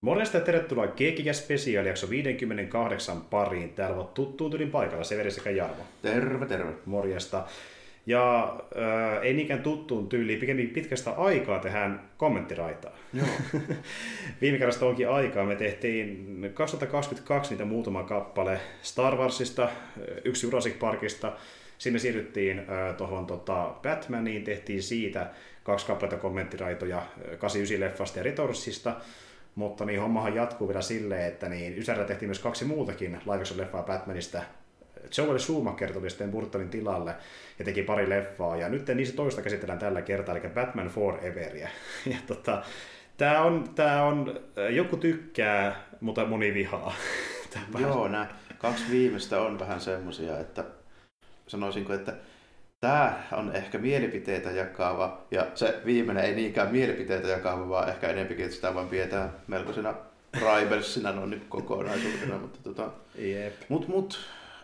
Morjesta ja tervetuloa Keekikä Special jakso 58 pariin. Täällä on tuttuun tyylin paikalla Severi sekä Jarmo. Terve, terve. Morjesta. Ja äh, ei niinkään tuttuun tyyliin, pikemminkin pitkästä aikaa tehdään kommenttiraitaa. Joo. Viime kerrasta onkin aikaa. Me tehtiin 2022 niitä muutama kappale Star Warsista, äh, yksi Jurassic Parkista. Sitten me siirryttiin äh, tuohon tota, Batmaniin, tehtiin siitä kaksi kappaletta kommenttiraitoja äh, 89-leffasta ja Retorsista. Mutta niin hommahan jatkuu vielä silleen, että niin Ysärillä tehtiin myös kaksi muutakin live leffaa Batmanista. Joel Schumacher tuli sitten Burtonin tilalle ja teki pari leffaa, ja nyt niissä toista käsitellään tällä kertaa, eli Batman Foreveria. Ja tota, tää on, tää on, joku tykkää, mutta moni vihaa. Tää Joo, nämä kaksi viimeistä on vähän semmosia, että sanoisinko, että tämä on ehkä mielipiteitä jakava, ja se viimeinen ei niinkään mielipiteitä jakava, vaan ehkä enempikin, että sitä vaan pidetään melkoisena rivalsina noin nyt kokonaisuutena. Mutta tota, Jep. mut, mut,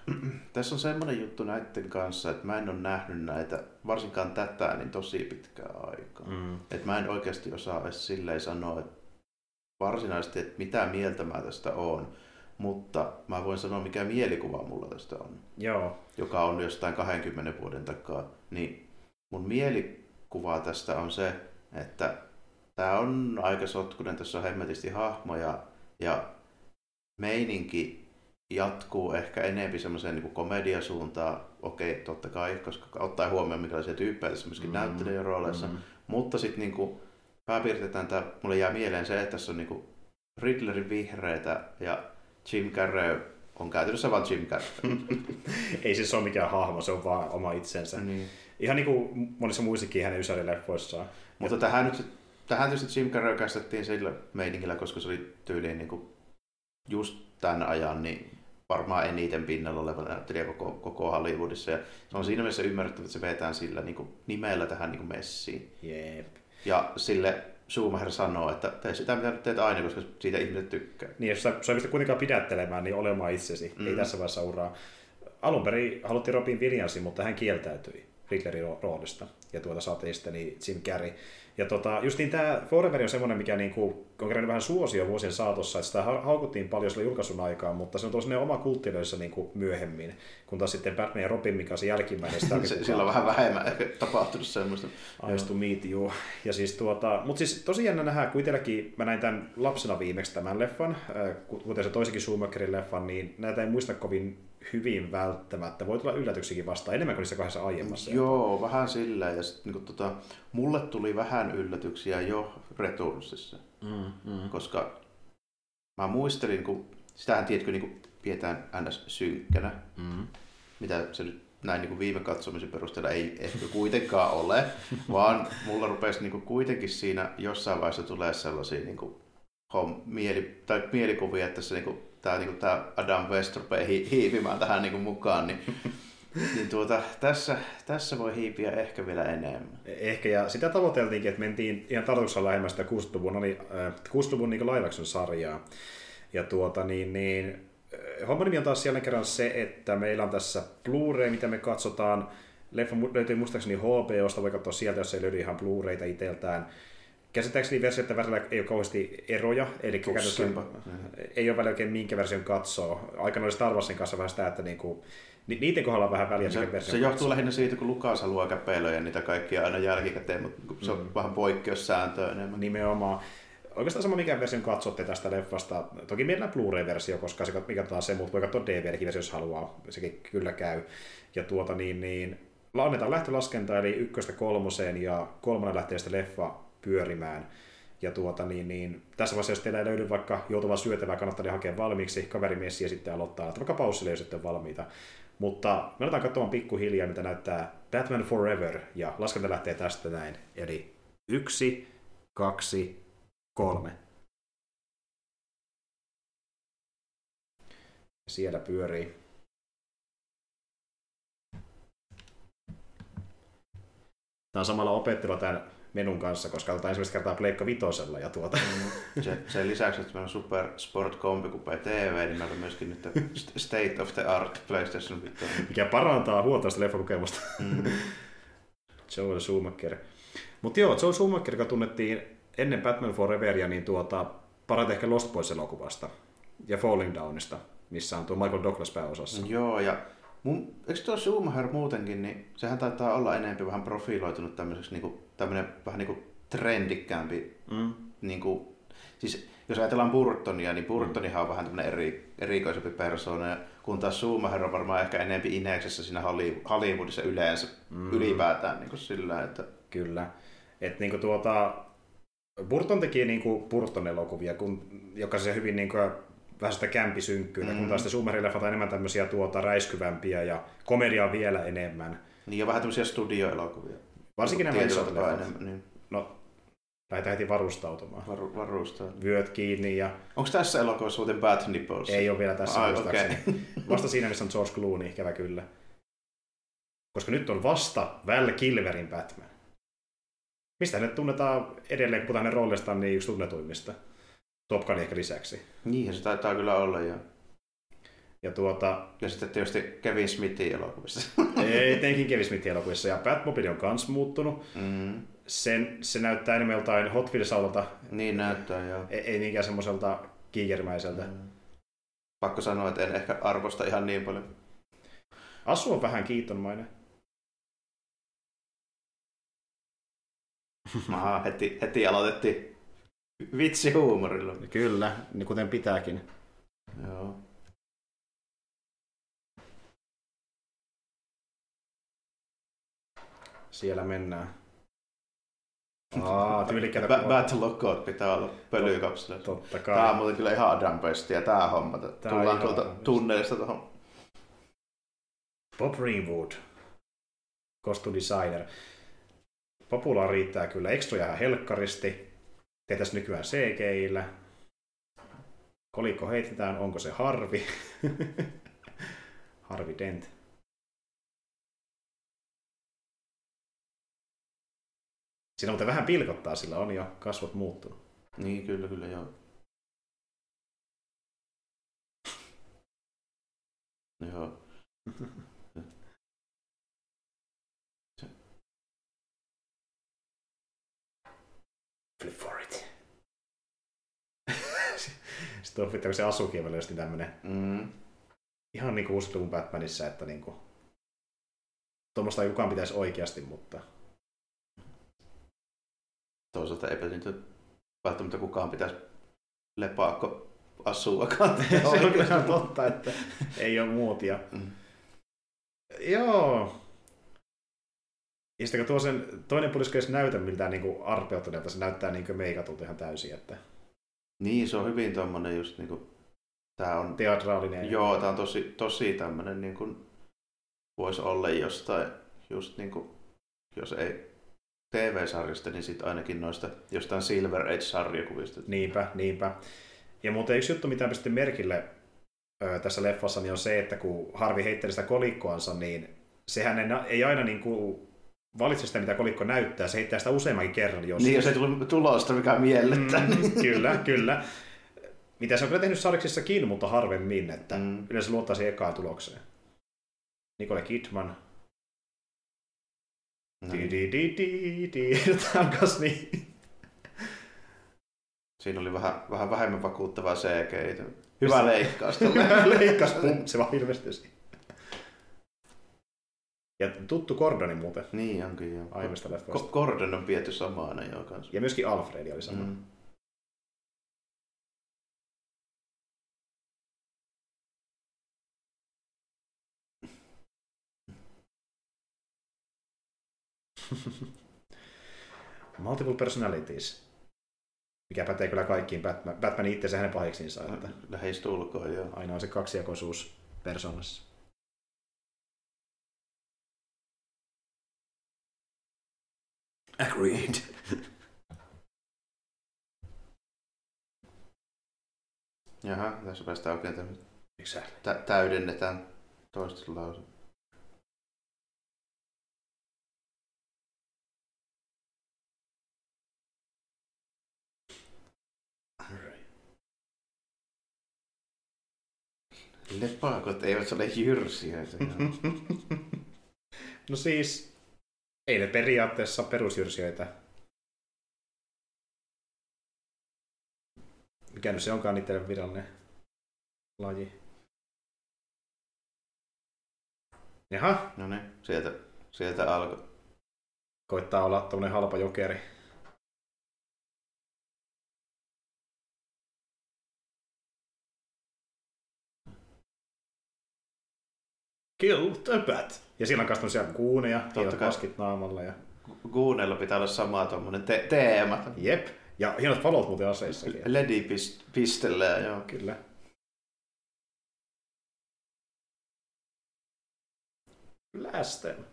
tässä on semmoinen juttu näiden kanssa, että mä en ole nähnyt näitä, varsinkaan tätä, niin tosi pitkää aikaa. Mm. Että mä en oikeasti osaa edes silleen sanoa, että varsinaisesti, että mitä mieltä mä tästä oon. Mutta mä voin sanoa, mikä mielikuva mulla tästä on, Joo. Joka on jostain 20 vuoden takaa. Niin mun mielikuva tästä on se, että tämä on aika sotkunen, tässä on hemmetisti hahmoja ja meininki jatkuu ehkä enemmän semmoiseen niin komediasuuntaan. Okei, totta kai, koska ottaa huomioon, minkälaisia tyyppejä tässä myöskin mm, näyttelijän rooleissa. Mm. Mutta sitten niin pääpiirteetään, tämä, mulle jää mieleen se, että tässä on niin Riddlerin vihreitä ja Jim Carrey on käytännössä vain Jim Carrey. Ei siis ole mikään hahmo, se on vaan oma itsensä. niin. Ihan niin kuin monissa muissakin hänen Ysäri-leffoissaan. Mutta tähän nyt tähän tietysti Jim Carrey käsitettiin sillä meiningillä, koska se oli tyyliin niin kuin just tämän ajan niin varmaan eniten pinnalla oleva näyttelijä koko, koko Hollywoodissa. Ja se on siinä mielessä ymmärrettävä, että se vetää sillä niin kuin nimellä tähän niin kuin messiin. Jep. Ja sille Schumacher sanoo, että tee sitä mitä nyt teet aina, koska siitä ihmiset tykkää. Niin, jos sä, sä pystyt kuitenkaan pidättelemään, niin olemaan itsesi. Mm. Ei tässä vaiheessa uraa. Alun perin haluttiin Robin Williamsin, mutta hän kieltäytyi Riddlerin ro- roolista. Ja tuota saatiin sitten niin Jim Carrey. Ja tota, justiin tämä Forever on semmoinen, mikä niinku, on kerännyt vähän suosio vuosien saatossa, että sitä ha- haukuttiin paljon sillä julkaisun aikaan, mutta se on tosiaan oma kulttiilöissä niinku myöhemmin, kun taas sitten Batman ja Robin, mikä on se jälkimmäinen, sitä Se, sillä on vähän vähemmän tapahtunut semmoista. Nice to meet you. Ja siis tuota, mutta siis tosi jännä nähdä, kun itselläkin mä näin tämän lapsena viimeksi tämän leffan, äh, kuten se toisenkin Schumacherin leffan, niin näitä ei muista kovin hyvin välttämättä. Voi tulla yllätyksikin vastaan, enemmän kuin niissä kahdessa aiemmassa. Joo, vähän sillä. Ja sit, niin tota, mulle tuli vähän yllätyksiä jo Returnsissa, Mm, mm. koska mä muistelin, kun sitähän tiedätkö, niin kuin pidetään ns. synkkänä, Mm. mitä se nyt näin niin kuin viime katsomisen perusteella ei ehkä kuitenkaan ole, vaan mulla rupesi niin kuin kuitenkin siinä jossain vaiheessa tulee sellaisia niin kuin hom, mieli, tai mielikuvia, että se, niin kuin, tämä, niin tämä Adam West rupeaa hi, hiipimään tähän niin kuin mukaan, niin, niin tuota, tässä, tässä voi hiipiä ehkä vielä enemmän. Ehkä, ja sitä tavoiteltiinkin, että mentiin ihan tarkoituksella lähemmäs sitä 60-luvun, oli, äh, 60-luvun niin live action sarjaa. Ja tuota, niin, niin, homman nimi on taas jälleen kerran se, että meillä on tässä Blu-ray, mitä me katsotaan. Leffa löytyy muistaakseni HBOsta, voi katsoa sieltä, jos ei löydy ihan Blu-rayta itseltään. Käsittääkseni versioiden välillä ei ole kauheasti eroja, eli käytännössä Tuskinpa. ei ole väliä oikein minkä version katsoo. Aikana oli Star Warsin kanssa vähän sitä, että niinku, ni- niiden kohdalla on vähän väliä, Se, se version johtuu lähinnä siitä, kun Lukas haluaa käpelöjä niitä kaikkia aina jälkikäteen, mutta se on Mm. vähän poikkeussääntö enemmän. Nimenomaan. Oikeastaan sama mikä version katsotte tästä leffasta. Toki meillä Blu-ray-versio, koska se mikä taas se, mutta voi katsoa DVD-versio, jos haluaa. Sekin kyllä käy. Ja tuota niin, niin annetaan lähtölaskenta, eli ykköstä kolmoseen ja kolmannen lähtee sitten leffa pyörimään. Ja tuota niin, niin tässä vaiheessa, jos teillä ei löydy vaikka joutuvaa syötävää, kannattaa hakea valmiiksi kaverimessi ja sitten aloittaa, että vaikka paussille ei sitten valmiita. Mutta me aletaan katsomaan pikkuhiljaa, mitä näyttää Batman Forever, ja laskenta lähtee tästä näin. Eli yksi, kaksi, kolme. Siellä pyörii. Tämä on samalla opettelua tämän menun kanssa, koska katsotaan ensimmäistä kertaa Pleikka Vitosella ja tuota. Se, sen lisäksi, että meillä on Super Sport Combi Coupe TV, niin meillä on myöskin nyt State of the Art PlayStation 5. mikä parantaa huomattavasti leffakokemusta. Mm. Joel Schumacher. Mutta joo, Joel Schumacher, joka tunnettiin ennen Batman Foreveria, niin tuota, parhaiten ehkä Lost Boys-elokuvasta ja Falling Downista, missä on tuo Michael Douglas pääosassa. Joo, ja mun, eikö tuo Schumacher muutenkin, niin sehän taitaa olla enemmän vähän profiloitunut tämmöiseksi niin tämmöinen vähän niin kuin trendikkäämpi, Mm. niin kuin, siis jos ajatellaan Burtonia, niin Burtonihan on vähän tämmöinen eri, erikoisempi persoona, ja kun taas Schumacher on varmaan ehkä enemmän ineksessä siinä Holly- Hollywoodissa yleensä, mm. ylipäätään niin kuin sillä, että Kyllä. Et niinku tuota, Burton teki niinku Burton-elokuvia, kun, joka se hyvin niinku vähän sitä kämpisynkkyyttä, mm. kun taas Schumacherin on enemmän tämmöisiä tuota, räiskyvämpiä ja komediaa vielä enemmän. niin on vähän tämmöisiä studioelokuvia. Varsinkin nämä isot niin No, lähdetään heti varustautumaan. varu, varustaa. Vyöt kiinni ja Onko tässä elokuvassa muuten Bad Nipples? ei ole vielä tässä Ai, okei. Vasta siinä, missä on George Clooney, ikävä kyllä. Koska nyt on vasta Val Kilmerin Batman. Mistä hänet tunnetaan edelleen, kun puhutaan hänen roolistaan, niin yksi tunnetuimmista. Top Gun ehkä lisäksi. Niinhän se taitaa kyllä olla, ja, Ja tuota, ja sitten tietysti Kevin Smithin elokuvissa. etenkin Kevin Smithin elokuvissa. Ja Batmobile on kans muuttunut. mm. Sen, se näyttää enemmän joltain Hot Wheels-autolta, Niin näyttää, joo. ei, ei niinkään semmoiselta kiikermäiseltä. Mm. Pakko sanoa, että en ehkä arvosta ihan niin paljon. Asu on vähän kiitonmainen. Aha, heti, heti aloitettiin vitsihuumorilla. Kyllä, niin kuten pitääkin. Joo. Siellä mennään. Aa, tyylikkäitä Ba-. Battle of God pitää olla pölykapseleita. Totta Tää on kai. muuten kyllä ihan Adam Bestia, tää homma. Tää Tullaan ihan tuolta tunnelista tuohon. Bob Greenwood, kostudesigner. Populaa riittää kyllä. Extra jää helkkaristi. Tehtäis nykyään CGI-llä. Kolikko heitetään, onko se Harvi? Harvi Dent. Siinä muuten vähän pilkottaa, sillä on jo kasvot muuttunut. Niin, kyllä, kyllä, joo. Joo. Flip for it. Sitten on pitää se asukievellä just tämmönen Mm. ihan niinku uusi Batmanissa, että niinku tuommoista ei kukaan pitäisi oikeasti, mutta Toisaalta eipä nyt välttämättä kukaan pitäisi lepaakko asuakaan. se on kyllä totta, että ei ole muotia. Mm. Joo. Ja sitten kun tuo sen toinen puolisko ei näytä miltään niinku arpeutuneelta, se näyttää niinku meikatulta ihan täysin, että Niin, se on hyvin tommonen just niinku, tää on, teatraalinen. joo, tää on tosi, tosi tämmönen niinku, voisi olla jostain, just niinku, jos ei TV-sarjasta, niin sitten ainakin noista jostain Silver Age-sarjakuvista. Niinpä, niinpä. Ja muuten yksi juttu, mitä pistin merkille ö, tässä leffassa, niin on se, että kun Harvi heitteli sitä kolikkoansa, niin sehän ei, ei aina niin kuin valitse sitä, mitä kolikko näyttää, se heittää sitä useammankin kerran joskus. Niin, jos ei tule tulosta, mikä miellettä. Mm, kyllä, kyllä. Mitä se on kyllä tehnyt sarjaksissakin, mutta harvemmin, että Mm. mm. yleensä luottaa siihen ekaan tulokseen. Nicole Kidman. No Di, niin. Siinä oli vähän, vähän vähemmän vakuuttavaa CG. Hyvä leikkaus. Leikkas, pum, se ilmestyi siihen. Ja tuttu Gordoni muuten niin onkin joo. aiemmista leffoista. Gordon on pietty samana joo kanssa. Ja myöskin Alfredi oli sama. Mm. Multiple personalities. Mikä pätee kyllä kaikkiin Batman, Batmanin itse hänen pahiksinsa, että Lähestulkoon joo. aina on se kaksijakoisuus persoonassa. Agreed. Jaha, tässä päästään oikein tämmöistä. Exactly. Tä- täydennetään toista lause. Lepakot eivät ole jyrsijöitä. no siis, ei ne periaatteessa perusjyrsijöitä. Mikä nyt se onkaan niiden virallinen laji. Jaha, No niin, sieltä, sieltä alkoi. koittaa olla tämmönen halpa jokeri. Kill the bat. Ja siellä on kanssa tämmöisiä kuuneja, hienot kai. maskit naamalla. Ja... Guunella pitää olla sama tuommoinen te- teema. Jep. Ja hienot valot muuten aseissakin. Ledi pist- pistellään, joo. Kyllä. Lästen.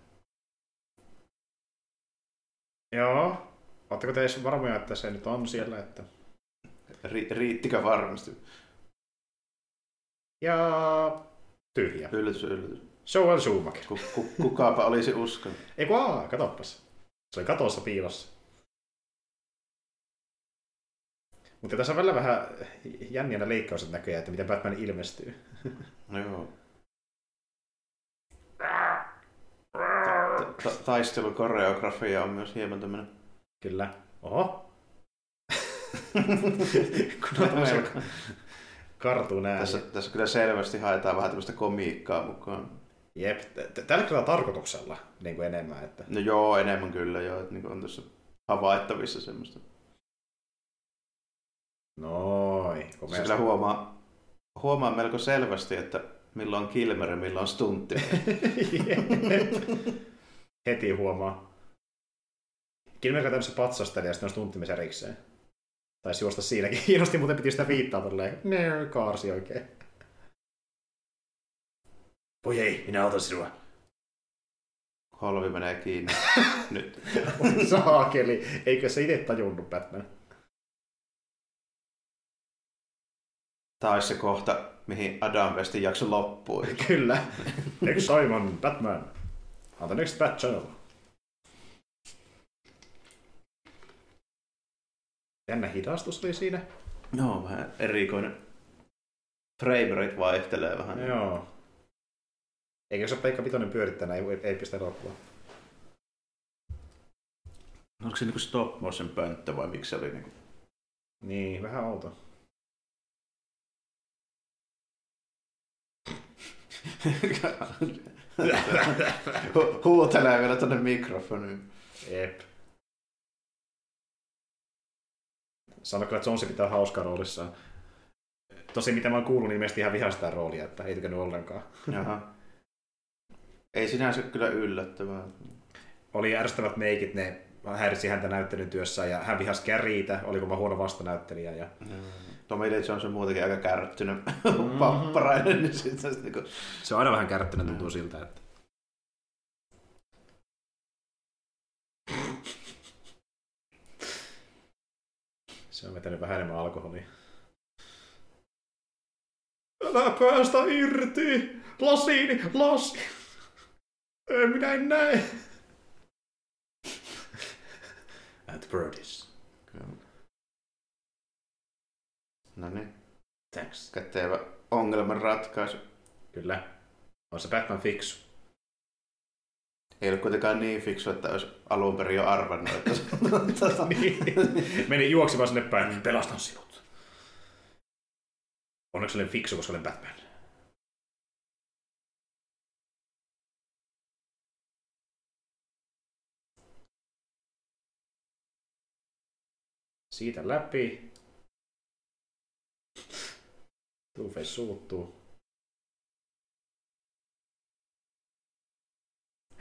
Joo. Oletteko te edes varmoja, että se nyt on siellä? Että... Ri- riittikö varmasti? Ja tyhjä. Yllätys, yllätys. Joel Schumacher. Ku, ku, kukaapa olisi uskonut. Ei kun aa, katoppas. Se oli katossa piilossa. Mutta tässä on välillä vähän jänniä leikkaukset näköjään, että miten Batman ilmestyy. No joo. Ta- ta- taistelukoreografia on myös hieman tämmönen... Kyllä. Oho. Kun on tämmöisiä kartuun Tässä, ääniä. tässä kyllä selvästi haetaan vähän tämmöistä komiikkaa mukaan. Jep, tällä kyllä tarkoituksella niin kuin enemmän. Että... No joo, enemmän kyllä joo, että niin on tässä havaittavissa semmoista. Noin, Se komeasti. kyllä huomaa, huomaa melko selvästi, että milloin on Kilmer ja milloin on stuntti. Heti huomaa. Kilmerkä tämmöisessä patsasteli ja sitten on stunttimis erikseen. Taisi juosta siinäkin. Hienosti muuten piti sitä viittaa tolleen. Ne kaarsi oikein. Voi ei, minä autan sinua. Holvi menee kiinni. Nyt. Saakeli. Eikö se itse tajunnut Batman? Tämä olisi se kohta, mihin Adam Westin jakso loppui. Kyllä. Next Simon, Batman. On the next Bat Channel. Jännä hidastus oli siinä. Joo, vähän erikoinen. Frame rate vaihtelee vähän. Joo. Eikö se ole Peikka Pitonen pyörittänyt, ei, ei pistä elokuvaa. Onko se niinku stop motion pönttö vai miksi se oli niinku? Niin, vähän outo. Hu- Huutelee vielä tonne mikrofoniin. Jep. Sano kyllä, että Jonesi pitää hauskaa roolissaan. Tosi mitä mä oon kuullut, niin ilmeisesti ihan vihaa sitä roolia, että ei tykännyt ollenkaan. Jaha. Ei sinänsä kyllä yllättävää. Oli ärsyttävät meikit, ne häiritsi häntä näyttelyn työssä ja hän vihasi Carriitä, oliko mä huono vastanäyttelijä. Ja... Tommy Lee Jones on muutenkin aika kärttynyt papparainen, niin sitten niinku... Se on aina vähän kärttynyt tuntuu siltä, että... Se on vetänyt vähän enemmän alkoholia. Älä päästä irti! Lasiini! Lasi! Ei, minä en näe! At Birdies. No niin, Thanks. kätevä ongelman ratkaisu. Kyllä. On se Batman fiksu. Ei ole kuitenkaan niin fiksu, että olisi alun perin jo arvannut, että tota, niin. Meni juoksemaan sinne päin. Pelastan sinut. Onneksi olen fiksu, koska olen Batman. Siitä läpi. Two-Face suuttuu.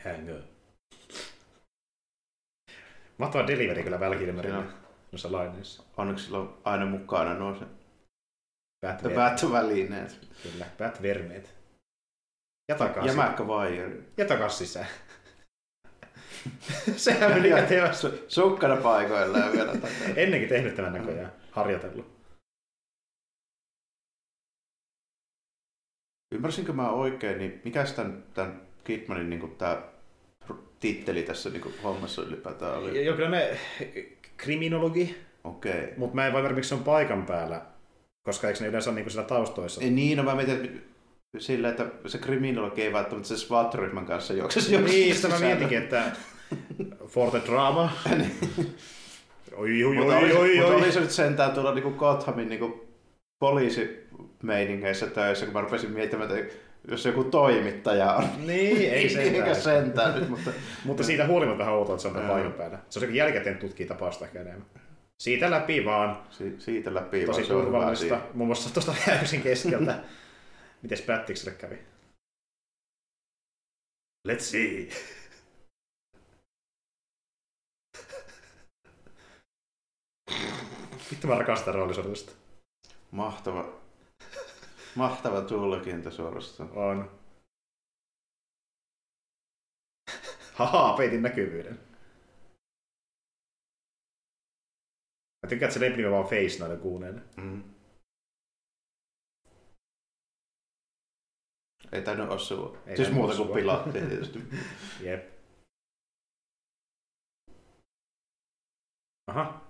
Hangö. Mahtava delivery kyllä Välkilmerillä Joo. noissa laineissa. onneksi sillä on aina mukana nuo se Bat, päättövälineet. Kyllä, Bat-vermeet. Ja takas. Jämäkkä vaijari. Ja takas sisään. Sehän meni kätevästi. Su- Sukkana paikoillaan vielä takaisin. Ennenkin tehnyt tämän näköjään, harjoitellut. Ymmärsinkö mä oikein, niin mikä tämän, tämän Kidmanin niin tämä titteli tässä niin kuin, hommassa ylipäätään oli? Joo, kyllä ne kriminologi, Okei. Okay. mutta mä en voi miksi se on paikan päällä, koska eikö ne yleensä ole niinku siellä taustoissa? Ei niin, no mä mietin, että sillä, että se kriminologi ei välttämättä se SWAT-ryhmän kanssa juoksisi Niin, sitä mä mietinkin, että for the drama. Oi, oi, Mutta oi, oli, oi, mutta oi. oli se nyt sentään tuolla niinku Gothamin niinku poliisimeiningeissä töissä, kun mä rupesin miettimään, että jos joku toimittaja on. Niin, ei sentään. Eikä sentään nyt, mutta... mutta siitä huolimatta vähän outoa, että se on tämän paikan päällä. Se on jälkikäteen tutkii tapausta ehkä enemmän. Siitä läpi vaan. Si- siitä läpi Tosi vaan, hyvä turvallista. Muun muassa tuosta täysin keskeltä. Mites Pättikselle kävi? Let's see. Vittu mä rakastan roolisuoritusta. Mahtava, mahtava tulkinta suorastaan. On. Haha, peitin näkyvyyden. Mä tykkään, että se lepnimi vaan face näille kuuneille. Mm. Ei tainnut osua. Ei siis muuta kuin pilattiin tietysti. Jep. Aha,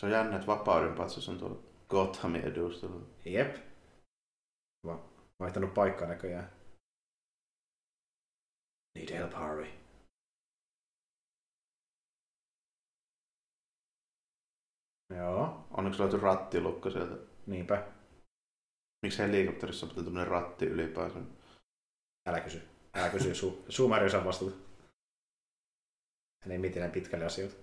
Se on jännä, että vapauden patsas on tuolla Gothamin edustalla. jep. Mä vaihtanut paikkaa näköjään. Need help, Harvey. Joo, Onneksi löytyi rattilukko sieltä. niinpä. Miksi helikopterissa on tämmöinen ratti ylipäänsä? Älä kysy. Älä kysy. Su- Suumari osaa vastata. Hän ei mieti pitkälle asioita.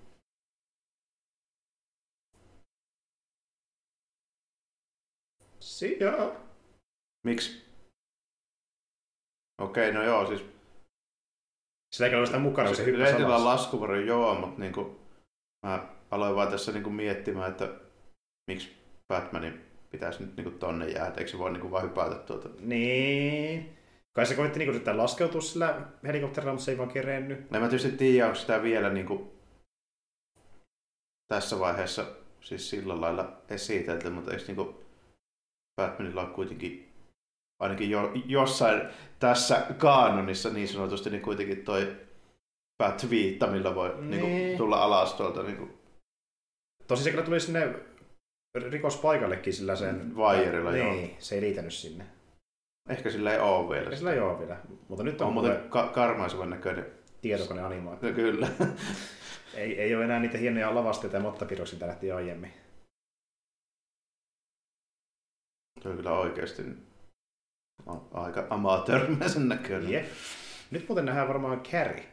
Sijaa. Miksi? Okei, no joo, siis Sillä ei ole sitä mukana, kun se hyppäsi Reitillä on laskuvarjo, joo, mutta niinku, mä aloin vaan tässä niinku miettimään, että miksi Batmanin pitäisi nyt niinku tonne jäädä, eikö se voi niinku vaan hypätä tuolta. Niin. Kai se koitti niinku yrittää laskeutua sillä helikopterilla, mutta se ei vaan kerennyt. No mä tietysti tiedä, onko sitä vielä niinku tässä vaiheessa siis sillä lailla esitelty, mutta eikö niinku Batmanilla on kuitenkin ainakin jo, jossain tässä kaanonissa niin sanotusti niin kuitenkin toi Bat-viitta, millä voi Niin. niinku, tulla alas tuolta niinku, Tosi se kyllä tuli sinne rikospaikallekin sillä sen... Vaijerilla, niin, joo. se ei liitänyt sinne. Ehkä sillä ei ole vielä. Ja sillä ei ole vielä. Mutta nyt on, on muuten ka- karmaisevan näköinen. tietokoneanimaatio. No, kyllä. Ei, ei ole enää niitä hienoja lavasteita ja mottapiroksia, mitä lähti aiemmin. Se on kyllä oikeasti aika amatöörimäisen näköinen. Jep. Nyt muuten nähdään varmaan Carrie.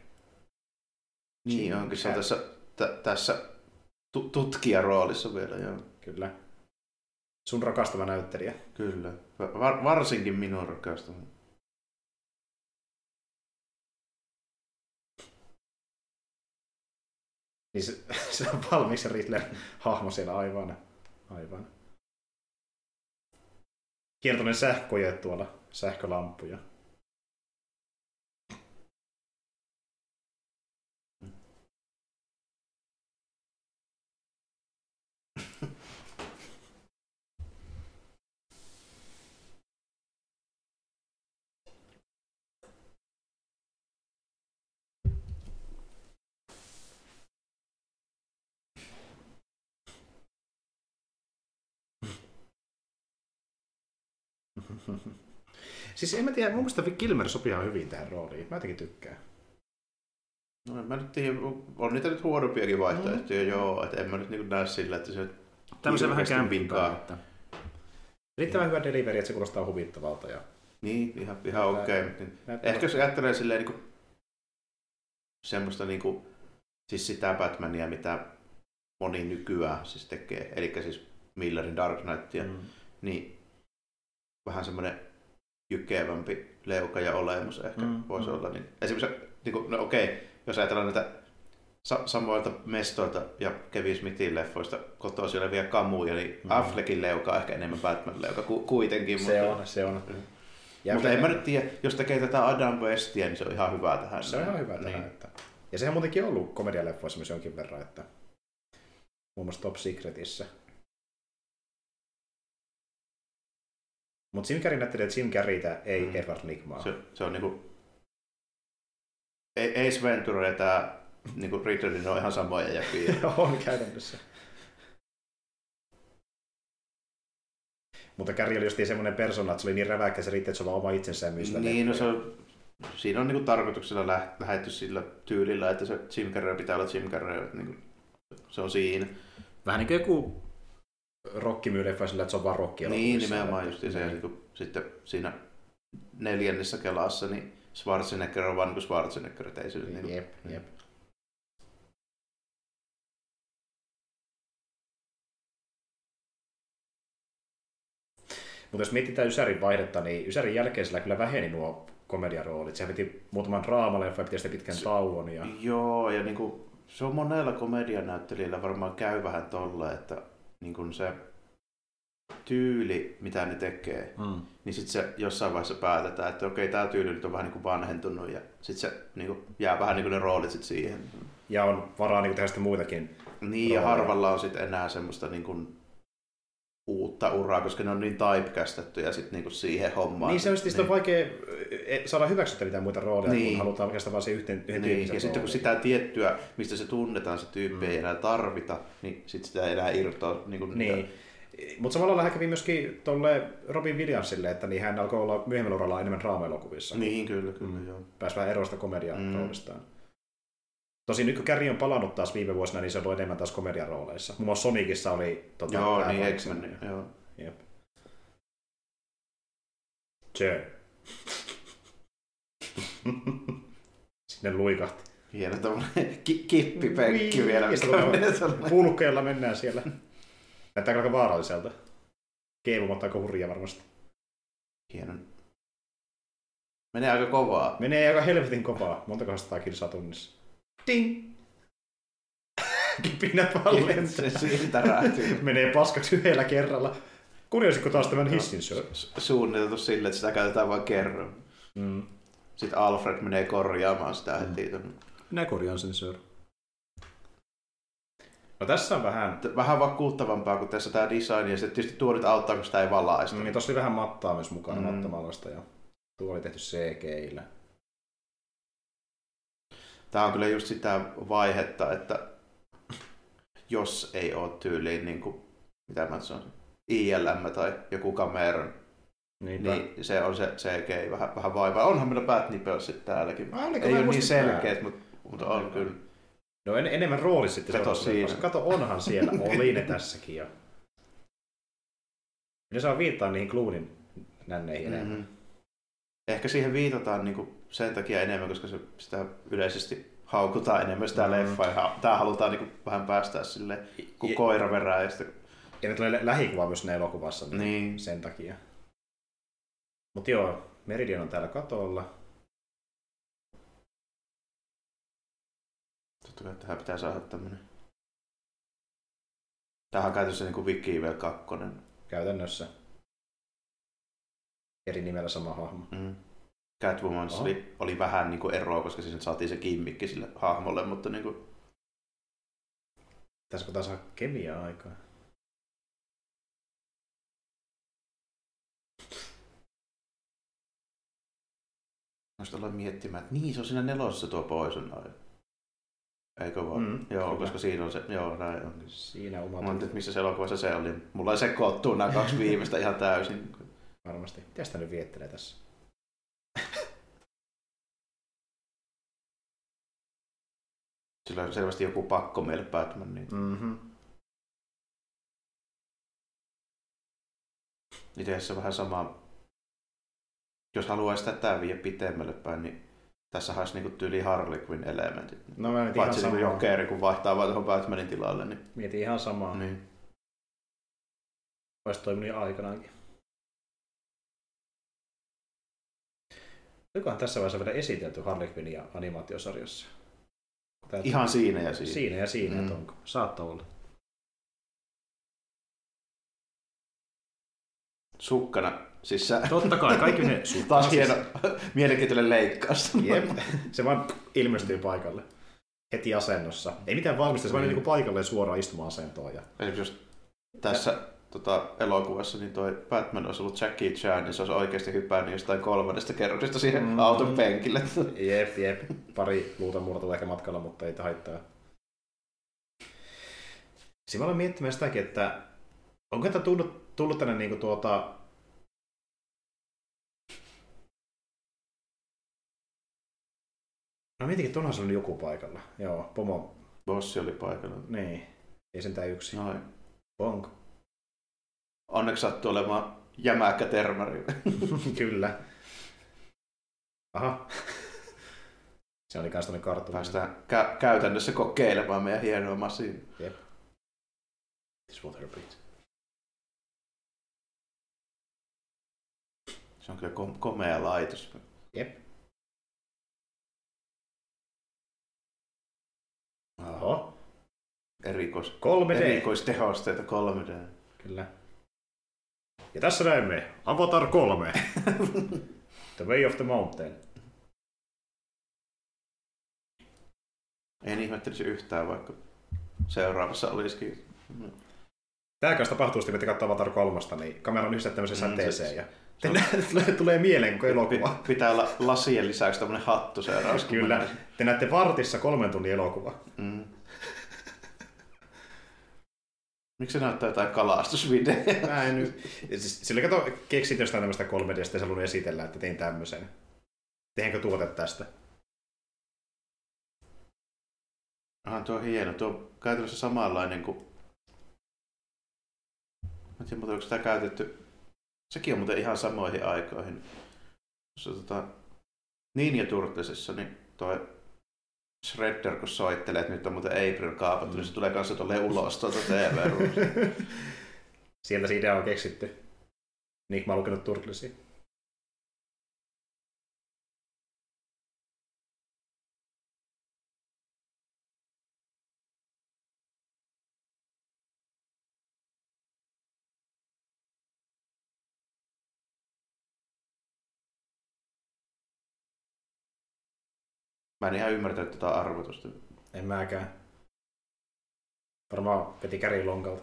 Niin onkin se on tässä, t- tässä tu- tutkijaroolissa vielä, joo. Kyllä. Sun rakastava näyttelijä. Kyllä. Var- varsinkin minun rakastamani. Niin se, se on valmiiksi se Riddler hahmo siellä aivan. Aivan. Kiertoinen sähköjä tuolla, sähkölampuja. Siis en mä tiedä, mun mielestä Kilmer sopii ihan hyvin tähän rooliin. Mä jotenkin tykkään. No en mä nyt tiedä, on niitä nyt huonompiakin vaihtoehtoja, Mm. joo, että en mä nyt niin näe sillä, että se Tämmöisen vähän Hirveästi kämpin vinkaa. Että... Riittävän hyvä delivery, että se kuulostaa huvittavalta. Ja... Niin, ihan, ihan okei. Okay. Niin. näyttää- Ehkä jos ajattelee silleen niin kuin, semmoista niin kuin, siis sitä Batmania, mitä moni nykyään siis tekee, eli siis Millerin Dark Knightia, mm. Mm. niin vähän semmoinen jykevämpi leuka ja olemus ehkä mm. Voisi mm. olla. Niin esimerkiksi, niin kuin, no okei, jos ajatellaan näitä sa- samoilta mestoilta ja Kevin Smithin leffoista kotoisin olevia kamuja, niin Mm. Affleckin leuka on ehkä enemmän Batman-leuka ku- kuitenkin. Se mutta, on, se on. Mm. Ja mutta en mä nyt tiedä, jos tekee tätä Adam Westia, niin se on ihan hyvä tähän. Se on ihan hyvä tähän. Niin. Että... Ja sehän on muutenkin ollut komedialeffoissa myös jonkin verran, että muun muassa Top Secretissä. Mutta Jim Carrey näytteli, että Jim Carreytä ei Mm. Edward Nigmaa. Se, se on niinku... Ei- Ace Ventura ja tää niinku niin ne on ihan samoja jäpiä. on käytännössä. Mutta Carrey oli just semmoinen persona, että se oli niin räväkkä, se riitti, että se on vaan oma itsensä ja sillä niin, no se on, siinä on niinku tarkoituksella lä- lähdetty sillä tyylillä, että se Jim Carrey pitää olla Jim Carrey, niinku, se on siinä. Vähän niin kuin joku rockimyyleiffa sillä, että se on vaan rockia. Niin, nimenomaan just se. Niin sitten siinä neljännessä kelassa, niin Schwarzenegger on vaan niin Schwarzenegger, ei se niin Jep, jep. Mutta jos mietitään Ysärin vaihdetta, niin Ysärin jälkeen sillä kyllä väheni nuo komediaroolit. Se veti muutaman draamaleffa ja piti pitkän tauon. Ja... Joo, ja niin kuin, se on monella komedianäyttelijällä varmaan käy vähän tolle, että niin kuin se tyyli, mitä ne tekee, mm. niin sitten se jossain vaiheessa päätetään, että okei, tämä tyyli nyt on vähän niin kuin vanhentunut ja sitten se niin kuin, jää vähän niin kuin ne roolit sit siihen. Ja on varaa niin kuin tehdä sitten muitakin. Niin, rooleja. ja harvalla on sitten enää semmoista niin kuin, uutta uraa, koska ne on niin typecastettu ja sitten niinku siihen hommaan. Niin se on niin. vaikea e, saada hyväksyttä mitään muita rooleja, niin. kun halutaan oikeastaan vain se yhteen, yhden niin. Ja sitten kun sitä tiettyä, mistä se tunnetaan, se tyyppi mm. ei enää tarvita, niin sitten sitä ei enää irtoa. Niin. Kuin niin. Mutta samalla lailla kävi myöskin tuolle Robin Williamsille, että niin hän alkoi olla myöhemmin uralla enemmän draama-elokuvissa. Niin, kyllä, kyllä, mm. joo. Pääsi vähän eroista komedian mm. roolistaan. Tosin nyt kun Carrie on palannut taas viime vuosina, niin se on ollut enemmän taas komedian rooleissa. Muun muassa Sonicissa oli tota, Joo, niin x joo. Jep. Tse. Sinne luikahti. Hieno tommonen ki- kippipenkki vielä. Pulkkeella mennään siellä. Näyttää aika vaaralliselta. Keivumat aika hurja varmasti. Hieno. Menee aika kovaa. Menee aika helvetin kovaa. Montako sataa kilsaa tunnissa? Ding! Kipinät vaan lentää. Se siitä räätyy. Menee paskaksi yhdellä kerralla. Kurjasitko taas tämän hissin syö? Suunniteltu sille, että sitä käytetään vain kerran. Mm. Sitten Alfred menee korjaamaan sitä mm. heti. Minä korjaan sen syö. No tässä on vähän... Vähän vakuuttavampaa kuin tässä tämä design, ja sitten tietysti tuo nyt auttaa, kun sitä ei valaista. Niin, tossa oli vähän mattaa myös mukana, mm. mattamallasta, ja tuo oli tehty CGillä. Tämä on kyllä just sitä vaihetta, että jos ei ole tyyliin, niin kuin, mitä mä sanon, ILM tai joku Cameron, Niinpä. niin se on se CG vähän, vähän vaivaa. Onhan meillä Bad Nipplesit täälläkin. Ah, ei ole niin selkeät, mutta, mutta on kyllä. No en, enemmän rooli sitten. Kato siinä. Kato, onhan siellä. Oli ne tässäkin jo. Ne saa viittaa niihin Cloonin nänneihin mm-hmm. Ehkä siihen viitataan niin kuin sen takia enemmän, koska se, sitä yleisesti haukutaan enemmän sitä mm. leffaa. Ja tää halutaan niin kuin vähän päästää sille kuin koira verää. Ja, sitten... ja ne tulee lähikuva myös ne elokuvassa niin, niin. sen takia. Mutta joo, Meridian on täällä katolla. Totta kai tähän pitää saada tämmönen. Tähän on käytössä niin kuin Evil 2. Käytännössä. Eri nimellä sama hahmo. Mm. Catwoman oli, oli vähän niin kuin eroa, koska siis saatiin se kimmikki sille hahmolle, mutta niin kuin... Pitäisikö taas saada kemiaa aikaa? Voisi olla miettimään, että niin, se on siinä nelosessa tuo Poison Ivy. Eikö vaan? Mm, joo, kyllä. koska siinä on se, joo, näin on. Siinä oma Mä että missä se elokuvassa se oli. Mulla ei sekoittuu nämä kaksi viimeistä ihan täysin. Varmasti. Mitä sitä nyt viettelee tässä? Sillä on selvästi joku pakko meille Batman. Niin... Mm-hmm. Itse se vähän sama. Jos haluaisi tätä viedä pitemmälle päin, niin tässä olisi niinku tyyli Harley Quinn elementit. No mä Paitsi ihan niinku Jokeri, kun vaihtaa vaan tuohon Batmanin tilalle. Niin... Mietin ihan samaa. Niin. Olisi toiminut aikanaankin. Olikohan tässä vaiheessa vielä esitelty Harley Quinnia animaatiosarjassa? Täytyy... Ihan siinä ja siinä. Siinä ja siinä, mm. onko. Saattaa olla. Sukkana. Siis sä... Totta kai, kaikki ne Taas hieno mielenkiintoinen leikkaus. Jep, se vaan ilmestyy paikalle. Heti asennossa. Ei mitään valmista, se vaan mm. niin paikalle suoraan istuma-asentoon. Ja... Esimerkiksi just tässä tota, elokuvassa, niin toi Batman olisi ollut Jackie Chan, niin se olisi oikeasti hypännyt jostain kolmannesta kerroksesta siihen mm. auton penkille. Jep, jep. Pari luuta muuta ehkä matkalla, mutta ei haittaa. Siinä olen miettimään sitäkin, että onko tämä tullut, tullut tänne niinku tuota... No mietinkin, että onhan se joku paikalla. Joo, pomo. Bossi oli paikalla. Niin, ei sentään yksi. Noin. Onko? Onneksi sattuu olemaan jämäkkä termari. Kyllä. Aha. Se oli kans tämmönen karttuna. Päästään kä- käytännössä kokeilemaan meidän hienoa masiin. Jep. This water breathe. Se on kyllä kom- komea laitos. Jep. Oho. Erikois, 3D. erikoistehosteita 3D. Kyllä. Ja tässä näemme Avatar 3. the Way of the Mountain. En ihmettelisi yhtään, vaikka seuraavassa olisikin. Tää kanssa tapahtuu sitten, kun katsoo Avatar 3, niin kamera on yhdessä tämmöiseen Mm, säteeseen se- ja se on- tulee, tulee mieleen koko elokuva. Pi- pitää olla lasien lisäksi tämmönen hattu seuraavaksi. Kyllä. Te näette vartissa kolmen tunnin elokuva. Mm. Miksi se näyttää jotain kalastusvideoa? Mä en nyt... Siis, sillä kato, keksit jostain tämmöistä 3D, ja sitten se halunnut esitellä, että tein tämmöisen. Tehdäänkö tuote tästä? Aha, tuo on hieno. Tuo on käytännössä samanlainen kuin... Mä en tiedä, mutta onko sitä käytetty... Sekin on muuten ihan samoihin aikoihin. Tuossa tota... Ninja Turtlesissa, niin toi Shredder, kun soittelee, että nyt on muuten April kaapattu, niin se tulee kanssa tuolle ulos tuolta tv Sieltä se idea on keksitty. Nick, mä oon lukenut Turtlesia. Mä en ihan ymmärtänyt tätä arvotusta. En mäkään. Varmaan veti kärin lonkalta.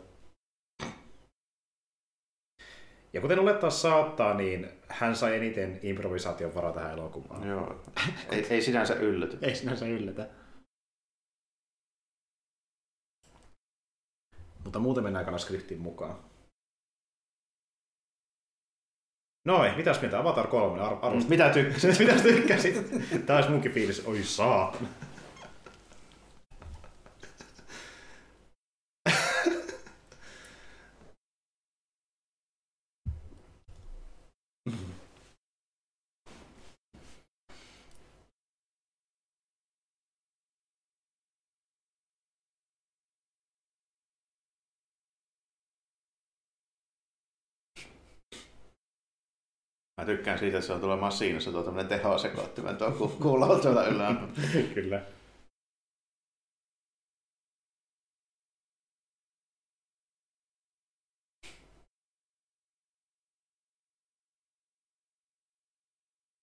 Ja kuten olettaa saattaa, niin hän sai eniten improvisaation varaa tähän elokuvaan. Joo. Ei, ei sinänsä ylläty. Ei sinänsä yllätä. Mutta muuten mennään kannassa skriptiin mukaan. Noin, mitäs mieltä? Avatar 3 ar- arvostat? Mitä tykkäsit? Mitäs tykkäsit? Tää olisi munkin fiilis. Oi saatana. Mä tykkään siitä, että se on tuolla masiinassa tuo tämmönen tehosekoittimen tuo ku- kuuluu tuolta ylhäällä. Kyllä.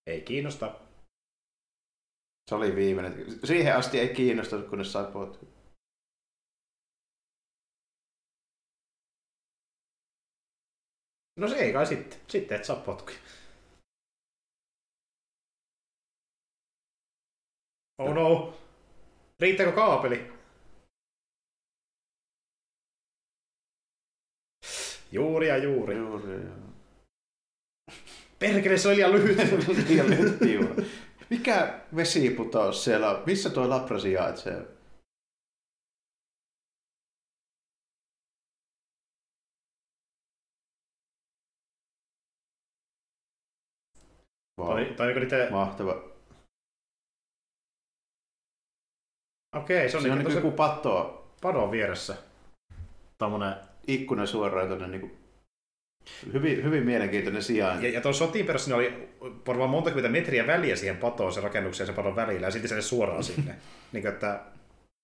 Ei kiinnosta. Se oli viimeinen. Siihen asti ei kiinnostanut, kunnes sai potku. No se ei kai sitten. Sitten et saa potkuja. Oh no. Riittääkö kaapeli? Juuri ja juuri. Juuri, joo. Perkele, se oli liian lyhyt. Liian lyhyt juuri. Mikä vesiputous siellä on? Missä tuo labra sijaitsee? Wow. tai, tai onko niitä... Mahtava. Okei, se on, Se on niin kuin joku patto padon vieressä. Tommonen... ikkuna suoraan tuonne niin hyvin, hyvin mielenkiintoinen sijainti. Ja, ja tuon sotiin perässä oli varmaan monta kymmentä metriä väliä siihen patoon, sen rakennukseen sen padon välillä, ja silti se suoraan sinne. niin kuin, että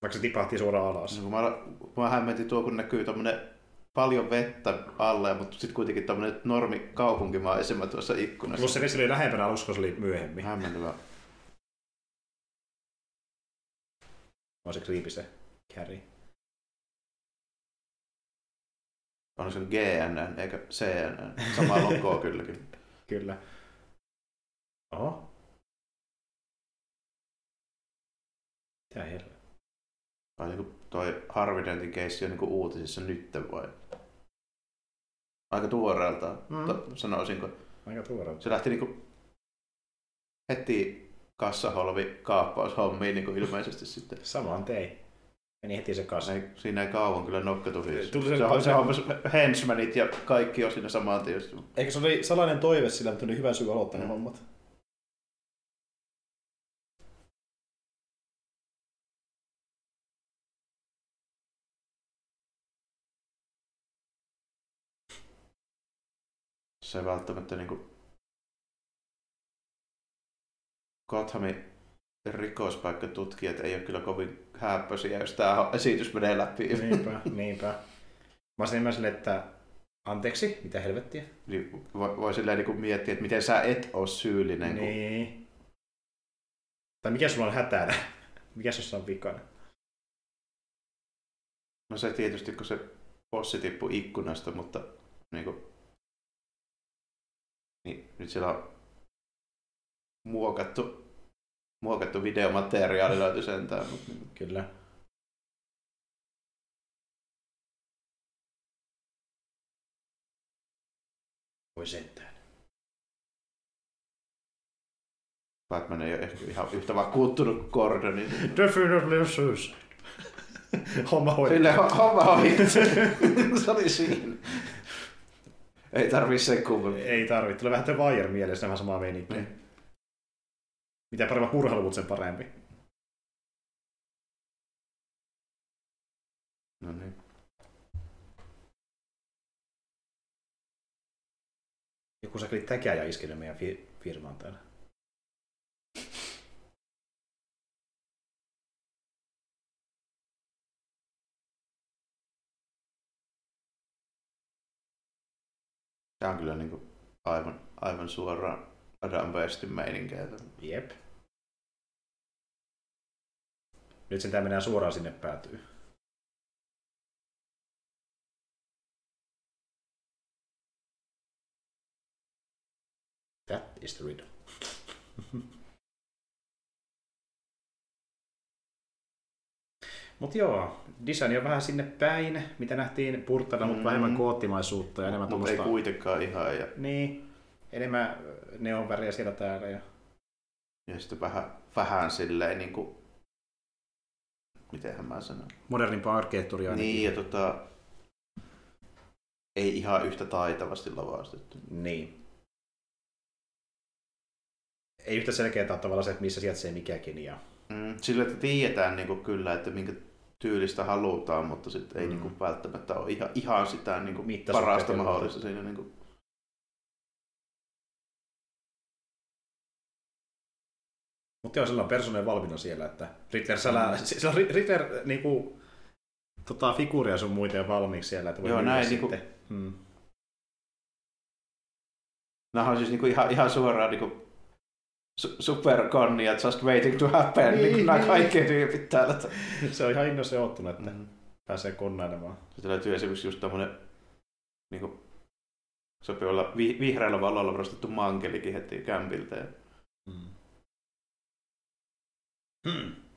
vaikka se tipahti suoraan alas. No, kun mä, mä hämmentin tuo, kun näkyy tommonen paljon vettä alle, mutta sitten kuitenkin tämmöinen normi kaupunkimaisema tuossa ikkunassa. Plus se vesi oli lähempänä alussa, se oli myöhemmin. Hämmentävä. On se creepy se Carrie. On se GNN eikä CNN. Sama logoa kylläkin. Kyllä. Oho. Mitä helvettiä? Vai joku toi Harvey Dentin keissi on niinku uutisissa nyt vai? Aika tuoreelta, Mm. sanoisinko. Aika tuore. Se lähti niinku heti kassaholvi kaappaushommiin niinku ilmeisesti sitten. Saman tein. Meni heti se kanssa. Ei, siinä ei kauan kyllä nokka tuli. Tuli se, se- se, se, se henchmanit ja kaikki on siinä samaan tien. Eikö se oli salainen toive sillä, mutta oli hyvä syy aloittaa ne Mm. hommat? Se välttämättä niinku Gothamin rikospaikkatutkijat ei ole kyllä kovin häppöisiä, jos tämä esitys menee läpi. Niinpä, niinpä. Mä olisin enemmän silleen, että anteeksi, mitä helvettiä? Niin voi, voi silleen niinku miettiä, että miten sä et ole syyllinen. Kun, Niin. Tai mikä sulla on hätänä? Mikä sussa on vikana? no se tietysti, kun se bossi tippui ikkunasta, mutta niinku, niin nyt siellä on muokattu, muokattu videomateriaali löytyi sentään. Mutta niinku, Kyllä. Voi sentään. Batman ei ole ehkä ihan yhtä vakuuttunut kuin Gordon. Niin Definitely a suicide. Homma hoidettu. Sille homma ohi. se oli siinä. Ei tarvii sen kummemmin. Ei tarvitse. Tulee vähän The Wire mielessä vähän samaa meininkiä. Niin. Mitä paremmat murhaluvut, sen parempi. No niin. Joku sakeli täkäjä iskenyt meidän fi- firmaan täällä. Tämä on kyllä niin kuin aivan, aivan suoraan Adam Westin meininkeitä. Jep. Nyt sen mennään suoraan sinne päätyy. That is the riddle. Mutta joo, design on vähän sinne päin, mitä nähtiin purtana, mm. mutta Mm. vähemmän koottimaisuutta ja enemmän Mutta ei kuitenkaan ihan. Ja, Niin, enemmän neonväriä siellä täällä. Ja... ja sitten vähän, vähän silleen niin kuin, mitenhän mä sanon. Modernimpaa arkkitehtuuria ainakin. Niin ja tota, ei ihan yhtä taitavasti lavastettu. Niin. Ei yhtä selkeää tavallaan se, että missä sijaitsee mikäkin. Ja... Mm, sillä, että tiedetään niin kuin kyllä, että minkä tyylistä halutaan, mutta sitten ei Mm. niin kuin välttämättä ole ihan, ihan sitä niin kuin parasta mahdollista siinä. Niin kuin, Mutta joo, sillä on persoonallinen valmiina siellä, että Riddler, sälä, mm. sillä on Ri- Riddler niinku, tota, figuuria sun muita valmiiksi siellä, että voi Joo, näin sitten. niinku- Hmm. Nämä on siis niin kuin ihan, ihan suoraan niin kuin superkonni ja just waiting to happen. Niin, Niin, niin nämä niin. kaikki tyypit täällä. Se on ihan innossa ottunut, että mm. Mm. pääsee konnailemaan. Sitten löytyy esimerkiksi just tämmöinen, niin kuin, sopii olla vi- vihreällä valolla varustettu mankelikin heti kämpiltä. Ja Hmm. Hmm.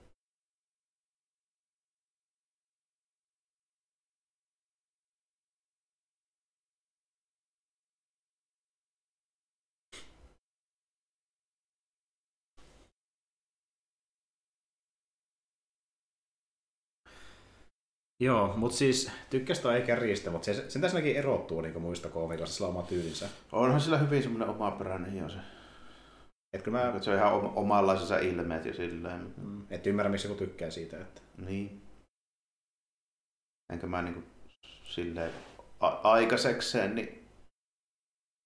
Joo, mutta siis tykkästä ei kärjistä, mutta se, sen tässä näkin erottuu niin muista koomikoista, sillä on oma tyylinsä. onhan sillä hyvin semmoinen omaperäinen jo se. Et kyllä mä Että se on ihan oma- omanlaisensa ilmeet ja silleen. mm, et ymmärrä, miksi joku tykkää siitä. Että... Niin. Enkä mä niinku silleen a- aikaisekseen, niin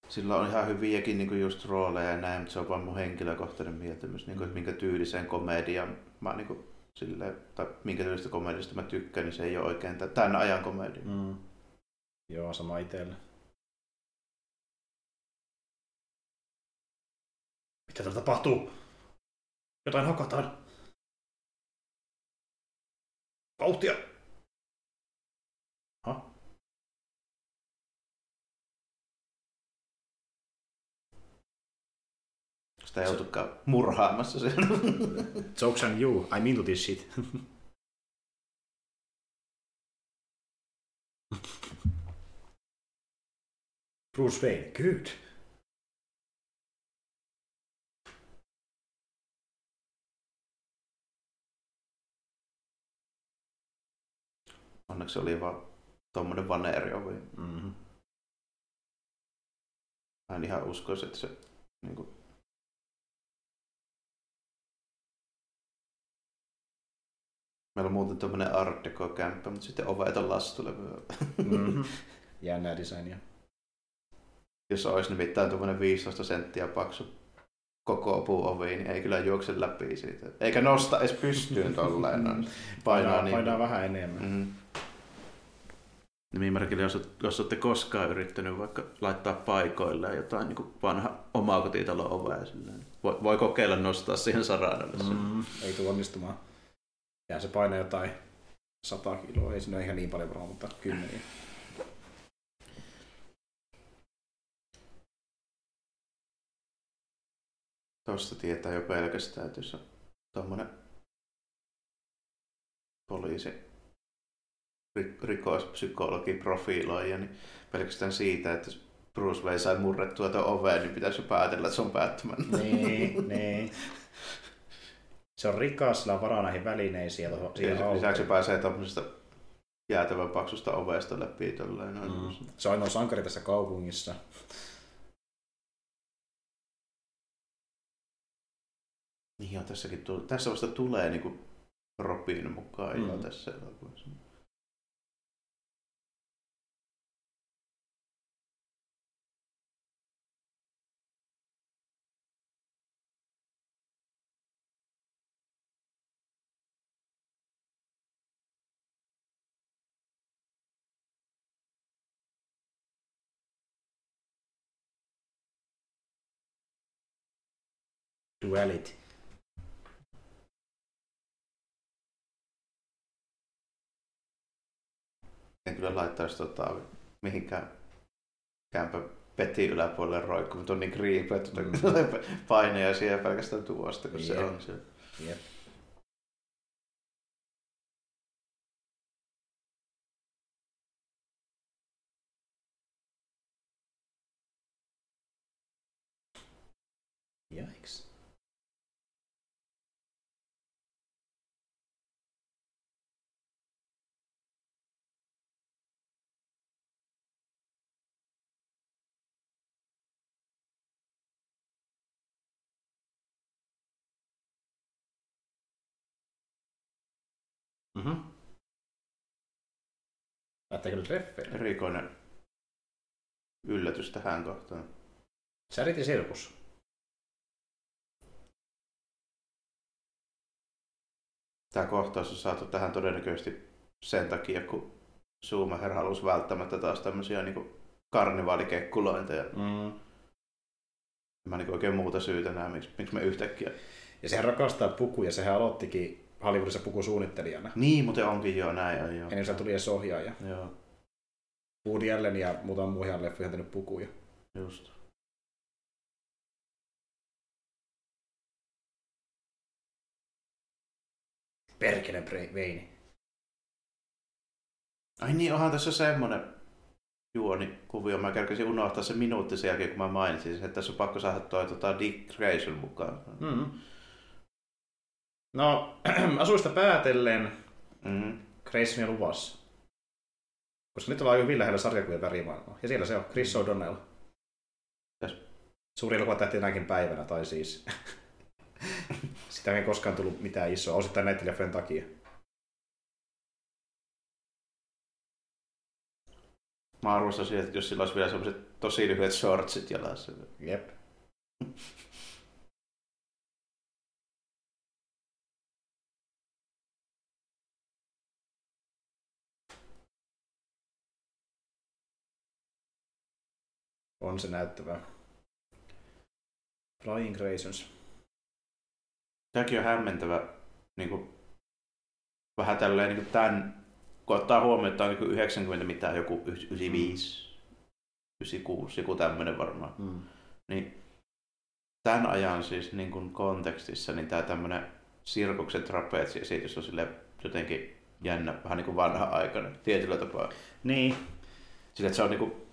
sillä on ihan hyviäkin niinku just rooleja ja näin, mutta se on vaan mun henkilökohtainen mieltymys, niinku, että minkä tyyliseen komedian mä niinku silleen, tai minkä tyylistä komediasta mä tykkään, niin se ei ole oikein tä- tämän ajan komedia. Mm. Joo, sama itsellä. Mitä täällä tapahtuu? Jotain hakataan. Vauhtia! Ha? Sitä ei joutukaan murhaamassa sen. Jokes on you, I'm into this shit. Bruce Wayne, good. Onneksi oli vaan tuommoinen vaneeriovi. Mm-hmm. Mä en ihan uskoisi, että se niin kuin... Meillä on muuten tuommoinen Art Deco-kämppä, mutta sitten ovet on lastulevyä. Mm-hmm. Jännää designia. Jos olisi nimittäin tuommoinen 15 senttiä paksu koko puuovi, niin ei kyllä juokse läpi siitä. Eikä nosta edes pystyyn tolleen. No. Painaa, Painaa, niin. painaa vähän enemmän. Mm. Nimimerkillä, jos, jos olette koskaan yrittänyt vaikka laittaa paikoilleen jotain niin vanha omakotitalon ovea, silleen, voi, voi kokeilla nostaa siihen saranalle. Mm. Mm, ei tule onnistumaan. Ja se painaa jotain 100 kiloa, ei siinä ole ihan niin paljon varmaan, mutta kymmeniä. Tuosta tietää jo pelkästään, että jos on tuommoinen poliisi ri- rikospsykologi profiiloija, niin pelkästään siitä, että Bruce Wayne sai murrettua tuon oveen, niin pitäisi jo päätellä, että se on Batman. niin, niin. Se on rikas, sillä on varaa näihin välineisiin ja tuohon, Lisäksi se pääsee tuommoisesta jäätävän paksusta ovesta läpi tolleen. Mm. Se on ainoa sankari tässä kaupungissa. Niin joo, tässäkin tuli, tässä vasta tulee niinku Robin mukaan mm. jo Mm. tässä elokuvassa. Duality. En kyllä laittaisi tota, mihinkään kämpä peti yläpuolelle roikkuun, mutta on niin creepy, että Mm. paineja siihen pelkästään tuosta, kun se Jep. on siellä. Jep. Yikes. Mm-hmm. Lähteekö nyt reffeille? Erikoinen yllätys tähän kohtaan. Charity Circus. Tämä kohtaus on saatu tähän todennäköisesti sen takia, kun Schumacher halusi välttämättä taas tämmöisiä niin karnevaalikekkulointeja. Mm. Mä niin oikein muuta syytä näe, miksi, miksi me yhtäkkiä. Ja sehän rakastaa pukuja, sehän aloittikin Hollywoodissa pukusuunnittelijana. Niin, mutta onkin jo näin. On, joo. Ennen kuin se tuli edes ohjaaja. joo, Woody Allen ja muutama muu ihan leffoja tehnyt pukuja. just. Perkele Veini. Ai niin, onhan tässä semmonen juoni kuvio. Mä kerkesin unohtaa se minuutti sen jälkeen, kun mä mainitsin sen, että tässä on pakko saada toi tota Dick Grayson mukaan. Mm. No, asuista päätellen Mm-hmm. Graysonia luvassa. Koska nyt ollaan hyvin lähellä sarjakuvien värimaailmaa. Ja siellä se on, Chris O'Donnell. Yes. Suuri elokuva tähti näinkin päivänä, tai siis... Sitä ei koskaan tullut mitään isoa, osittain leffojen takia. Mä arvostasin, että jos sillä olisi vielä semmoiset tosi lyhyet shortsit jalassa. Jep. On se näyttävää. Flying Graysons. Tämäkin on hämmentävä niin kuin, vähän tälleen niin kuin tämän, kun ottaa huomioon, että on niin kuin 90 mitään, joku 95, 96, joku tämmöinen varmaan. Mm. Niin tämän ajan siis niin kuin kontekstissa, niin tämä tämmöinen sirkuksen trapetsi-esitys on sille jotenkin jännä, vähän niin kuin vanha-aikainen tietyllä tapaa. Niin, Sillä, että se on niin kuin,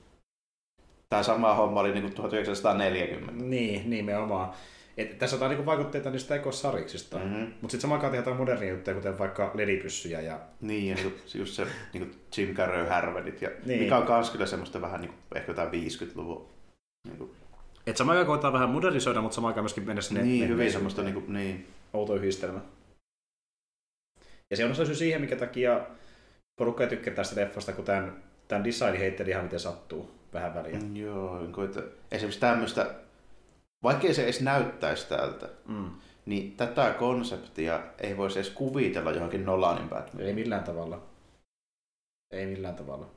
tämä sama homma oli niin kuin 1940. Niin, nimenomaan. Et tässä on niinku vaikutteita niistä ekosariksista, Mhm. mm-hmm. mutta sitten samaan aikaan tehdään modernia juttuja, kuten vaikka ledipyssyjä ja Niin, ja niinku, just se niinku Jim Carrey härvelit, ja Niin. niin. mikä on kans kyllä semmoista vähän niinku, ehkä jotain 50-luvun. Niinku, Et samaan aikaan koetaan vähän modernisoida, mutta samaan aikaan myöskin mennä sinne niin, hyvin semmoista niinku, niin. outo yhdistelmä. Ja se on osa syy siihen, minkä takia porukka ei tykkää tästä leffasta, kun tämän, tämän design heitteli ihan miten sattuu vähän väliä. Mm. Joo, niin kuin, että esimerkiksi tämmöistä, vaikkei se edes näyttäisi tältä, Mm. niin tätä konseptia ei voisi edes kuvitella johonkin Nolanin Batman. Ei millään tavalla. Ei millään tavalla.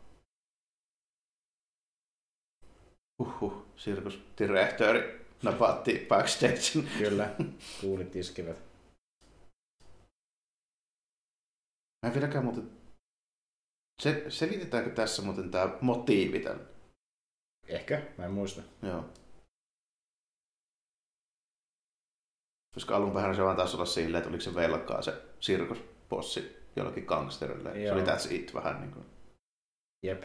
Huhhuh, sirkusdirektööri napatti backstagein. Kyllä, kuulit iskivät. Mä en vieläkään muuten... Se, selitetäänkö tässä muuten tämä motiivi tällä? Ehkä, mä en muista. Joo. Koska alun perin se vaan taisi olla silleen, että oliko se velkaa se sirkuspossi jollakin gangsterille. Se Joo. oli that's it vähän niin kuin. Jep.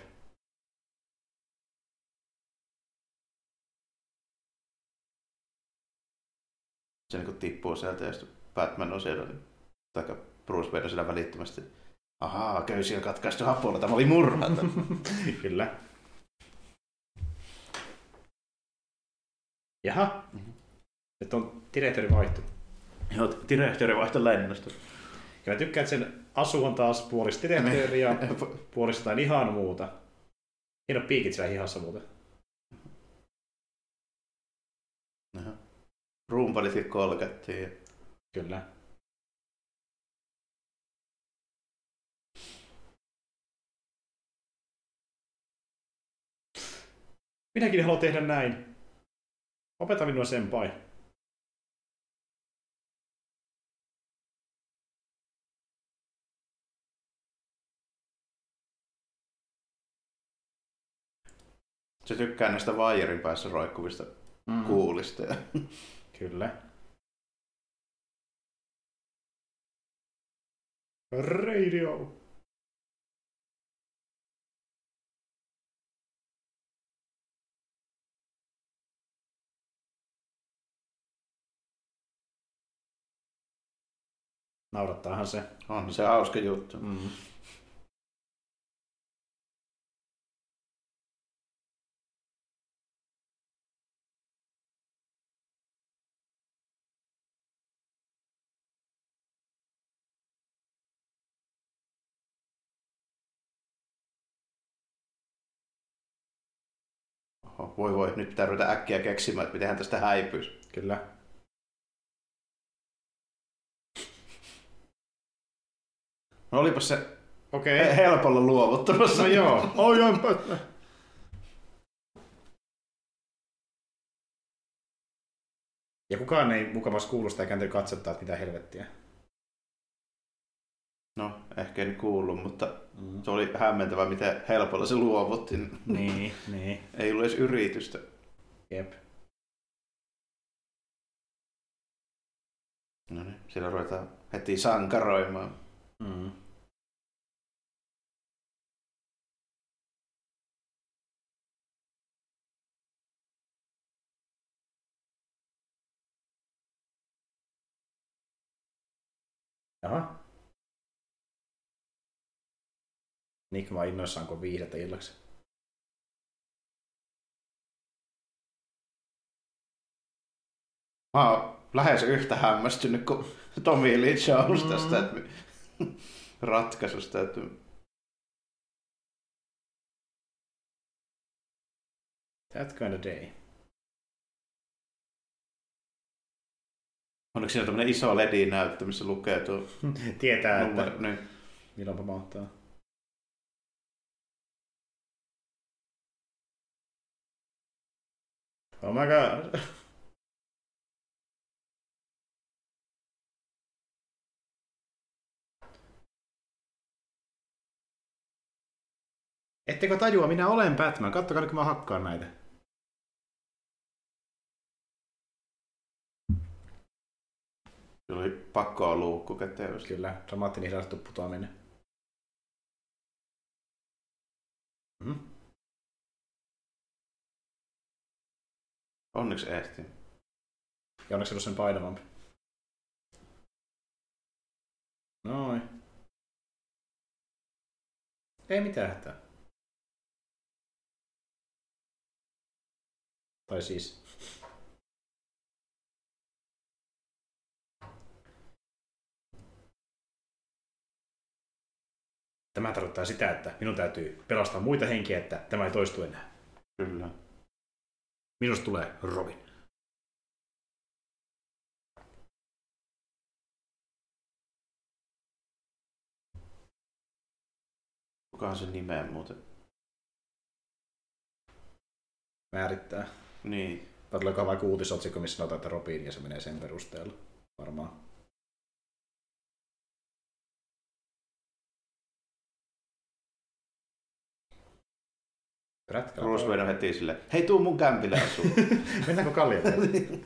Se niin kuin tippuu sieltä ja sitten Batman on siellä, niin, tai Bruce Wayne on siellä välittömästi. Ahaa, köysi on katkaistu hapolla, tämä oli murha. Kyllä. Jaha. Mhm. Nyt on direktori vaihtu. Joo, direktori vaihtoi lennosta. Ja mä tykkään, että sen asu on taas puolista direktori ja puolista jotain ihan muuta. Hieno piikit siellä hihassa muuten. Rumpalitkin kolkattiin. ja- Kyllä. Minäkin haluan tehdä näin. Opeta minua senpai. Se tykkää näistä vaijerin päässä roikkuvista Mm. kuulista. Ja... Kyllä. Radio. Naurattaahan se. On se hauska juttu. Mm. Oho, voi voi, nyt pitää ruveta äkkiä keksimään, että miten tästä häipyisi. Kyllä. No olipas se Okei. he- helpolla luovuttamassa. No joo. Oh, joo. Ja kukaan ei mukavasti kuulu sitä ja kääntynyt katsottaa, että mitä helvettiä. No, ehkä en kuullut, mutta Mm. se oli hämmentävää, miten helpolla se luovutti. Niin, niin. Ei ollut edes yritystä. Jep. No niin, siellä ruvetaan heti sankaroimaan. Mm. Jaha. Nick vaan innoissaan, kun on viihdettä illaksi. Mä oon lähes yhtä hämmästynyt kuin Tommy Lee Jones tästä että ratkaisusta. Että That kind of day. Onko siinä tämmönen iso LED-näyttö, missä lukee tuo Tietää, että numero? Niin. milloinpa mahtaa. Oh my god. Ettekö tajua, minä olen Batman. Kattokaa nyt, kun mä hakkaan näitä. Sillä oli pakkoa luukku käteen. just. Kyllä, dramaattinen hidastettu putoaminen. Mhm. Onneksi ehti. Ja onneksi ollut sen painavampi. Noin. Ei mitään hätää. Tai siis... Tämä tarkoittaa sitä, että minun täytyy pelastaa muita henkiä, että tämä ei toistu enää. Kyllä. Minusta tulee Robin. Kukahan sen nimeä muuten? Määrittää. Niin. Tai tuleekaan vaikka uutisotsikko, missä sanotaan, että Robin, ja se menee sen perusteella. Varmaan. Prätkä. Bruce Wayne on heti sille, hei tuu mun kämpille asuu. Mennäänkö kallion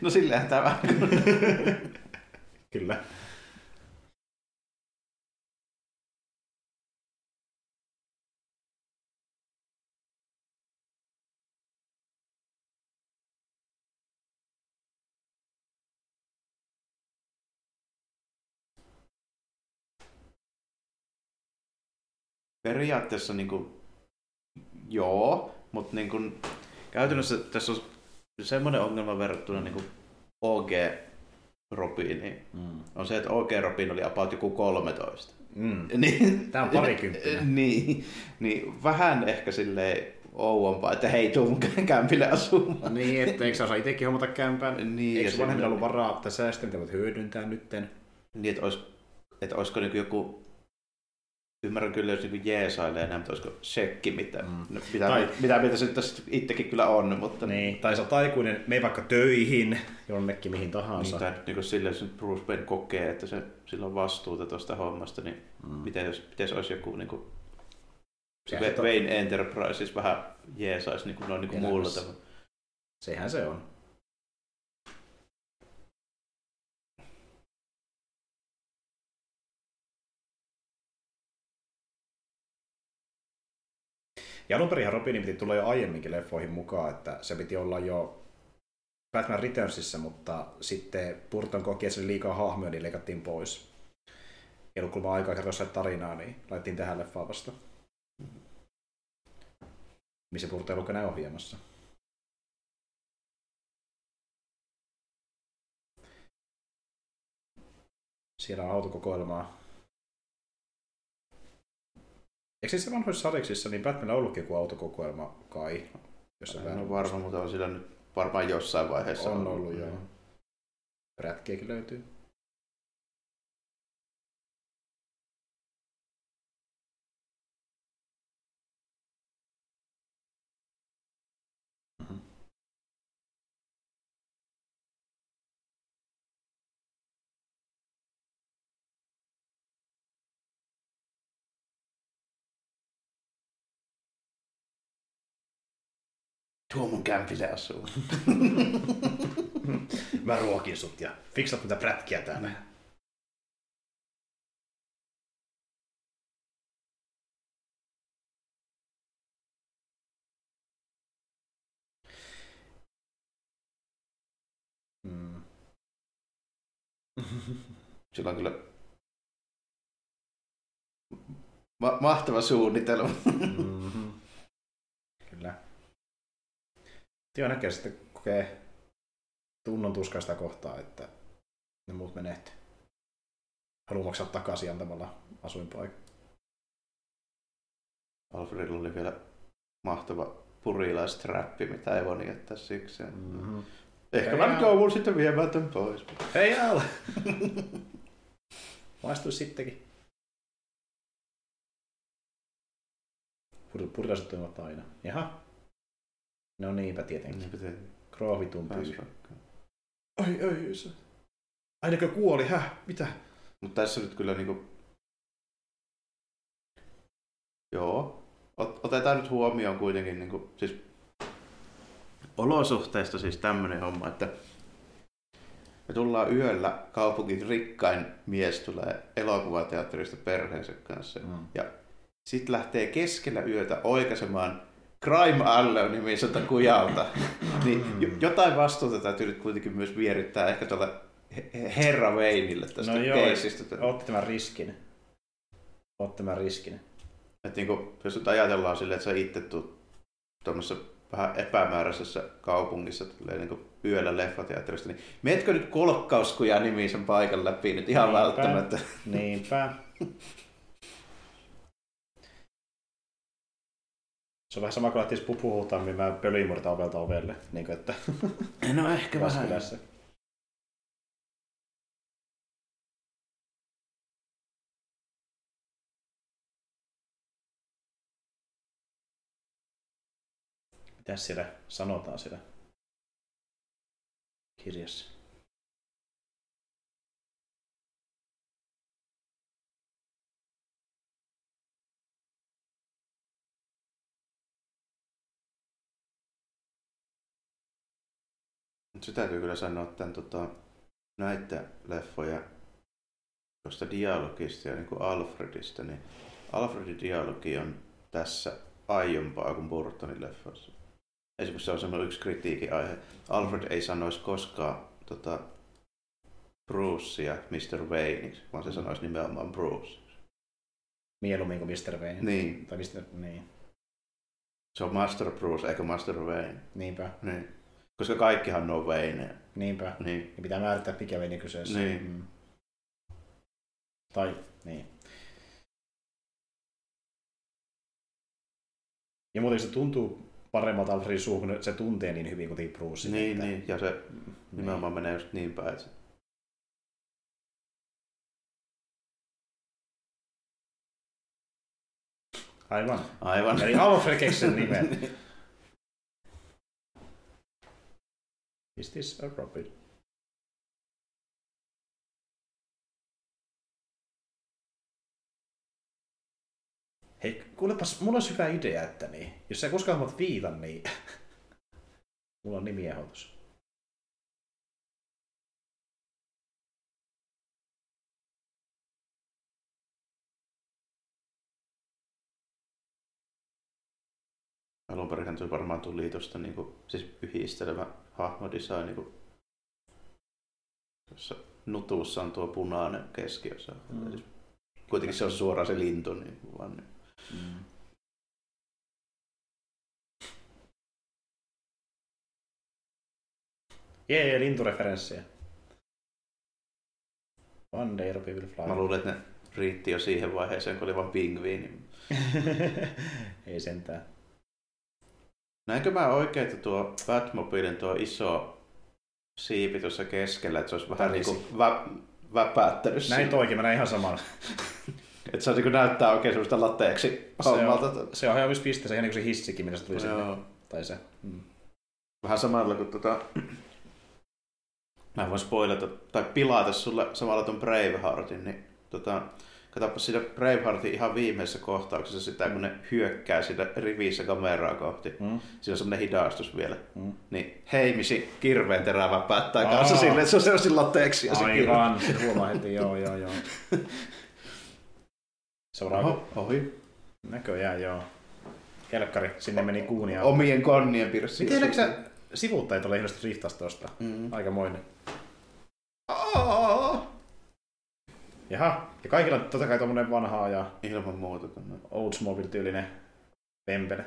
no silleen tämä. Kyllä. Periaatteessa niin kuin, joo, mutta niin kuin, käytännössä tässä on semmoinen ongelma verrattuna niin kuin OG Robiniin. Mm. On se, että OG Robin oli about joku 13. Mm. Niin, Tämä on parikymppinen. niin, niin, vähän ehkä silleen ouompaa, että hei, tuu mun kämpille asumaan. niin, että eikö sä osaa itsekin hommata kämpään? Niin, Eikö vanhemmilla ollut varaa tai säästöä, mitä voit hyödyntää nytten? Niin, että, olisi, että olisiko niin joku, ymmärrän kyllä, jos niin jeesailee enää, mutta olisiko shekki, mitä, Mm. mitä, Tai- mitä se tässä itsekin kyllä on, mutta Niin. Tai sä oot aikuinen, mene vaikka töihin, jonnekin mihin tahansa. Niin, tai niin silleen, jos nyt Bruce Wayne kokee, että se, sillä on vastuuta tuosta hommasta, niin Mm. miten, jos, miten se olisi joku niin kuin, se se to- Wayne Enterprises vähän jeesaisi niin kuin noin niin kuin muulla tavalla. Sehän se on. Ja alun perin Robinin piti tulla jo aiemminkin leffoihin mukaan, että se piti olla jo Batman Returnsissa, mutta sitten Burton koki, että se oli liikaa hahmoja, niin leikattiin pois. Ei ollut kuulemma aikaa kertoa tarinaa, niin laitettiin tähän leffaan vasta. Missä Burton ei ollut enää ohjaamassa. Siellä on autokokoelmaa. Eikö siis se vanhoissa sarjiksissa, niin Batmanilla ollutkin joku autokokoelma kai? Jos se En ole varma, mutta on sillä nyt varmaan jossain vaiheessa on ollut, joo. Prätkiäkin löytyy. Tuo mun kämpille asuu. Mä ruokin sut ja fiksat mitä prätkiä täällä. Mm. Sillä on kyllä ma- mahtava suunnitelma. Mm-hmm. Kyllä. Tio näkee sitten kokee tunnon tuskaista kohtaa, että ne muut menehtyy. Haluaa maksaa takaisin antamalla asuinpaikka. Alfredilla oli vielä mahtava purilaistrappi, mitä ei voinut jättää siksi. Mm-hmm. Ehkä mä nyt joudun sitten viemään tämän pois. Hei Al! Maistuisi sittenkin. Pur- Purilaiset toimivat aina. Jaha. No niinpä tietenkin. Niinpä tietenkin. Kroovitun Pääs pyy. Ai, ai, se... Ainakö kuoli, häh? Mitä? Mutta tässä nyt kyllä niinku... Joo. Ot- otetaan nyt huomioon kuitenkin niinku, siis olosuhteista siis tämmönen homma, että me tullaan yöllä kaupungin rikkain mies tulee elokuvateatterista perheensä kanssa. Mm. Ja sitten lähtee keskellä yötä oikaisemaan Crime Alle on nimiseltä kujalta. niin jotain vastuuta täytyy nyt kuitenkin myös vierittää ehkä tuolla Herra Wayneille tästä No joo, keisistä. otti tämän riskin. Otti tämän riskin. Että niin kuin, jos nyt ajatellaan silleen, että sä itse tuut tuommoisessa vähän epämääräisessä kaupungissa tulee niin yöllä leffateatterista, niin meetkö nyt kolkkauskuja nimisen paikan läpi nyt ihan Niinpä. välttämättä? Niinpä. Se on vähän sama kuin lähtisi puhutaan, niin mä pölyimurta ovelta ovelle. Niin kuin, että No ehkä Kaskylässä. Mitäs siellä sanotaan siellä kirjassa? Mut se täytyy kyllä sanoa tämän tota, näitä leffoja tuosta dialogista ja niin kuin Alfredista, niin Alfredin dialogi on tässä aiempaa kuin Burtonin leffoissa. Esimerkiksi se on semmoinen yksi kritiikin aihe. Alfred ei sanoisi koskaan tota, Brucea Mr. Wayneiksi, vaan se sanoisi nimenomaan Bruce. Mieluummin kuin Mr. Wayne. Niin, Tai Mr. Niin. se on Master Bruce eikä Master Wayne. Niinpä. Niin. Koska kaikkihan on Wayne. Niinpä. Niin. Ja pitää määrittää, mikä Wayne kyseessä. Niin. Mm. Tai, niin. Ja muuten se tuntuu paremmalta Alfredin suuhun, kun se tuntee niin hyvin kuin Bruce. Niin, niin, ja se Niin. nimenomaan menee just niin päin. että Aivan. Aivan. Eli Alfred keksi sen nimen. Is this a rabbit? Hei, kuulepas, mulla olisi hyvä idea, että niin, jos sä koskaan haluat viitan, niin mulla on nimiehdotus. Alun perin se varmaan tuli tuosta niinku, siis yhdistelevä hahmodesign, niinku, jossa nutussa on tuo punainen keskiosa. Mm. Eli Kuitenkin se on suoraan se lintu, niin vaan niin. Mm. Jee, lintureferenssiä. One day Robbie will fly. Mä luulen, että ne riitti jo siihen vaiheeseen, kun oli vain pingviini. Ei sentään. Näinkö mä oikein, että tuo Batmobilen tuo iso siipi tuossa keskellä, että se olisi vähän niin kuin vä, väpäättänyt Näin toikin, mä näin ihan saman. Että se on, niin kuin näyttää oikein semmoista lateeksi Se hommalta. on, se on ihan pisteessä, ihan niin kuin se hissikin, millä se tuli sinne. Tai se. Mm. Vähän samalla kuin tota... Mä voin spoilata tai pilata sulle samalla ton Braveheartin, niin tota, katsoppa siinä Braveheartin ihan viimeisessä kohtauksessa sitä, kun ne hyökkää sitä rivissä kameraa kohti. Mm. Siinä on semmonen hidastus vielä. Mm. Niin heimisi kirveen terävä päättää Aa. kanssa silleen, että se on sellaisin lateeksi ja se kirve. Aivan, se huomaa heti, joo, joo, joo. Seuraava Oho, ohi. näköjään, joo. Helkkari, sinne meni kuunia. Omien konnien piirissä. Miten sä sivuuttajat ole ihmiset riftasta tosta? Mm. Aikamoinen. Aa! Jaha, ja kaikilla on totta kai tommonen vanha ja Ilman muuta. Tonne. Oldsmobile-tyylinen pempele.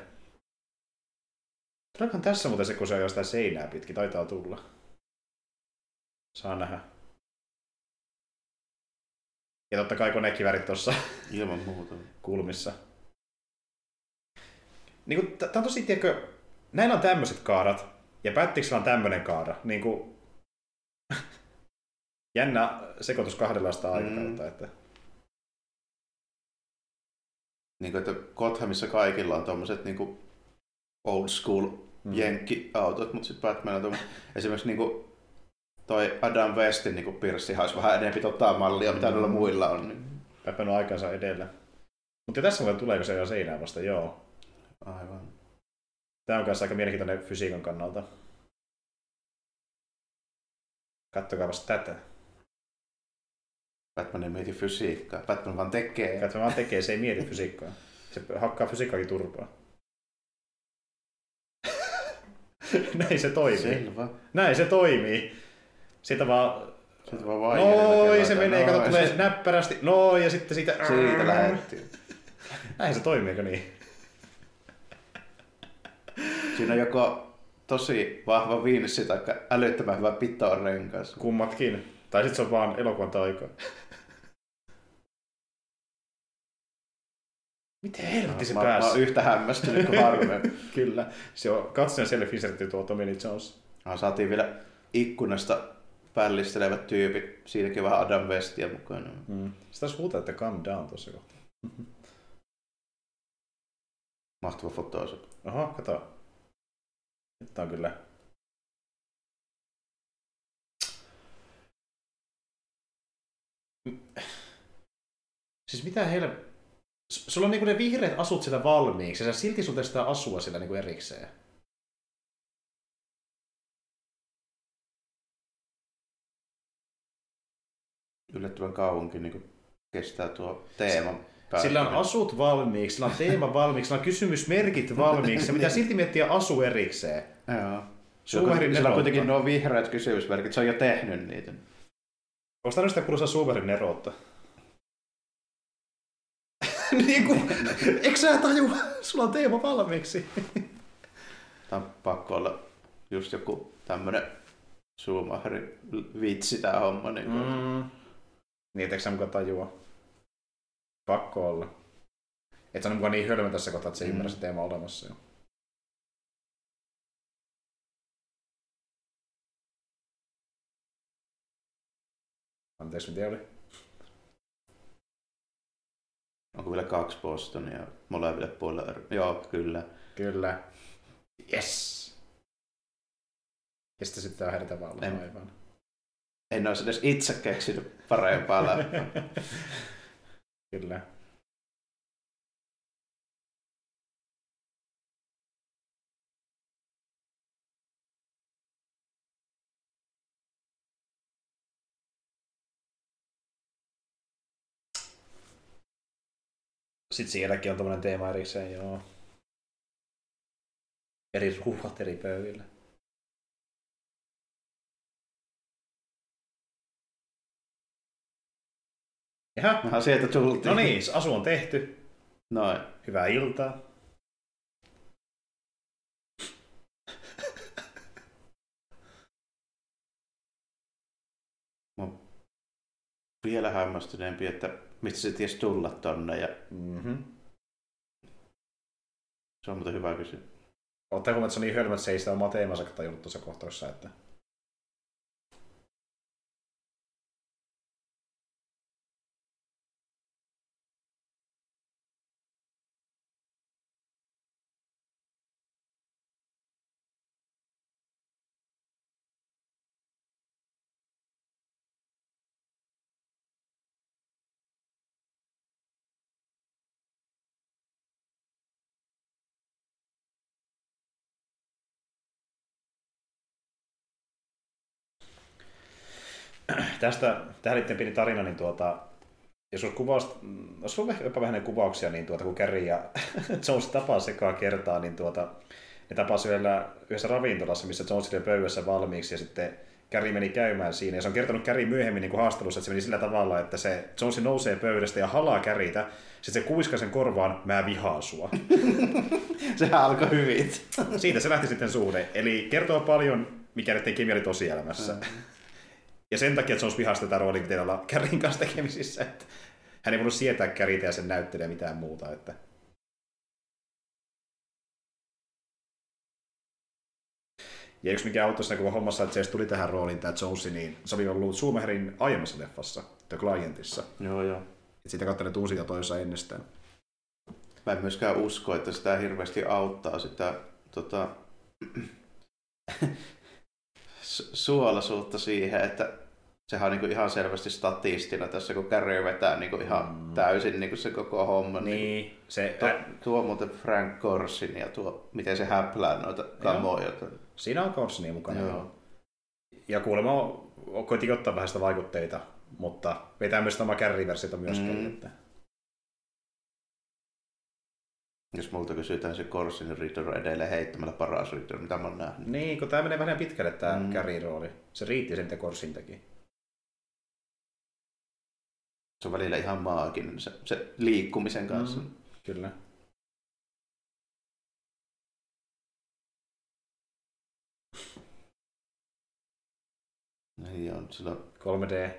Tuleekohan tässä muuten se, kun se on jostain seinää pitkin? Taitaa tulla. Saa nähdä. Ja totta kai konekivärit tuossa Ilman muuta. kulmissa. Niin kuin, tää on tosi, tiedätkö, näillä on tämmöiset kaarat, ja Pättiksellä on tämmöinen kaara. Niin kuin, jännä sekoitus kahdenlaista aikakautta. Mm. Että, Niin kuin, että Gothamissa kaikilla on tommoset niin kuin old school Mm. jenkkiautot, mutta sitten Batman on tommo... esimerkiksi niin kuin toi Adam Westin niin kuin pirssi olisi vähän enemmän tota mallia, mitä Mm. noilla muilla on. Niin... Päppän on aikansa edellä. Mutta tässä muuten tuleeko se jo seinään vasta? Joo. Aivan. Tämä on myös aika mielenkiintoinen fysiikan kannalta. Kattokaa vasta tätä. Batman ei mieti fysiikkaa. Batman vaan tekee. Katso vaan tekee, se ei mieti fysiikkaa. Se hakkaa fysiikkaakin turpaa. Näin se toimii. Selvä. Näin se toimii. Sitä vaan... Sitten vaan vaijerilla Noin, se menee, kato, Noin, tulee se- näppärästi. Noin, ja sitten siitä... Siitä lähettiin. Näin se toimii, eikö niin? Siinä on joko tosi vahva viinissi tai älyttömän hyvä pitoon renkas. Kummatkin. Tai sitten se on vaan elokuvan taika. Miten helvetti se mä, mä pääsi? oon yhtä hämmästynyt kuin harvemmin. Kyllä. Se on katsojan self-insertti tuo Tommy Lee Jones. Ah, saatiin vielä ikkunasta pällistelevät tyypit. Siinäkin vähän Adam Westia mukana. Mm. Taisi huutaa, että calm down tuossa kohtaa. Mahtava foto. Oho, kato. Nyt on kyllä... Siis mitä heillä... Sulla on niinku ne vihreät asut siellä valmiiksi, ja sä silti sun sitä asua siellä niinku erikseen. Yllättävän kauankin niin kestää tuo teema. Sillä on asut valmiiksi, sillä on teema valmiiksi, sillä on kysymysmerkit valmiiksi, mitä silti miettiä asu erikseen. Joo. Suumerin Sillä on kuitenkin nuo vihreät kysymysmerkit. Se on jo tehnyt niitä. Onko tarvitse sitä kuulostaa Suumerin neroutta? niin kuin, eikö sä tajua? Sulla on teema valmiiksi. Tämä on pakko olla just joku tämmönen Schumacherin vitsi tää homma. Niin kuin. Mm. Niin, etteikö sä mukaan tajua? Pakko olla. Et sä ole mukaan niin hölmö tässä kohtaa, että se Mm. ymmärrä se teema olemassa jo. Anteeksi, mitä oli? Onko vielä kaksi Bostonia molemmille puolelle? Joo, kyllä. Kyllä. Yes! Ja sitten sitten on herätä vaan En- aivan. En olisi edes itse keksinyt parempaa läppää. Kyllä. Sitten sielläkin on tämmöinen teema erikseen, joo. Eri ruuat eri pöydillä. Jaha, Mehän sieltä tultiin. no niin, asu on tehty. Noin. Hyvää iltaa. Vielä hämmästyneempi, että mistä se ties tulla tonne. Ja Mm-hmm. se on muuten hyvä kysymys. Huomioon, että se on niin hölmö, että se ei sitä omaa teemansa tajunnut tuossa kohtauksessa. Että... Tästä, tähän liittyen pieni tarina, niin tuota, jos olisi kuvaus, mm, olisi ollut jopa vähän kuvauksia, niin tuota, kun Carrie ja Jones tapaa sekaa kertaa, niin tuota, ne tapasi yhdellä, yhdessä ravintolassa, missä Jones oli pöydässä valmiiksi, ja sitten Carrie meni käymään siinä, ja se on kertonut Carrie myöhemmin niin kuin haastattelussa, että se meni sillä tavalla, että se Jones nousee pöydästä ja halaa Carrieta, sitten se kuiskaa sen korvaan, mä vihaan sua. Sehän alkoi hyvin. Siitä se lähti sitten suhde. Eli kertoo paljon, mikä nyt kemi oli tosielämässä. Ja sen takia Jones vihasi tätä roolia, pitää olla Carrien kanssa tekemisissä. Että hän ei voinut sietää Carrieta ja sen näyttelijä mitään muuta. Että... Ja yksi mikä auttoi siinä koko hommassa, että se tuli tähän rooliin, tämä Jonesi, niin se oli ollut Schumacherin aiemmassa leffassa, The Clientissa. Joo, joo. Et sitä kautta ne tunsi ja toissa ennestään. Mä en myöskään usko, että sitä hirveästi auttaa sitä tota, suolaisuutta siihen, että sehän on niinku ihan selvästi statistina tässä, kun Carrie vetää niinku ihan Mm. täysin niinku se koko homma. Niin, se, Tuo, tuo muuten Frank Corsin ja tuo, miten se häplää noita kamoja. Siinä on Corsini mukana. Joo. Ja kuulemma koitin ottaa vähän sitä vaikutteita, mutta vetää myös tämä kärriversiota myöskin. Mm. Että... Jos multa kysytään se Corsin Riddler on edelleen heittämällä paras Riddler, mitä mä oon nähnyt. Niin, kun tämä menee vähän pitkälle tämä Mm. rooli. Se riitti sen, mitä Korsin teki. Se on välillä ihan maaginen se, se liikkumisen kanssa. Mm. Kyllä. On, sillä 3D,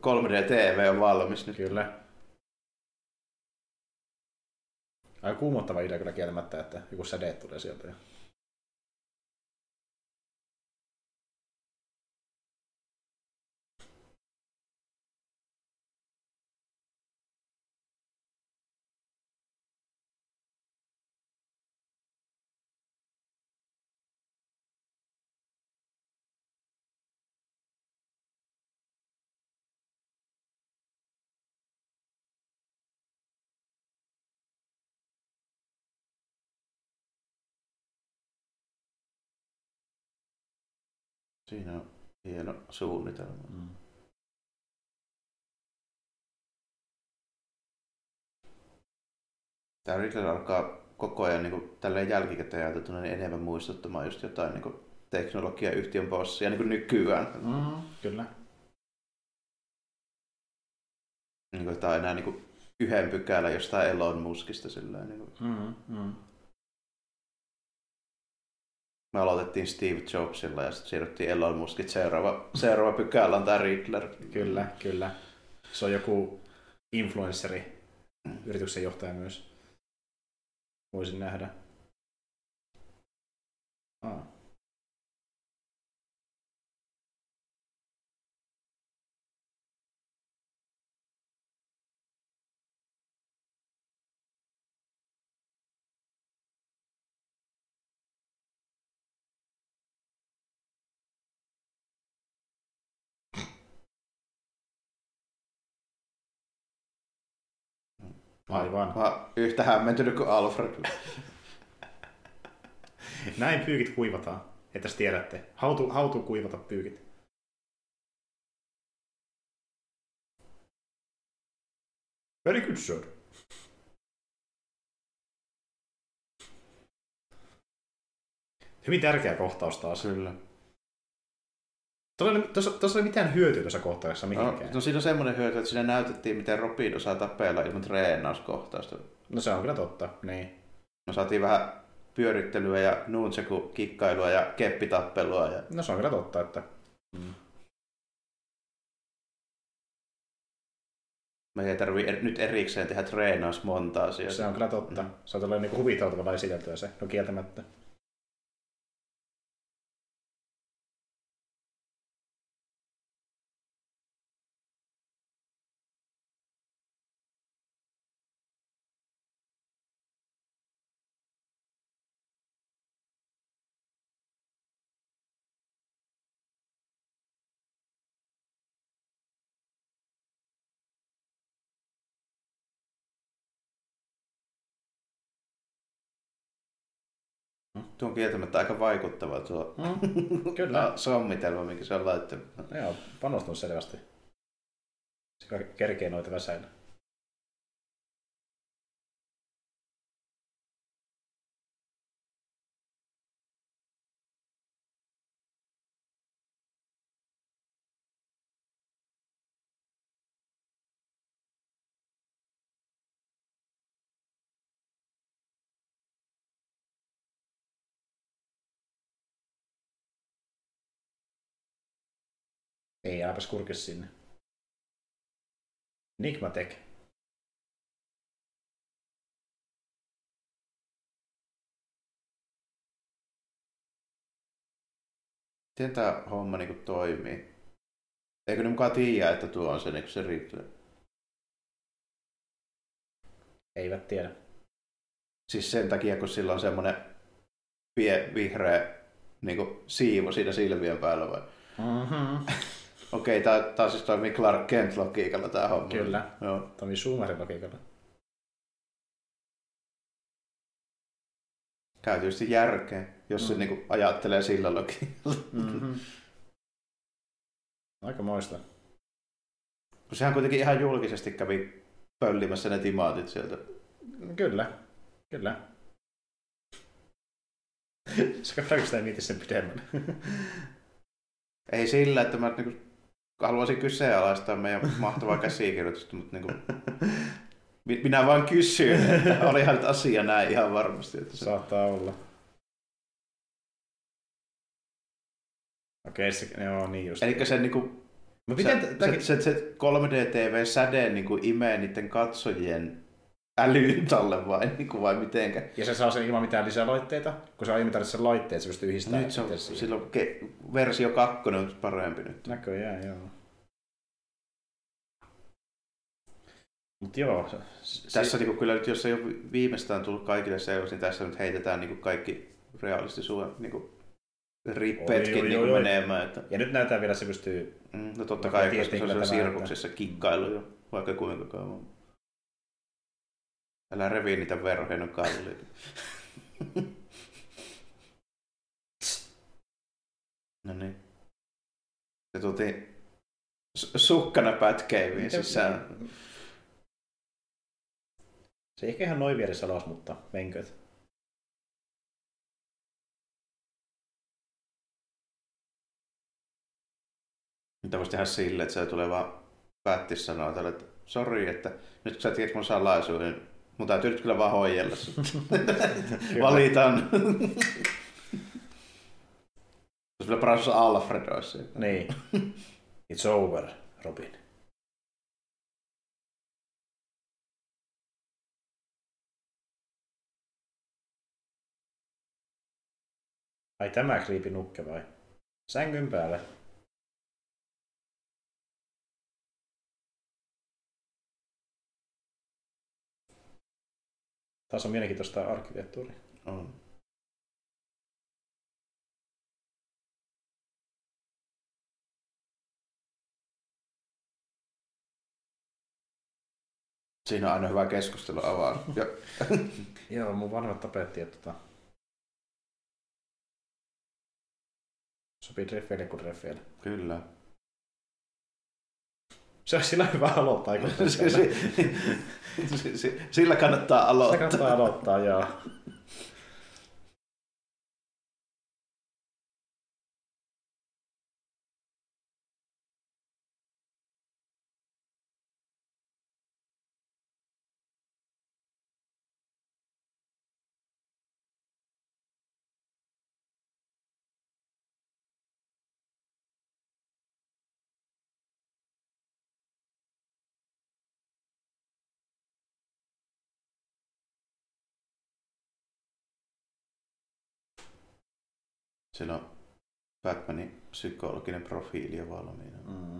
3D-TV on valmis nyt. kyllä. Aika kuumottava idea kyllä kieltämättä, että joku säde tulee sieltä. Siinä on hieno suunnitelma. Mm. Tämä Riddler alkaa koko ajan niin kuin, tälleen jälkikäteen ajateltuna niin enemmän muistuttamaan just jotain niin kuin, teknologiayhtiön bossia niin kuin nykyään. Mm, kyllä. Niin kuin, tämä on enää niin kuin, yhden pykälän jostain Elon Muskista. Sillä, niin kuin. Mm, mm. Me aloitettiin Steve Jobsilla ja sitten siirryttiin Elon Muskit. Seuraava, seuraava pykälä on tämä Riddler. Kyllä, kyllä. Se on joku influenssari, yrityksen johtaja myös. Voisin nähdä. Ah. Aivan. Mä oon yhtä hämmentynyt kuin Alfred. Näin pyykit kuivataan, että tiedätte. How to kuivata pyykit. Very good, sir. Hyvin tärkeä kohtaus taas. Kyllä. Tuossa, ei ole mitään hyötyä tuossa kohtauksessa No, mihinkään. no siinä on semmoinen hyöty, että siinä näytettiin, miten Robin osaa tapella ilman treenauskohtausta. No se on kyllä totta, niin. Me saatiin vähän pyörittelyä ja nunchaku kikkailua ja keppitappelua. Ja... No se on kyllä totta, että... Mm. Me ei tarvi er- nyt erikseen tehdä treenausmontaasia. Se on kyllä totta. Mm. Se on tällainen niin huvittavalla esiteltyä se, no kieltämättä. Tuo on kieltämättä aika vaikuttava tuo Mm, kyllä. sommitelma, minkä se on laittanut. Joo, panostunut selvästi. Se kerkee noita väsäillä. Ei, äläpäs kurkis sinne. Nigmatech. Miten tämä homma niin toimii? Eikö ne mukaan tiedä, että tuo on se, niin se Riddler? Eivät tiedä. Siis sen takia, kun sillä on semmoinen pie, vihreä niin kuin siivu siinä silmien päällä vai? Mm-hmm. Okei, tää, tää siis toimii Clark Kent logiikalla tää homma. Kyllä. Joo. Tomi Schumacherin logiikalla. Käy tietysti järkeen, jos se Mm. niin ajattelee sillä logiikalla. Mm-hmm. Aika moista. Kun sehän kuitenkin ihan julkisesti kävi pöllimässä ne timaatit sieltä. Kyllä. Kyllä. Koska Frankenstein mieti sen pidemmän. Ei sillä, että mä niinku haluaisin kyseenalaistaa meidän mahtavaa käsikirjoitusta, mutta niinku, minä vaan kysyin, että olihan nyt asia näin ihan varmasti. Että se... Saattaa olla. Okei, se, joo, niin just. Eli se, niinku, Mä se, miten se, se, se 3D-TV-säde niinku imee niiden katsojien älyyn talle vai, niinku, vai mitenkä? Ja se saa sen ilman mitään lisälaitteita, kun se on ilman sen laitteet, se pystyy yhdistämään Nyt se on, silloin ke, versio 2 on parempi nyt. Näköjään, joo. Mut joo. Se, Tässä niinku, kyllä nyt, jos ei ole viimeistään tullut kaikille selväksi, niin tässä nyt heitetään niinku kaikki realistisuuden niinku, rippeetkin Oi, niinku oi, oi. menemään. Että, Ja nyt näyttää vielä, se pystyy... mm, no totta kai, koska se on sirkuksessa kikkailu jo vaikka kuinka kauan. Älä revi niitä verhoja, ne on kalliita. no niin. Se tultiin s- sukkana pätkeiviin sisään. Se ei ehkä ihan noin vieressä alas, mutta menköt. Mitä voisi tehdä silleen, että se tulee vaan päätti sanoa tälle, että sori, että nyt kun sä tiedät mun salaisuuden, niin mun täytyy nyt kyllä vaan hoijella. Valitan. Olisi vielä paras Alfred olisi. Niin. It's over, Robin. Ai tämä kriipi nukke vai? Sängyn päälle. Taas on mielenkiintoista arkkitehtuuria. On. Siinä on aina hyvä keskustelu avaa. Joo, mun vanhemmat tapetti, että tota... Sopii treffeille kuin treffeille. kyllä. Se olisi sillä hyvä aloittaa, kun Si- si- si- Sillä kannattaa Se aloittaa. kannattaa aloittaa, joo. Siinä on Batmanin psykologinen profiili jo valmiina. Mm.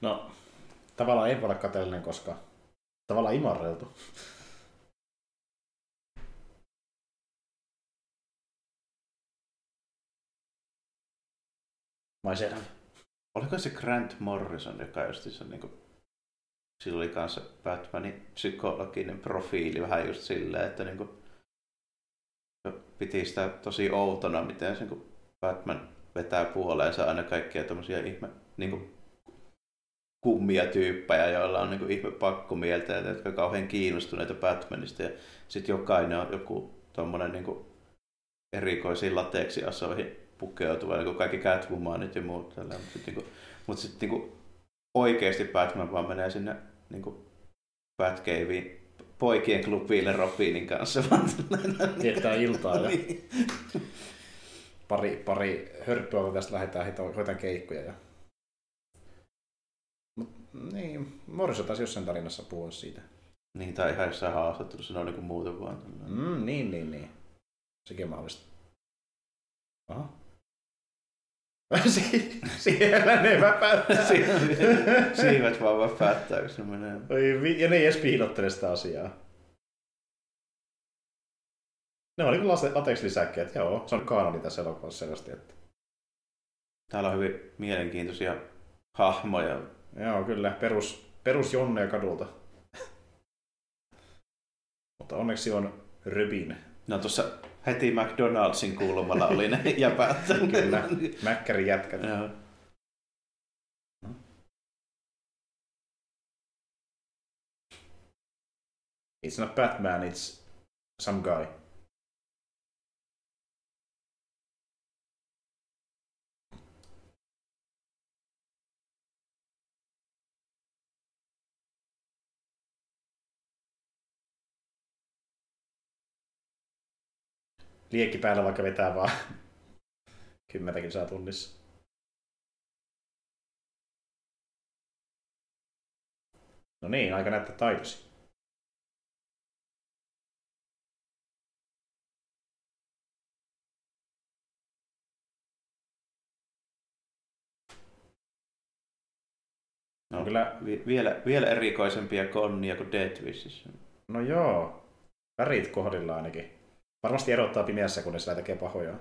No, tavallaan ei voi olla kateellinen, koska tavallaan imarreltu. Myself. Oliko se Grant Morrison, joka justiinsa niin kuin, sillä oli kanssa Batmanin psykologinen profiili vähän just silleen, että niin kuin, piti sitä tosi outona, miten se, niin kuin Batman vetää puoleensa aina kaikkia tämmöisiä ihme niin kuin, kummia tyyppejä, joilla on niin kuin, ihme pakkomieltä, ja jotka on kauhean kiinnostuneita Batmanista. Ja sitten jokainen on joku tommonen niin kuin, erikoisiin lateksiasoihin pukeutuva, niin kuin kaikki Catwomanit ja muut. Mutta sitten niin mut sit, niin oikeasti Batman vaan menee sinne niin kuin Batcaveen poikien klubille Robinin kanssa. Viettää iltaa ja Niin. pari, pari hörppyä, kun tästä lähdetään hoitaan keikkoja. Ja... Niin, Morrison taisi jossain tarinassa puhua siitä. Niin, tai ihan jossain haastattelussa, ne on niin muuten vaan. Mm, niin, niin, niin. Sekin on mahdollista. Aha. Si- siellä ne väpättää. Siivet vaan väpättää, kun se menee. Oi, vi- ja ne ei edes piilottele sitä asiaa. Ne on niin kuin latex-lisäkkeet, joo. Se on kanoni tässä elokuvassa selvästi. Että... Täällä on hyvin mielenkiintoisia hahmoja. Joo, kyllä. Perus, perus Jonne kadulta. Mutta onneksi on Röbin. No tuossa heti McDonaldsin kulmalla oli ne jäpät. Kyllä, Mäkkärin jätkät. Joo. It's not Batman, it's some guy. Liekki päällä vaikka vetää vaan kymmentäkin saa tunnissa. No niin, aika näyttää taitosi. No, On kyllä, vi- vielä, vielä erikoisempia konnia kuin Dead no joo, värit kohdilla ainakin. Varmasti erottaa pimeässä, kun ne sillä tekee pahoja.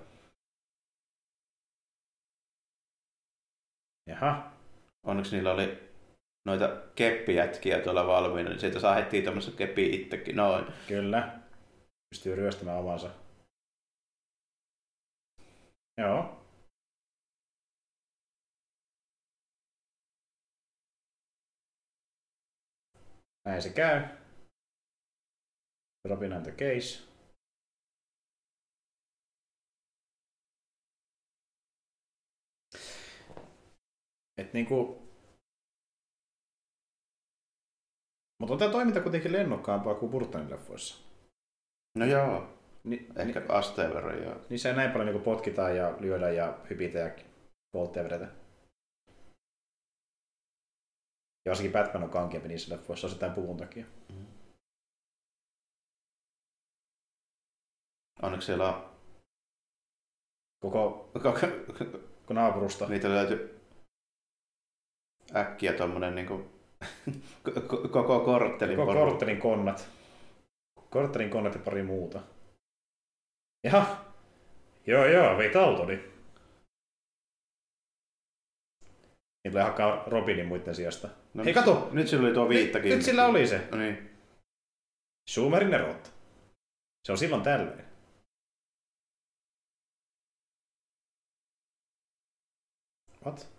Jaha, Onneksi niillä oli noita keppijätkiä tuolla valmiina, niin sieltä saa heti tämmöisen keppi itsekin. Noin. kyllä. Pystyy ryöstämään omansa. Joo. Näin se käy. Robin on the case. Et niinku... Mutta on tämä toiminta kuitenkin lennokkaampaa kuin Burtonin leffoissa. No joo, Ni, ehkä ni, asteen verran joo. niissä ei näin paljon niinku potkitaan ja lyödään ja hypitä ja poltteja vedetä. Ja varsinkin Batman on kankeampi niissä leffoissa osittain puvun takia. Onneksi siellä on Koko, koko, koko naapurusta. niitä löytyi äkkiä tommonen niinku koko korttelin Koko porukka. korttelin konnat. Korttelin konnat ja pari muuta. Jaha. Joo, joo, veit autoni. Niin tulee hakkaa Robinin muiden sijasta. No, Hei, nyt- kato! Nyt sillä oli tuo viittakin. Nyt, nyt sillä oli se. No niin. Schumerin erotta. Se on silloin tälleen. What?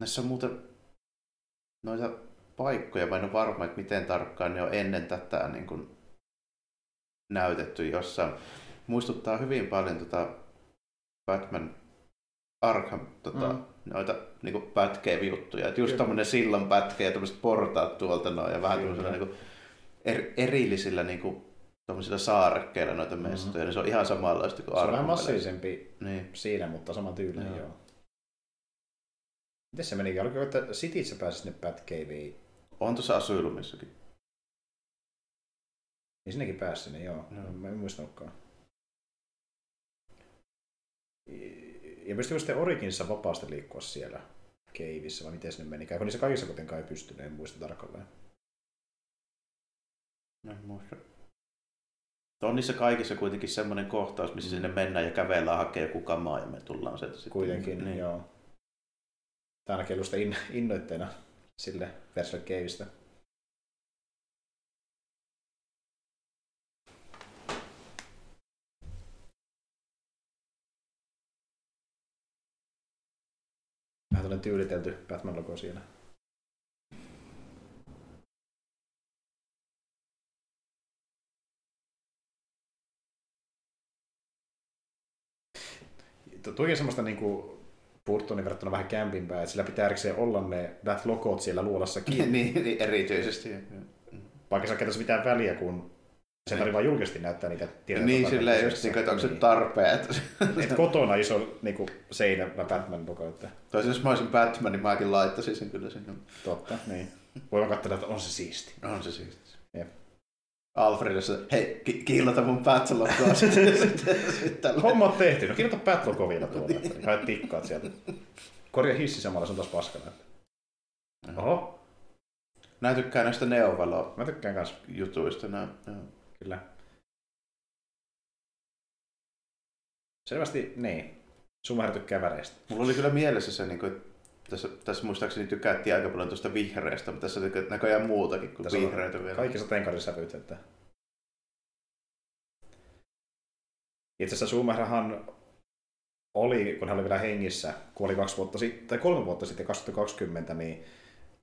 Näissä on muuten noita paikkoja, mä en ole varma, että miten tarkkaan ne on ennen tätä niin kuin näytetty jossain. Muistuttaa hyvin paljon tota Batman Arkham tota, Mm. noita niin kuin pätkeä-juttuja. Et just tämmöinen sillan pätkä ja tämmöiset portaat tuolta noin ja vähän Kyllä. tämmöisillä niin kuin er, erillisillä niin kuin, tämmöisillä saarekkeilla noita mestoja, niin se on ihan samanlaista kuin Se on vähän massiivisempi Niin. siinä, mutta sama tyylinen, joo. Joo. Miten se meni? Oliko, että Cityssä pääsi sinne Batcaveen? On tuossa Asylumissakin. Niin sinnekin pääsi sinne, joo. Joo. Mä en muistanutkaan. Ja pystyykö sitten Originissa vapaasti liikkua siellä keivissä, vai miten sinne meni? Kun niissä kaikissa kuitenkaan ei pystynyt, en muista tarkalleen. No, en muista. On niissä kaikissa kuitenkin semmoinen kohtaus, missä sinne mennään ja kävellään hakee joku kamaa ja me tullaan sieltä sitten. Kuitenkin, niin. joo tai ainakin ollut in, innoitteena sille Version Caveista. Vähän tällainen tyylitelty Batman-logo siinä. on semmoista niinku Burtonin verrattuna vähän kämpimpää, että sillä pitää erikseen olla ne that logot siellä luolassa kiinni. niin, niin, erityisesti. Vaikka sä ei mitään väliä, kun se tarvitsee vain julkisesti näyttää niitä tietoja. Niin, silleen just, niin, että onko se tarpeet. Et kotona iso niin kuin seinä Batman logo. Että... Toisin jos mä olisin Batman, niin mäkin laittaisin sen kyllä sinne. Totta, niin. Voi katsoa, että on se siisti. On se siisti. Alfredissa, hei, ki- kiillota mun Batlogoa sitten. Homma on tehty. No kiillota Batlogoa vielä tuolla. Niin haet tikkaat sieltä. Korja hissi samalla, se on taas paskana. Oho. Mä tykkään näistä neovalo Mä tykkään kans jutuista. Nää, Kyllä. Selvästi, niin. Sumaher tykkää väreistä. Mulla oli kyllä mielessä se, niin kuin, tässä, tässä muistaakseni tykättiin aika paljon tuosta vihreästä, mutta tässä on näköjään muutakin kuin tässä vihreitä vielä. Kaikissa tenkarin että Itse asiassa Schumacherhan oli, kun hän oli vielä hengissä, kuoli kaksi vuotta sitten, tai kolme vuotta sitten, 2020, niin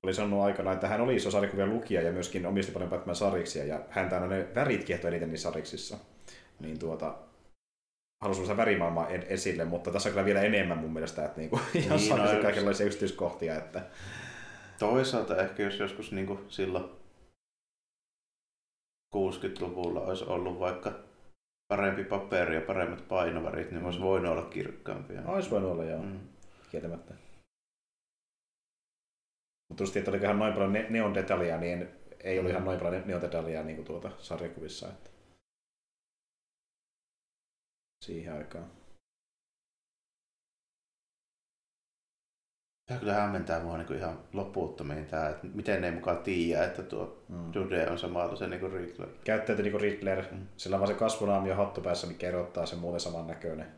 oli sanonut aikana, että hän oli iso sarjakuvien lukija ja myöskin omisti paljon Batman-sariksia, ja häntä aina ne värit kiehtoi eniten niissä sariksissa. Niin tuota, halusi semmoista värimaailmaa esille, mutta tässä on kyllä vielä enemmän mun mielestä, että niinku, niin, no, kaikenlaisia yksityiskohtia. Että... Toisaalta ehkä jos joskus niinku silloin 60-luvulla olisi ollut vaikka parempi paperi ja paremmat painovärit, niin olisi voinut olla kirkkaampia. Olisi voinut olla, joo. Mm. Kieltämättä. Mutta just, että oliko ihan noin paljon ne- neon detaljia, niin ei ollut ihan noin paljon neon detaljia niin kuin tuota sarjakuvissa. Että... Siihen aikaan. Tämä kyllä hämmentää mua niin ihan loputtomiin tämä, että miten ne ei mukaan tiedä, että tuo mm. Dude on samalla se niin Riddler. Käyttäytyy niin kuin Riddler. Mm. Sillä on vaan se kasvunaami ja hattu päässä, mikä erottaa sen muuten saman näköinen.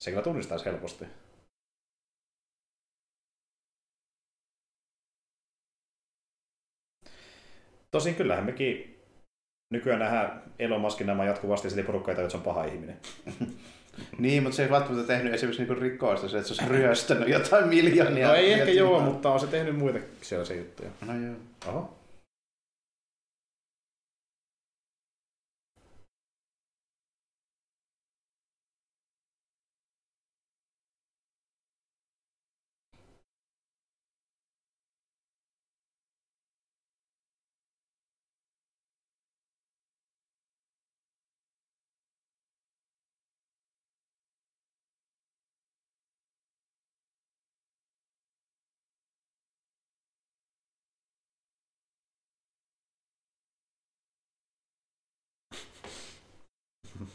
Se kyllä tunnistaisi helposti. Tosin kyllähän mekin nykyään nähdään Elon Muskin nämä jatkuvasti sille porukkaita, se on paha ihminen. niin, mutta se ei välttämättä tehnyt esimerkiksi niinku rikoista, se, että se olisi ryöstänyt jotain miljoonia. No ei ehkä joo, mutta on se tehnyt muita sellaisia juttuja. No joo. Oho.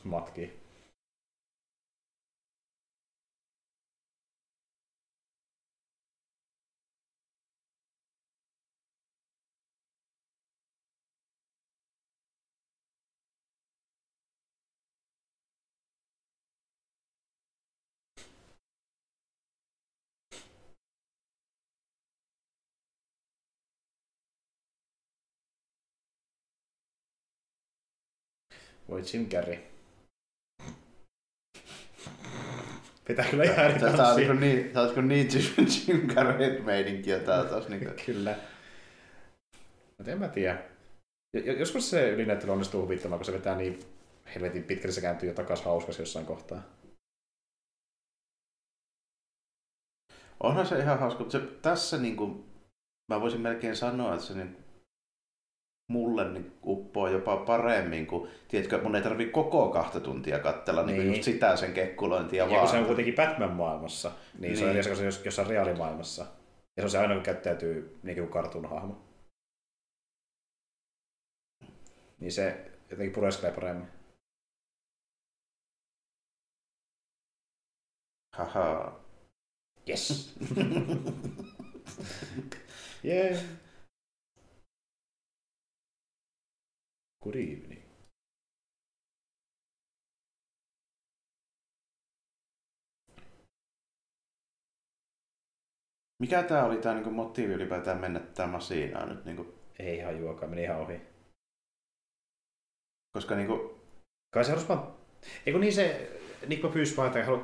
Matki. Voi Jim Carrey. Pitää kyllä ihan eri Tämä on niin, niin, tämä on niin Jim, Carrey-meininkiä tää taas. Niin kyllä. Mutta en mä tiedä. Joskus se ylinäyttely onnistuu huvittamaan, kun se vetää niin helvetin pitkälle se kääntyy jo takaisin hauskas jossain kohtaa. Onhan se ihan hauska, mutta se, tässä niin kuin, mä voisin melkein sanoa, että se niin, mulle niin uppoo jopa paremmin, kun tiedätkö, mun ei tarvi koko kahta tuntia katsella niin. niin just sitä sen kekkulointia ja vaan. kun se on kuitenkin Batman-maailmassa, niin, niin. se on niin. eri se on reaalimaailmassa. Ja se on se aina, kun käyttäytyy niin kuin kartun-hahmo. Niin se jotenkin pureskelee paremmin. Haha. Yes. yeah. Good evening. Mikä tämä oli tämä niinku motiivi ylipäätään mennä tämä Masinaan nyt? Niinku? Ei ihan juokaa, meni ihan ohi. Koska niinku... Kai se halusi vaan... Eikö niin se... Nikko pyysi vaan, että halu...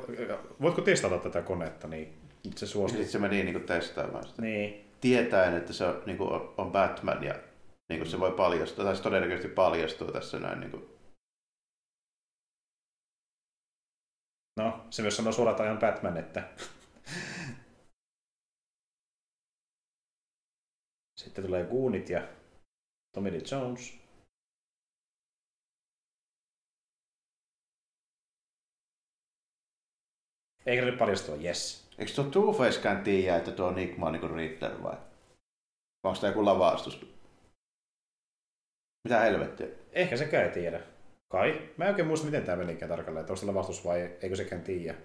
voitko testata tätä konetta, niin se suostui. Sitten se meni niinku testaamaan sitä. Niin. Tietäen, että se on, niinku, on Batman ja niin kuin se voi paljastua, tai se todennäköisesti paljastuu tässä näin. Niin kuin. No, se myös sanoo suoraan ajan Batman, että... Sitten tulee Goonit ja Tommy Lee Jones. Eikä nyt paljastua, yes. Eikö tuo Two-Facekään tiedä, että tuo Nick on niinku Riddler vai? Onko tämä joku lavastus? Mitä helvettiä? Ehkä sekään ei tiedä. Kai. Mä en oikein muista, miten tämä menikään tarkalleen, että onko vastus vai eikö sekään tiedä.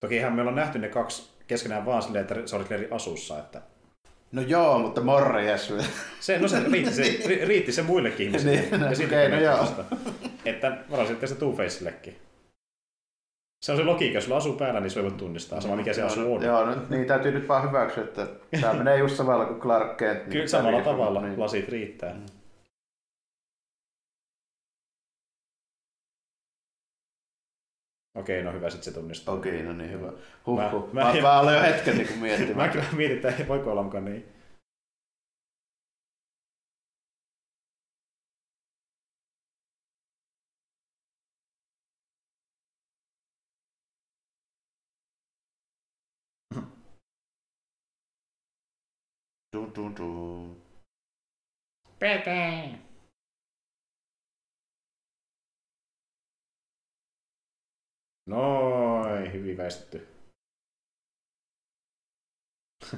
Toki ihan me ollaan nähty ne kaksi keskenään vaan silleen, että se oli eri asussa, että... No joo, mutta morjes. Se, no se riitti se, riitti se muillekin ihmisille. niin, ja sitten okay, no joo. Että varasitte se Two-Faceillekin. Se on se logiikka, jos sulla asuu päällä, niin se voi tunnistaa, sama mikä se asuu on. Joo, no, niin täytyy nyt vaan hyväksyä, että tämä menee just samalla kuin Clark Kent. Niin Kyllä samalla tavalla, niin. lasit riittää. Mm. Okei, no hyvä, sitten se tunnistaa. Okei, no niin hyvä. Huh, huh. Mä, mä, mä, mä olen jo hetken niin miettimään. mä kyllä mietin, että voiko olla mukaan niin. Pepe. Noin, hyvin väistetty.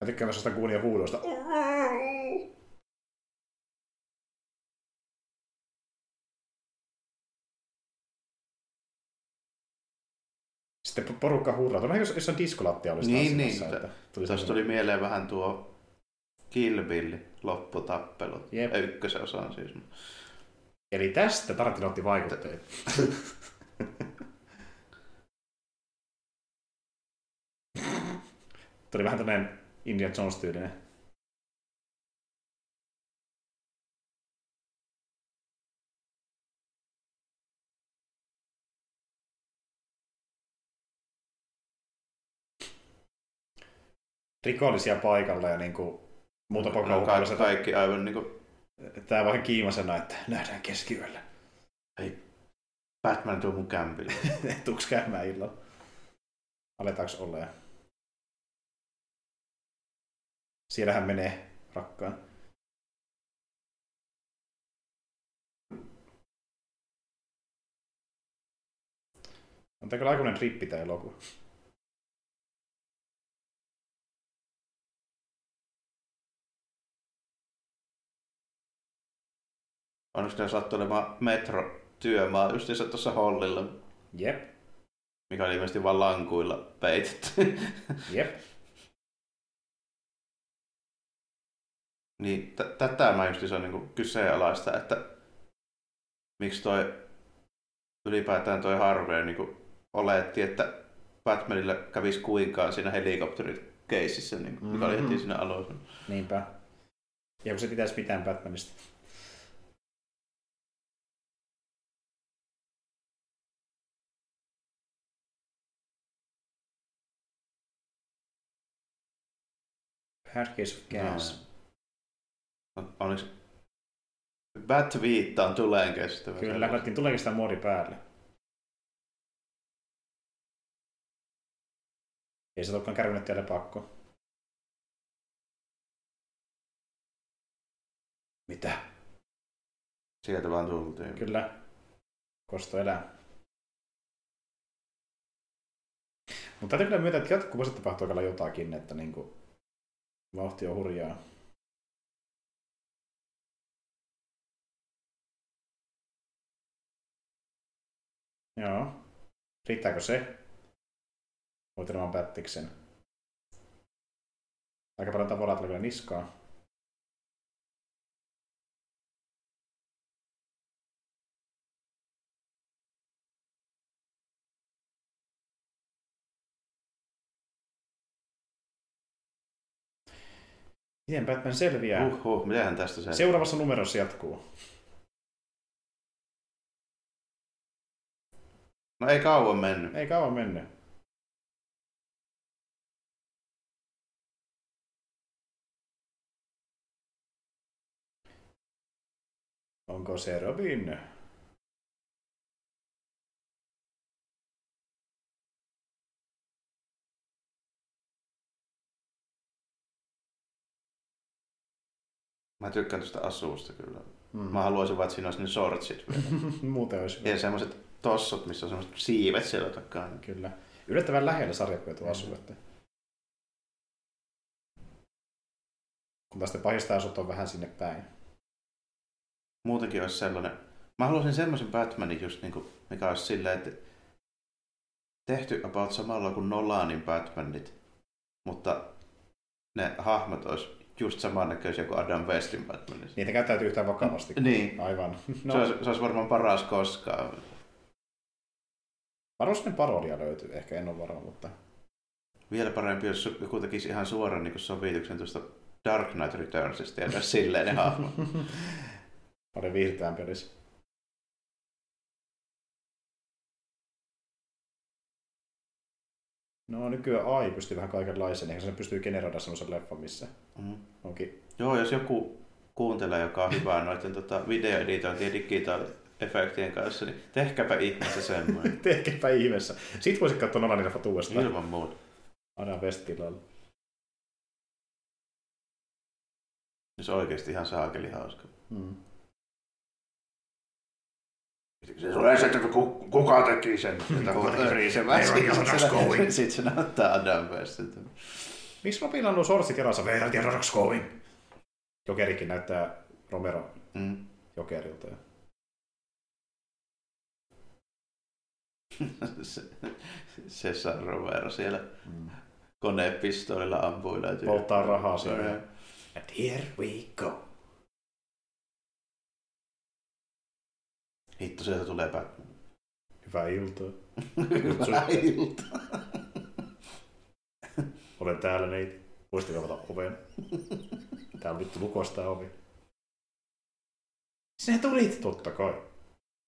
Mä tykkään myös sitä kuulia huudosta. Sitten porukka huuraa. Vähän jos, jos on diskolattia olisi Niin, niin. Että tuli Tuossa tuli mieleen vähän tuo Kill Bill lopputappelu. Jep. Ykkösosan siis. Eli tästä Tarantino otti vaikutteet. tuli vähän tämmöinen Indian Jones-tyylinen. Rikollisia paikalla ja niin kuin, muuta porukkaa no, kaikki, kaikki aivan niin kuin... Tää vähän kiimasena, että nähdään keskiyöllä. Hei, Batman tuo mun kämpille. Tuuks käymään illalla? Aletaanko olla? Siellähän menee rakkaan. On tämä kyllä aikainen trippi tämä elokuva. Onko ne sattu olemaan metro-työmaa justiinsa tuossa Hollilla? Jep. Mikä oli ilmeisesti vain lankuilla peitetty. Jep. niin t- tätä mä justiinsa niin kyseenalaista, että miksi toi ylipäätään toi Harvey niin oletti, että Batmanille kävisi kuinkaan siinä helikopterikeississä, niin kuin, mikä mm-hmm. oli heti mhm. siinä alussa. Niinpä. Ja kun se pitäisi mitään Batmanista. Hard Case of Gas. No. Onneksi Bat viittaan tuleen kestävä. Kyllä, lähdettiin tuleekin sitä muodi päälle. Ei se olekaan kärvinyt teille pakko. Mitä? Sieltä vaan tultiin. Kyllä. Kosto elää. Mutta täytyy kyllä myöntää, että jatkuvasti tapahtuu aika jotakin, että niinku, Vauhti on hurjaa. Joo. Riittääkö se? Voittelemaan pättiksen. Aika paljon tavoraa tulee niskaa. Miten Batman selviää? Uhuh, mitähän tästä selviää? Seuraavassa numerossa jatkuu. No ei kauan mennyt. Ei kauan mennyt. Onko se Robin? Mä tykkään tuosta asuusta kyllä. Mm. Mä haluaisin vaan, että siinä olisi ne shortsit vielä. Muuten olisi hyvä. ja semmoiset tossot, missä on semmoiset siivet siellä takana. Kyllä. Yllättävän lähellä sarjakuja tuo asuu. Että... Kun ne pahista asut on vähän sinne päin. Muutenkin olisi sellainen... Mä haluaisin semmoisen Batmanin just niinku, mikä olisi silleen, että tehty about samalla kuin Nolanin Batmanit, mutta ne hahmot olisi just samannäköisiä kuin Adam Westin Batmanissa. Niitä käyttäytyy yhtään vakavasti. Niin. Aivan. No. Se, olisi, se olisi varmaan paras koskaan. Varmaan parodia löytyy, ehkä en ole varma, mutta... Vielä parempi, jos joku tekisi ihan suoran niin sovituksen tuosta Dark Knight Returnsista ja silleen ne hahmot. Paljon viihdyttävämpi olisi. No nykyään AI pystyy vähän kaikenlaiseen, eikä se pystyy generoida semmoisen leffan, missä mm. onkin... Joo, jos joku kuuntelee, joka on hyvä noiden tota, videoeditointien digitaaliefektien kanssa, niin tehkääpä ihmeessä semmoinen. tehkääpä ihmeessä. Sitten voisit katsoa Nolanin leffat uudestaan. Ilman muuta. Adam West tilalla. Se on oikeasti ihan saakeli hauska. Mm. Se tulee se, että kuka teki sen? Sitten se näyttää Adam Westiltä. Miksi Robin on nuo sortsit jalassa? The rocks going? Jokerikin näyttää Romero mm. Jokerilta. se, Cesar Romero siellä mm. konepistoolilla ampuilee. Polttaa rahaa siellä. And here we go. Hitto, sieltä tulee Batman. Hyvää iltaa. Hyvää iltaa. Olen täällä neiti. Voisitte avata oven? Tää on vittu lukosta ovi. Sinä tulit, totta kai.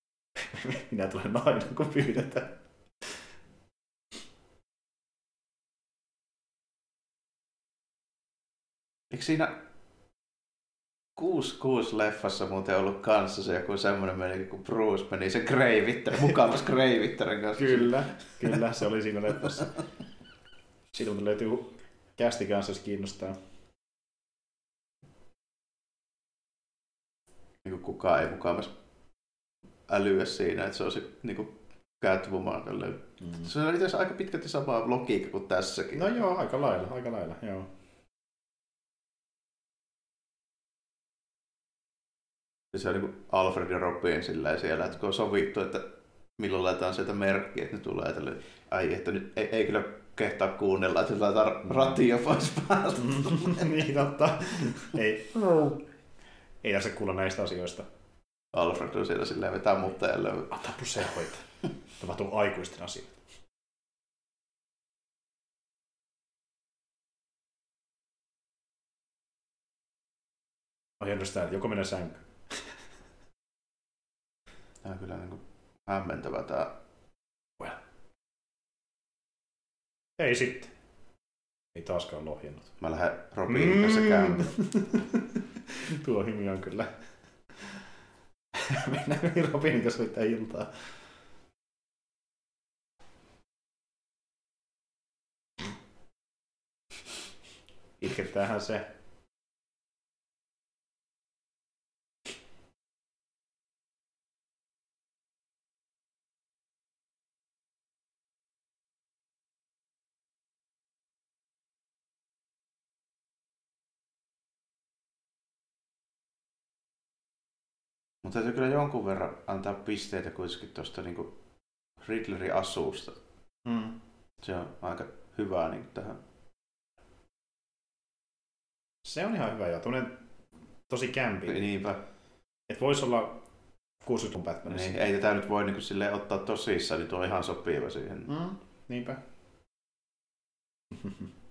Minä tulen aina, kun pyydetään. Eikö siinä 6-6 leffassa muuten ollut kanssa se joku semmoinen meni, kun Bruce meni sen Greivitteren, mukavas Greivitteren kanssa. Kyllä, kyllä, se oli siinä leffassa. Sinulta löytyy kästi kanssa, jos kiinnostaa. Niin kuin kukaan ei mukavasti älyä siinä, että se olisi niin kuin Catwoman. Mm. Se on itse aika pitkälti sama logiikka kuin tässäkin. No joo, aika lailla, aika lailla, joo. Se on niin Alfred ja Robin sillä siellä, että kun on sovittu, että milloin laitetaan sieltä merkkiä, että ne tulee tälle, ai, että nyt ei, ei kyllä kehtaa kuunnella, että laitetaan rattia pois päältä. niin totta. ei, ei tässä kuulla näistä asioista. Alfred on siellä silleen vetää mutta ja löy. Ota pusseja hoitaa. Tapahtuu aikuisten asioita. Sitä, että joko menee sänkyyn Tämä on kyllä niin kuin hämmentävä tämä. Well. Ei sitten. Ei taaskaan lohjennut. Mä lähden Robinin kanssa mm. käymään. Tuo himi on kyllä. Mennään Robinin kanssa soittaa iltaa. Itkettäähän se. Täytyy kyllä jonkun verran antaa pisteitä kuitenkin tuosta niin Riddlerin asuusta. Mm. Se on aika hyvä niin tähän. Se on ihan hyvä ja tuollainen tosi kämpi. Niinpä. Että voisi olla 60-luvun Batmanissa. Niin, ei tätä nyt voi niin silleen ottaa tosissaan, niin tuo on ihan sopiva siihen. Mm, niinpä.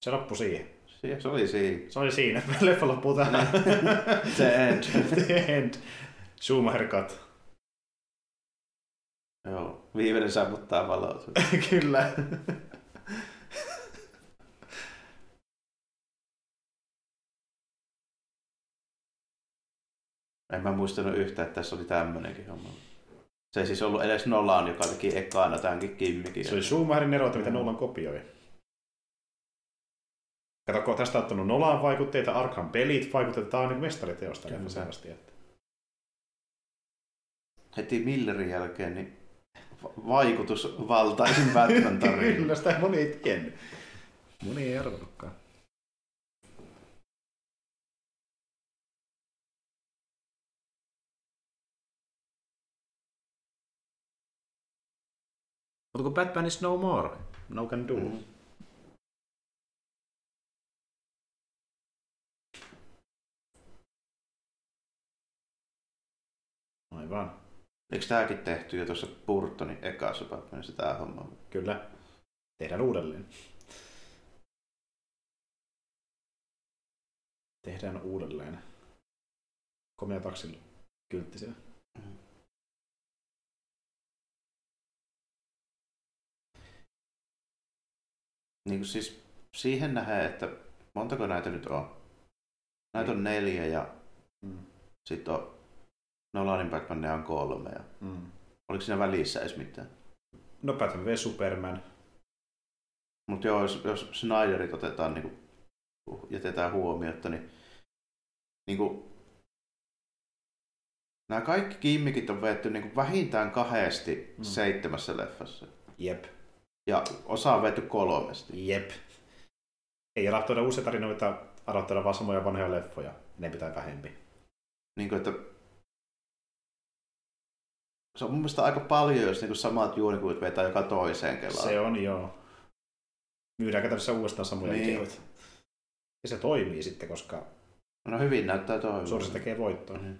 Se loppui siihen. Se, se oli siinä. Se oli siinä. Leffa loppuu tähän. Niin. The end. The end. Schumacher cut. Joo, viimeinen sammuttaa valot. Kyllä. en mä muistanut yhtä, että tässä oli tämmönenkin homma. Se ei siis ollut edes Nolan, joka teki ekana tämänkin kimmikin. Se oli Schumacherin erota, mitä Nolan kopioi. Kato, kun tästä ottanut Nolan vaikutteita, Arkham pelit vaikutteita, tämä on niin mestariteosta Kyllä. leffa selvästi. Että. Heti Millerin jälkeen niin va- vaikutusvaltaisin Batman tarina. Kyllä, sitä moni ei tiennyt. Moni ei arvannutkaan. Mutta kun Batman is no more, no can do. Mm. Aivan, Eikö tääkin tehty jo tuossa Burtonin ekassa Batmanissa tää homma? kyllä. Tehdään uudelleen. Tehdään uudelleen. Komea taksin kyltti siellä. Niin kuin siis siihen nähdään, että montako näitä nyt on? Näitä on neljä ja Mm. sitten on Nolanin Batman on kolme. Ja Mm. oliko siinä välissä edes mitään? No Batman v Superman. Mutta joo, jos, jos Snyderit otetaan, niin kuin, jätetään huomiota, niin, niin kuin, nämä kaikki kimmikit on vetty niin kuin vähintään kahdesti Mm. mm. seitsemässä leffassa. Jep. Ja osa on vetty kolmesti. Jep. Ei adaptoida uusia tarinoita, adaptoida vaan samoja vanhoja leffoja. Ne pitää vähempi. Niin kuin, että se on mun mielestä aika paljon, jos niin kuin samat juonikuvit vetää joka toiseen kelaan. Se on joo. Myydään käytännössä uudestaan samoja Niin. ideoita. Ja se toimii sitten, koska No hyvin näyttää toimivan. Source tekee voittoa. Mm.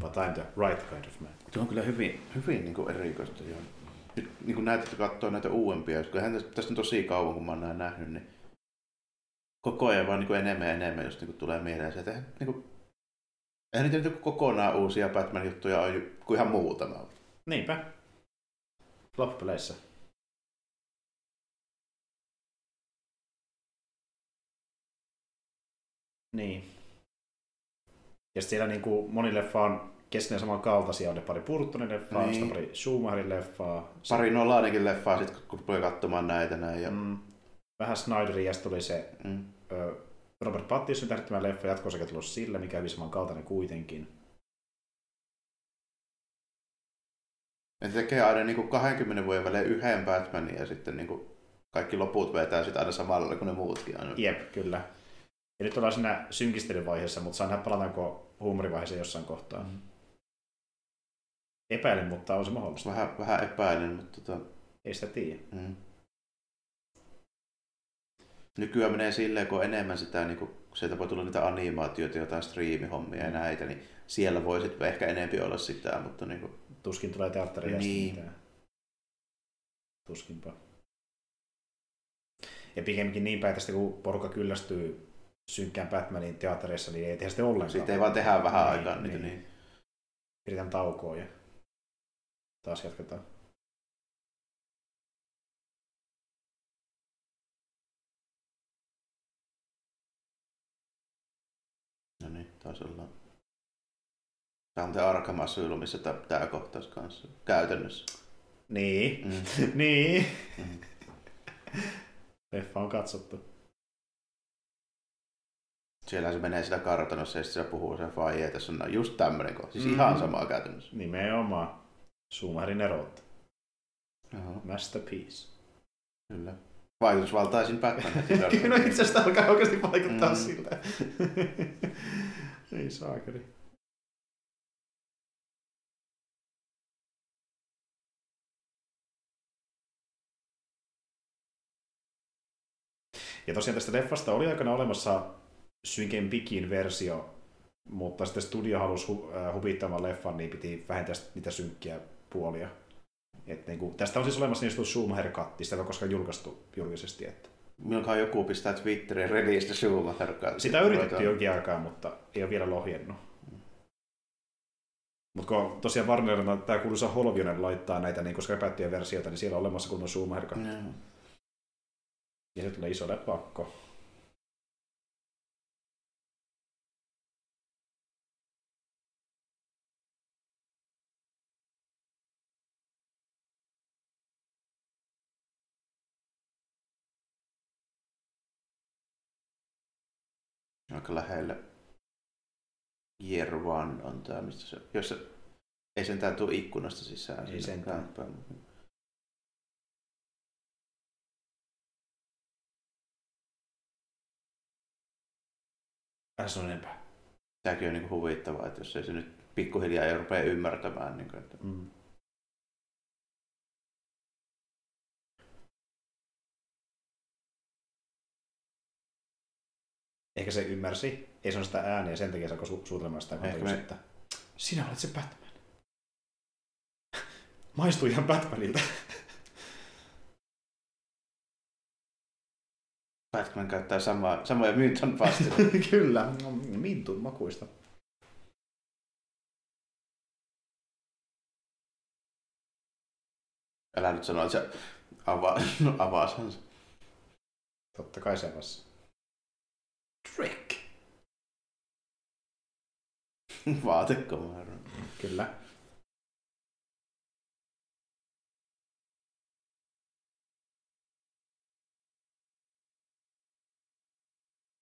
But I'm the right kind of man. Se on kyllä hyvin, hyvin niin kuin erikoista. Joo. Nyt niin kuin näitä, että katsoo näitä uudempia, koska tästä on tosi kauan, kun mä oon nähnyt, niin koko ajan vaan niin kuin enemmän ja enemmän just niin kuin tulee mieleen se, niin kuin, eihän niitä nyt kokonaan uusia Batman-juttuja ole kuin ihan muutama. Niinpä. Loppupeleissä. Niin. Ja siellä niinku moni leffa on keskenään samankaltaisia. On ne pari Burtonin leffaa, Niin. pari Schumacherin leffaa. Pari Nolanikin leffaa sit, kun rupeaa katsomaan näitä näin. Ja, Mm, vähän Snyderin ja tuli se mm. ö, Robert Pattinson tähdittämä leffa jatkossa tulossa sille, mikä hyvin samankaltainen kuitenkin. Ne tekee aina niin kuin 20 vuoden välein yhden Batmanin ja sitten niin kuin kaikki loput vetää sitten aina samalla kuin ne muutkin aina. Jep, kyllä. Ja nyt ollaan siinä synkistelyvaiheessa, mutta saa nähdä palataanko huumorivaiheeseen jossain kohtaa. Mm. Epäilen, mutta on se mahdollista. Vähän, vähän epäilen, mutta tota, Ei sitä tiedä. mm. Nykyään menee silleen, kun on enemmän sitä, niin kun sieltä voi tulla niitä animaatioita, jotain striimihommia ja näitä, niin siellä voi sitten ehkä enempi olla sitä, mutta niin kuin, Tuskin tulee teatteria Niin. mitään. Tuskinpa. Ja pikemminkin niin päin, että sitten kun porukka kyllästyy synkkään Batmanin teattereissa, niin ei tehdä sitten ollenkaan. siitä ei vaan tehdä vähän Niin, aikaa niitä. niin. Niin. Pidetään taukoa ja taas jatketaan. No niin, taas ollaan. Tämä on Arkham Asylumissa tämä kohtaus kanssa käytännössä. Niin, Mm. niin. Mm. Leffa on katsottu. Siellä se menee sitä kartanossa ja sitten se puhuu sen faijeen. Tässä on just tämmöinen kohta. Siis Mm. ihan sama käytännössä. Nimenomaan. Schumacherin. Joo, Masterpiece. kyllä. Vaikutusvaltaisin Batman. no itse asiassa alkaa oikeasti vaikuttaa Mm. siltä. Ei saakeli. Ja tosiaan tästä leffasta oli aikana olemassa synkempikin versio, mutta sitten studio halusi hu- äh, huvittamaan leffan, niin piti vähentää niitä synkkiä puolia. Et niin kuin, tästä on siis olemassa niin sanottu Schumacher-katti, sitä ei ole koskaan julkaistu julkisesti. Että Milloinkaan joku pistää Twitteriin release Schumacher sitä on yritetty jonkin aikaa, mutta ei ole vielä lohjennut. Mutta kun tosiaan Warner, tämä kuuluisa Holvionen laittaa näitä niin skräpättyjä versioita, niin siellä on olemassa kunnon Schumacher. Mm. Ja se tulee isolle pakko. Aika lähellä One on tämä, mistä se, jos se, ei sentään tule ikkunasta sisään. Ei sentään. Älä sano enempää. Tämäkin on niin huvittavaa, että jos ei se nyt pikkuhiljaa ei rupea ymmärtämään. Niin kuin, että Mm. Ehkä se ymmärsi, ei sano sitä ääniä, sen takia se alkoi su- suutelemaan sitä, kun Ehkä tajusi, me- että sinä olet se Batman. Maistuu ihan Batmanilta. Batman käyttää samaa, samoja Mynton pasteja. Kyllä, no, mintun makuista. Älä nyt sano, että se avaa, no, avaasan se. Totta kai se vasta. Trick. Vaatekomero. Kyllä.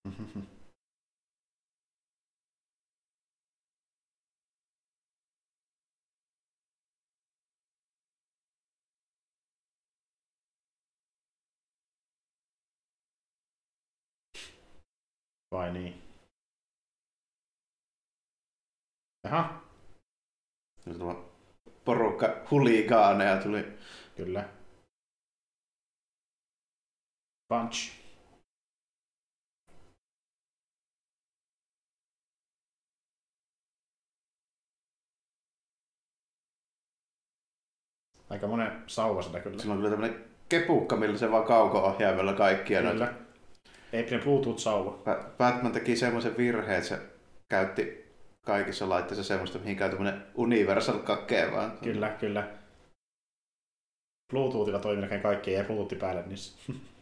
Vai niin? Jaha, tuo porukka huligaaneja tuli. kyllä. Punch. Aika monen sauvasena kyllä. Sillä on kyllä tämmönen kepukka, millä se vaan kauko-ohjaimella kaikkia noita. Kyllä. Eeppinen Bluetooth-sauva. Ba- Batman teki semmoisen virheen, että se käytti kaikissa laitteissa semmoista, mihin käy tämmönen universal kakkeen vaan. Kyllä, kyllä. Bluetoothilla toimii kaikki, ei Bluetooth päälle niissä.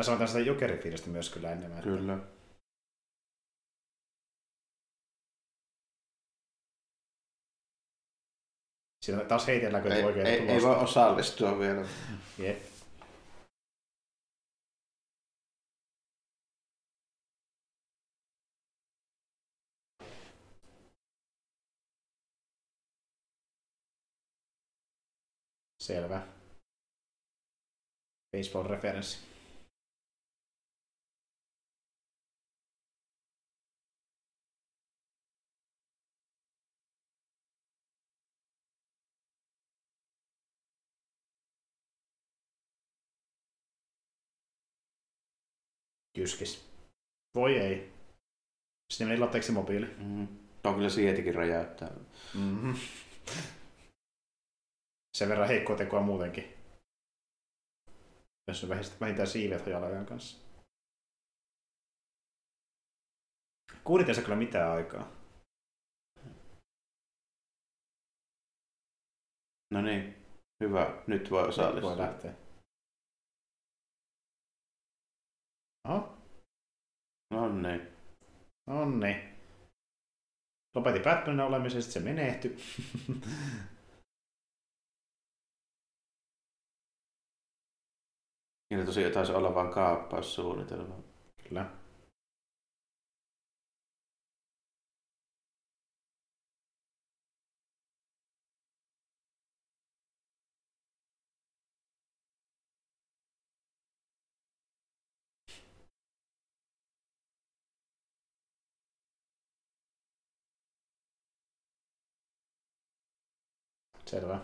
Tässä on tästä jokerifiilistä myös kyllä enemmän. Kyllä. Siinä taas heitellään kyllä Ei, oikein ei, ei voi osallistua vielä. Jep. Selvä. Baseball-referenssi. Jyskis. Voi ei. Sitten meni latteeksi mobiili. Mm. On kyllä sietikin räjäyttää. Mm-hmm. Sen verran heikkoa tekoa muutenkin. Jos on vähintään siivet hojalajan kanssa. Se kyllä mitään aikaa. No niin, hyvä. Nyt voi osallistua. Voi lähteä. No niin. onni. Lopetti Batmanin olemisen, sitten se menehtyi. Niillä tosiaan taisi olla vain kaappaussuunnitelma. Kyllä. Selvä.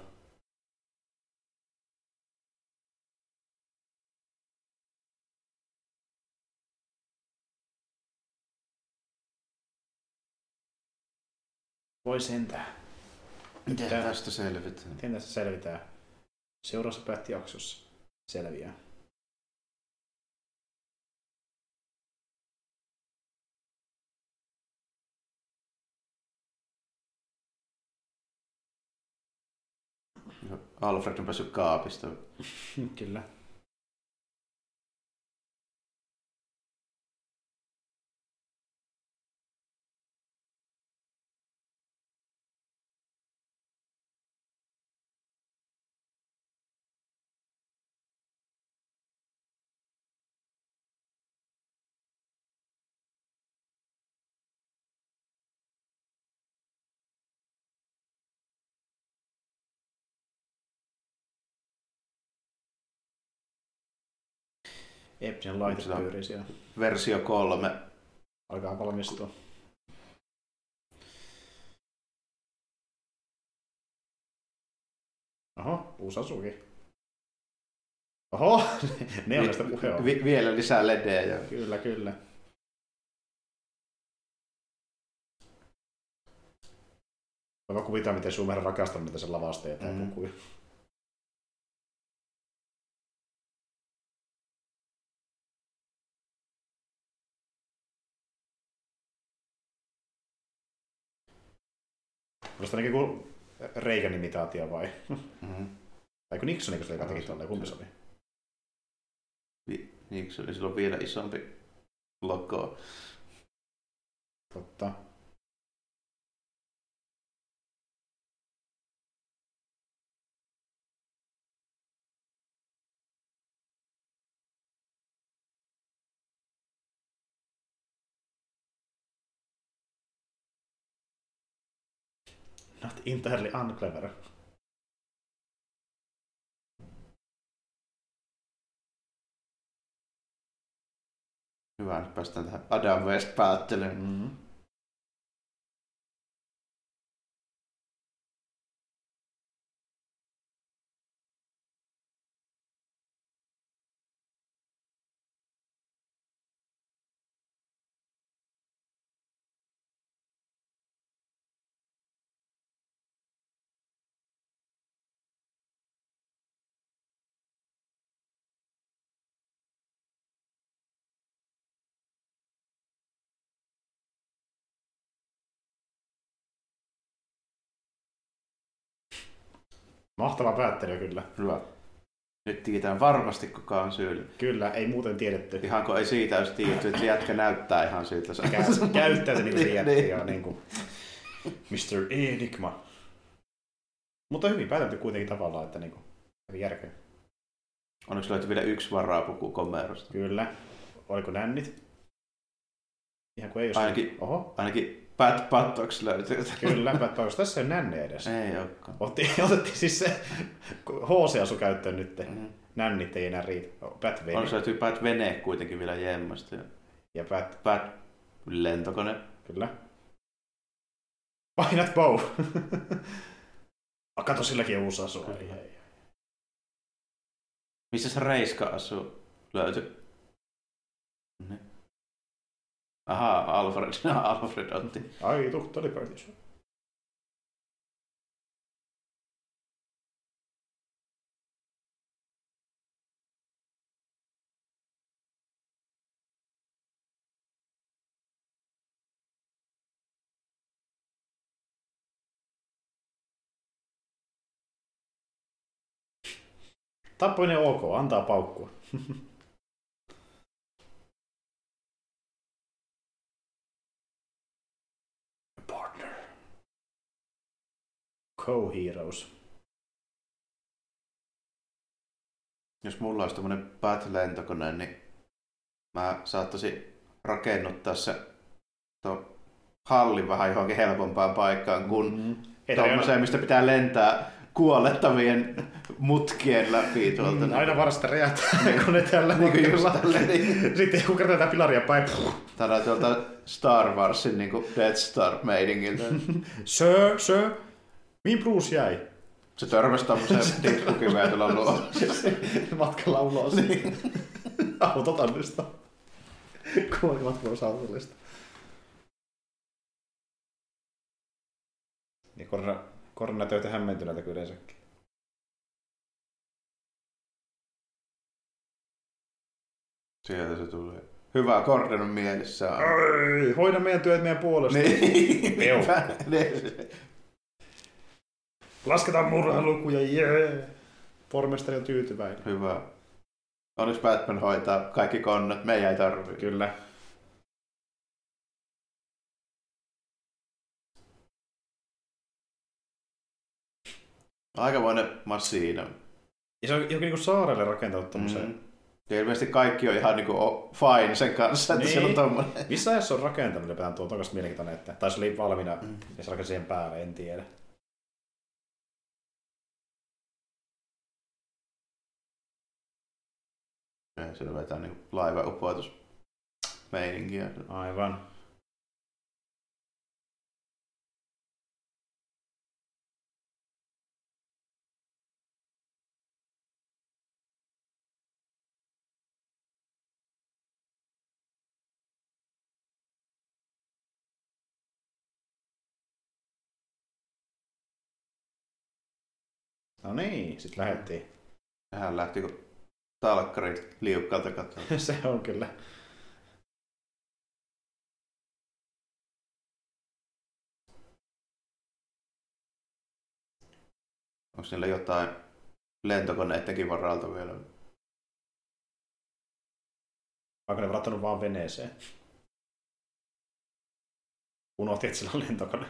Voi sentään. Miten tästä selvitään? Miten tässä selvitään? Seuraavassa pättijaksossa selviää. Alfred on päässyt kaapista. Kyllä. Epsin laite Sillä on- pyörii siellä. Versio kolme. Alkaa valmistua. Oho, uusi asuki. Oho, ne on puheen. Vi- vielä lisää ledejä. Kyllä, kyllä. Mä kuvitella, miten Schumer rakastaa mitä se lavasteet tai Mm. mm. Kuulostaa ainakin kuin Reagan imitaatio vai? Mm-hmm. Tai kun Nixon, kun se oli teki tolleen, kumpi se oli? Niin, se oli silloin vielä isompi logo. Totta. Not entirely unclever. Hyvä, nyt päästään tähän Adam West päättelyyn. Mahtava päättely kyllä. Hyvä. Nyt tiedetään varmasti kuka on syyllinen. Kyllä, ei muuten tiedetty. Ihan kun ei siitä olisi tiedetty, että se jätkä näyttää ihan siltä. Kä- käyttää se niin kuin se jätti Niin. ja niin kuin Mr. Enigma. Mutta hyvin päätetty kuitenkin tavallaan, että niin kuin, järkeä. Onneksi löytyi vielä yksi varapuku komerosta. Kyllä. Oliko nännit? Ihan kuin ei olisi. Ainakin- Oho, Ainakin Pat Pattox löytyy. kyllä. Onko tässä ei ole nänne edes? Ei olekaan. Otti, otettiin siis se HC-asu käyttöön nyt. Mm. Nännit ei enää riitä. Pat Onneksi Veni löytyy Pat Vene kuitenkin vielä jemmasta. Ja Pat, Pat lentokone. kyllä. Painat bow. Ah, Kato, silläkin on uusi asu. Ai, ai, ai. Missä se Reiska asuu? Löytyi. Niin. Aha, Alfred, Alfred otti. Ai, tuhto oli pöytissä. Tappoinen ok, antaa paukkua. Co-heroes. Jos mulla olisi tämmönen Pat-lentokone, niin mä saattaisin rakennuttaa se tuo hallin vähän johonkin helpompaan paikkaan kuin Mm. Ei tuommoiseen, mistä pitää lentää kuolettavien mutkien läpi tuolta. aina, aina varasta räjähtää, kun ne tällä Niin kuin just tälleen, niin. Sitten joku kertaa tätä pilaria päin. Täällä tuolta Star Warsin niin kuin Death Star meidingiltä. Sir, sir, mihin Bruce jäi? Se törmäsi tommoseen tippukiveen tuolla luo. Matkalla ulos. Niin. Autotallista. Kuolivat pois autollista. Niin korona, koronatöitä hämmentyneitä kyllä yleensäkin. Sieltä se tulee. Hyvä Kordenon mielessä. Ai, hoida meidän työt meidän puolesta. Niin. Peukku. Niin. Lasketaan murhalukuja, jee. Pormestari on tyytyväinen. Hyvä. Onneksi Batman hoitaa kaikki konnat, meidän ei tarvii. Kyllä. Aikamoinen masiina. Ja se on joku niinku saarelle rakentanut tommoseen. Mm. Ja ilmeisesti kaikki on ihan niinku o- fine sen kanssa, että Niin. siellä on tommonen. Missä ajassa on rakentanut ylipäätään tuon tonkasta mielenkiintoinen, että tai se oli valmiina Mm. ja se rakensi siihen päälle, en tiedä. Siellä vetää niinku laiva-upotus meininkiä. Aivan. No niin, sit lähettiin. Hän lähti kun talkkari liukkalta katsomaan. se on kyllä. Onko niillä jotain lentokoneittenkin varalta vielä? Onko ne varattanut vaan veneeseen? Unohti, että sillä on lentokone.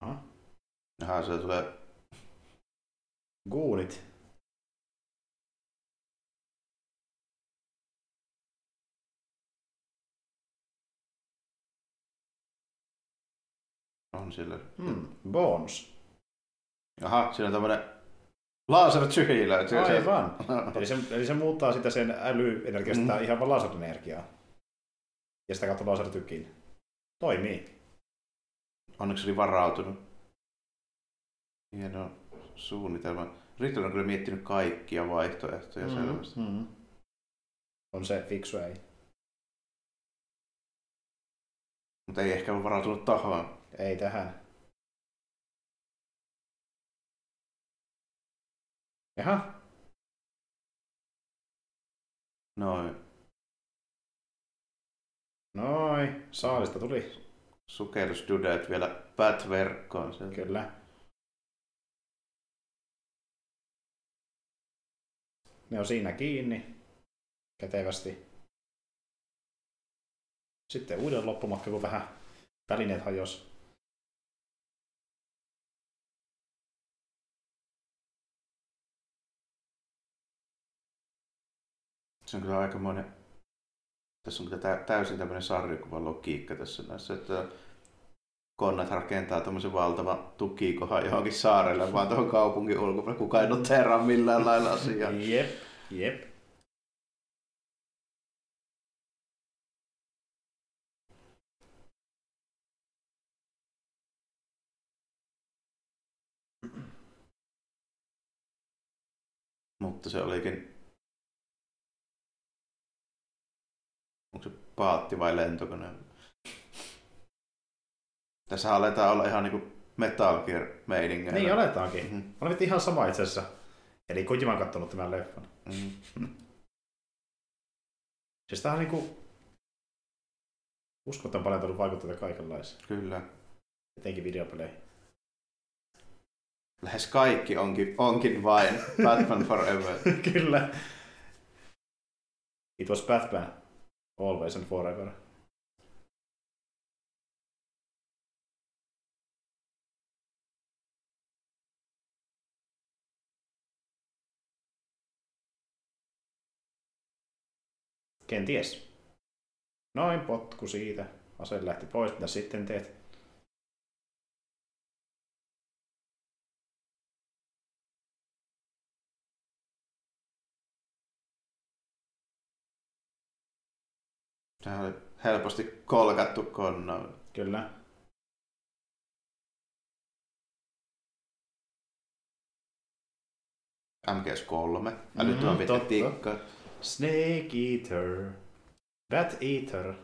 Aha. Jaha, se tulee Guunit. On sillä. Hmm. Bones. Jaha, siinä on. Se- se- Aivan. Eli se, eli se muuttaa sitä sen älyenergiasta Mm. ihan vaan laserenergiaa. Ja sitä kautta lasertykin. Toimii. Onneksi oli varautunut. Hieno suunnitelma. Ritter on kyllä miettinyt kaikkia vaihtoehtoja mm. selvästi. Mm. On se fiksu ei. Mutta ei ehkä ole varautunut tahoon. Ei tähän. Jaha. Noin. Noi. Saalista tuli. Sukellusdudet vielä bat-verkkoon. sieltä. Kyllä. Ne on siinä kiinni. Kätevästi. Sitten uuden loppumatka, kun vähän välineet hajos. Se on kyllä aikamoinen... Tässä on kyllä tä- täysin tämmöinen sarjakuvan logiikka tässä näissä, että konnat rakentaa tämmöisen valtavan tukikohan johonkin saarelle, vaan tuohon kaupungin ulkopuolelle. Kukaan ei noteeraa millään lailla asiaa. Jep, jep. Mutta se olikin... paatti vai lentokone? Tässä aletaan olla ihan niinku Metal Gear meiningejä. Niin aletaankin. Mhm. Olen ihan sama itse asiassa. Eli Kojima on kattonut tämän leffan. Mhm. Siis tää on niinku... Uskottavan paljon tullut vaikutteita kaikenlaisia. Kyllä. Etenkin videopeleihin. Lähes kaikki onkin, onkin vain Batman Forever. Kyllä. It was Batman. Always and forever. Kenties. Noin potku siitä. Ase lähti pois. Mitä sitten teet? Sehän oli helposti kolkattu konna. Kyllä. MGS3, älyttömän Mm, mm, totta. tikka. Snake Eater. Bat Eater.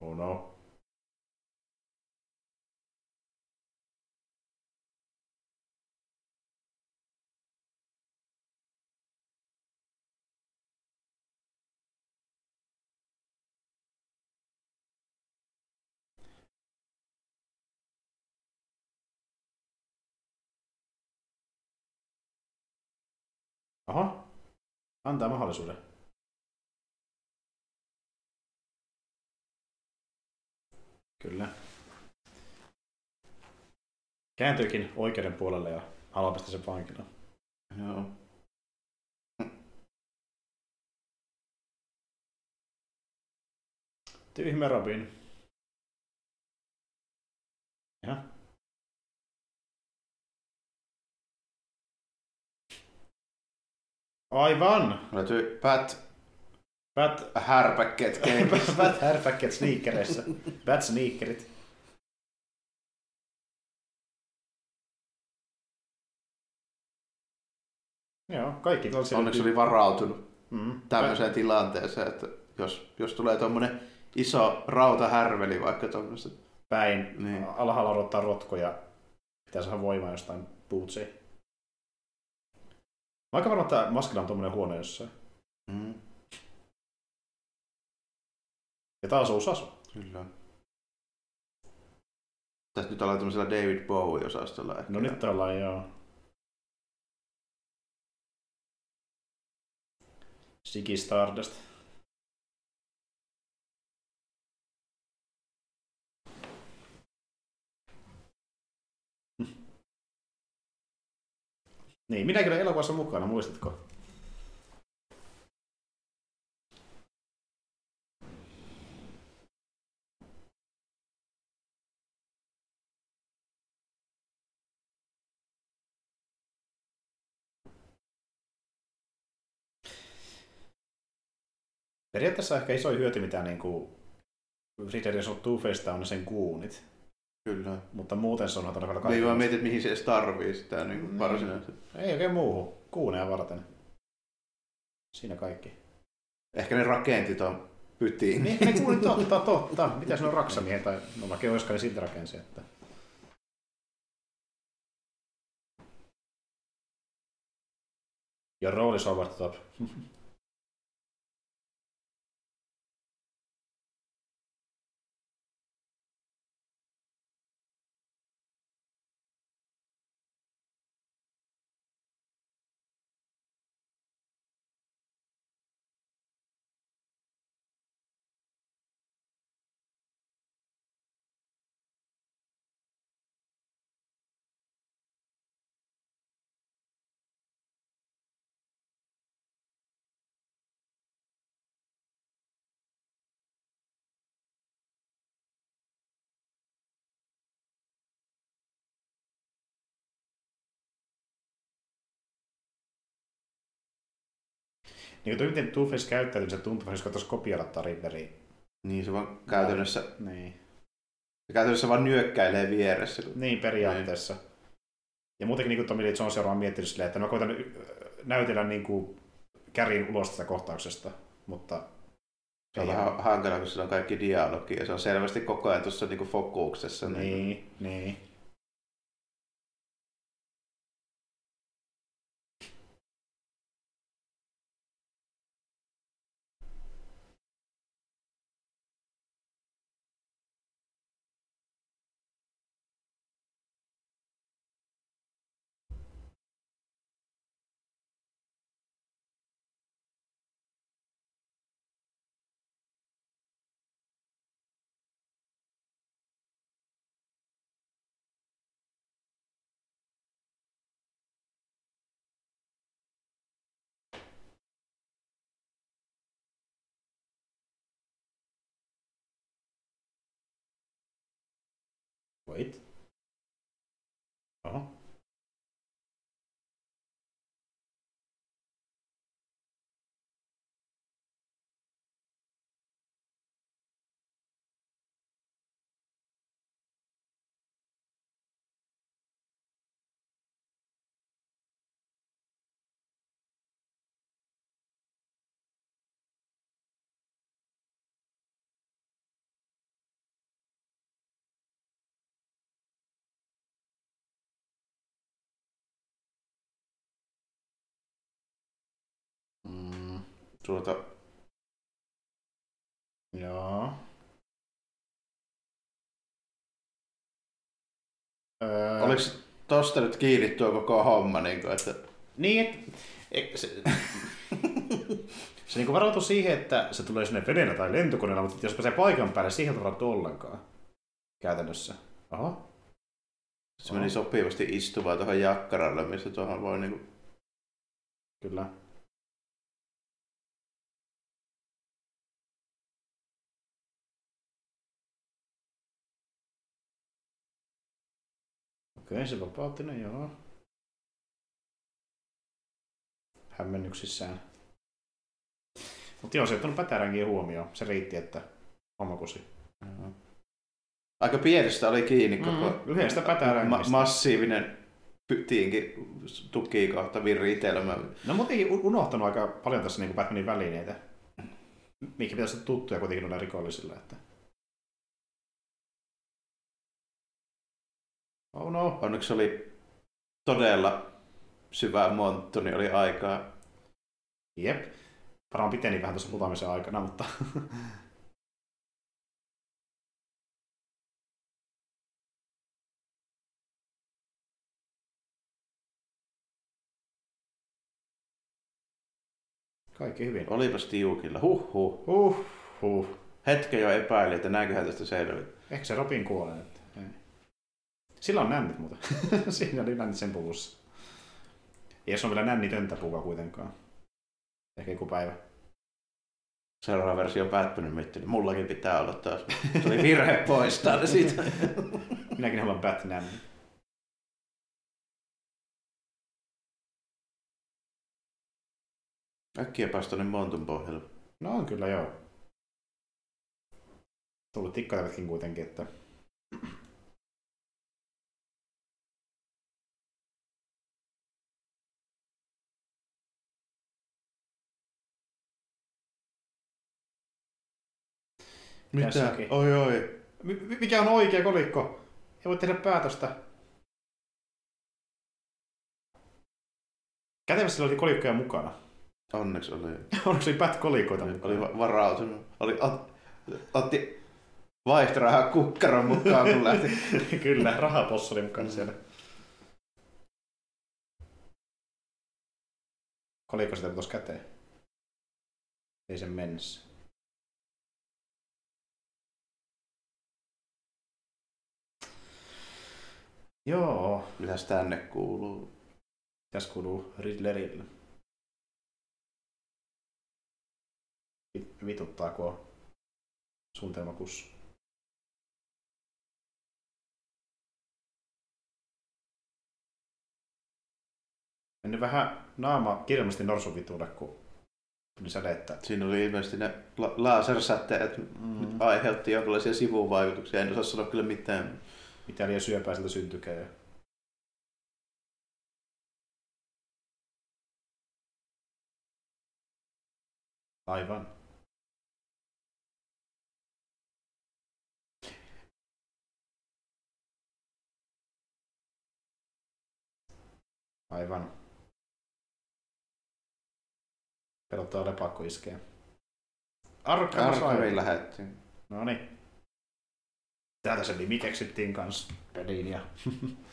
Oh no. Antaa mahdollisuuden. Kyllä. Kääntyykin oikeuden puolelle ja haluaa pistää sen vankilaan. Joo. Tyhmä Robin. Ja. Aivan! Löytyy Pat Bat, härpäkkeet kenkissä. bat härpäkket sneakereissä. Bat sneakerit. Joo, kaikki tällaisia. Onneksi oli varautunut Mm. tämmöiseen tilanteeseen, että jos, jos tulee tuommoinen iso rautahärveli vaikka tuommoista. Päin. Niin. Alhaalla odottaa rotkoja. Pitää saada voimaa jostain bootsia. Mä aika varma, että Maskilla on tommonen huone jossain. Mm, Ja taas uusi asu. kyllä. Tässä nyt ollaan tämmöisellä David Bowie-osastolla. Ehkä. No nyt ollaan joo. Sigi Stardust. Niin, minäkin olen elokuvassa mukana, muistatko? Periaatteessa ehkä iso hyöty, mitä niin kuin Riddlerin on Two-Facesta on sen kuunit. Kyllä. Mutta muuten se on todella Niin vaan mietit, mihin se edes tarvii sitä niin kuin Mm. varsinaisesti. Ei oikein muuhun. Kuuneja varten. Siinä kaikki. Ehkä ne rakentit on pytiin. Niin, ne kuulit totta, totta. Mitäs ne on raksamia tai no vaikka olisikaan ne siltä rakensi, että... Your role is over the top. Niin kuin miten Two-Face käyttäytyy, se tuntuu, että jos kopioida Riddleria. Niin se vaan käytännössä, Niin. se käytännössä vaan nyökkäilee vieressä. kun- Niin, periaatteessa. Ja muutenkin niin Tommy Lee Jones on miettinyt silleen, että mä koitan y- näytellä niin kuin kärin ulos tästä kohtauksesta, mutta Se on Ei vähän hankala, kun sillä on kaikki dialogi ja se on selvästi koko ajan tuossa niinku fokuksessa. Niin. Niin, niin. right tuota, Joo. Öö, oliko tosta nyt kiinni tuo koko homma, niin kuin, että Niin, et, e- se, se niinku varautuu siihen, että se tulee sinne veneellä tai lentokoneella, mutta jos pääsee paikan päälle, siihen ei varautu ollenkaan. Käytännössä. Oho. se meni sopivasti istumaan tuohon jakkaralle, missä tuohon voi niin kuin, Kyllä. Se vapautti ne, joo. Hämmennyksissään. Mutta joo, se on pätäränkin huomioon. Se riitti, että homma kusi. aika pienestä oli kiinni koko Mm, yhdestä ma- massiivinen pytiinkin tuki kohta viritelmä. No mutta ei unohtanut aika paljon tässä niin Batmanin välineitä. Mikä pitäisi olla tuttuja kuitenkin noilla rikollisilla. Että... Oh no. Onneksi oli todella syvä monttu, niin oli aikaa. Jep. Varmaan piteni vähän tuossa putamisen aikana, mutta... Kaikki hyvin. Olipas tiukilla. Huh, huh. Huh, huh. Hetken jo epäili, että näinköhän tästä selvä. Ehkä se Robin kuolee. Että... Sillä on nännit muuten. Siinä oli nännit sen puvussa. Ei se on vielä nännitöntä puvua kuitenkaan. Ehkä joku päivä. Seuraava versio Batmanin mitti, niin mullakin pitää olla taas. Oli virhe poistaa ne siitä. Minäkin haluan Batman. Äkkiä päästä tonne montun pohjalle. No on kyllä joo. Tullut tikkailevatkin kuitenkin, että Tässäkin. Oi oi. Mi- mi- mikä on oikea kolikko? Ei voi tehdä päätöstä. Kätevästi oli kolikkoja mukana. Onneksi oli. Onko oli pät kolikoita Oli, oli va- varautunut. Oli, ot, otti vaihtorahaa kukkaron mukaan, kun lähti. Kyllä, rahapossu oli mukana siellä. Kolikko sitä putosi käteen? Ei sen mennessä. Joo, Mitäs tänne kuuluu? tässä kuuluu Riddlerille. Vi- Vituttaa, kun on suunnitelmakussu. Mennyt vähän naama kirjallisesti norsuvitulle, kun tuli sädettä. Siinä oli ilmeisesti ne la- lasersäteet Mm. aiheutti jonkinlaisia sivuvaikutuksia. En osaa sanoa kyllä mitään. Mitä liian syöpää sieltä syntykää. Aivan. Aivan. Pelottaa lepakko iskee. Arkham Asylum. lähetti. No niin. Täältä se nimi keksittiin kanssa peliin ja...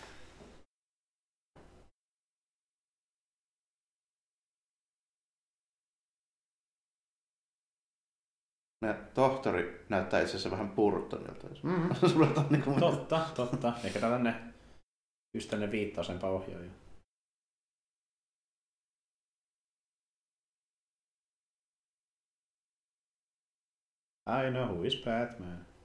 Ne tohtori näyttää itse asiassa vähän Burtonilta. Mm-hmm. Niin. Totta, totta. Eikä tällainen ystäinen viittausenpä ohjaaja. I know who is Batman.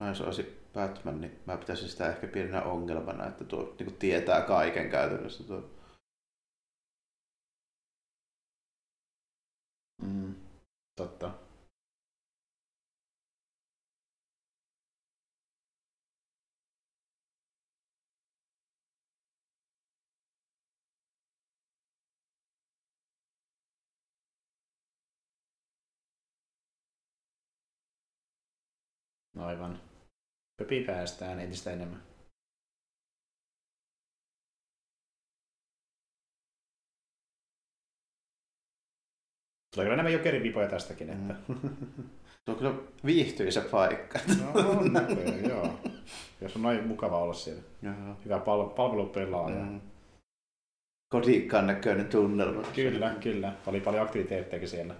Mä jos olisi Batman, niin mä pitäisin sitä ehkä pienenä ongelmana, että tuo niin kuin tietää kaiken käytännössä. Tuo. Mm. Totta. Aivan. Pöpi päästään entistä enemmän. Tulee kyllä enemmän jokerin vipoja tästäkin, että... Mm. Se on kyllä viihtyisä paikka. No on näköjään, joo. Jos on noin mukava olla siellä. Joo. Hyvä pal- palvelupelaaja. Mm. Kodikkaan näköinen tunnelma. Kyllä, kyllä. Oli paljon aktiviteetteja siellä.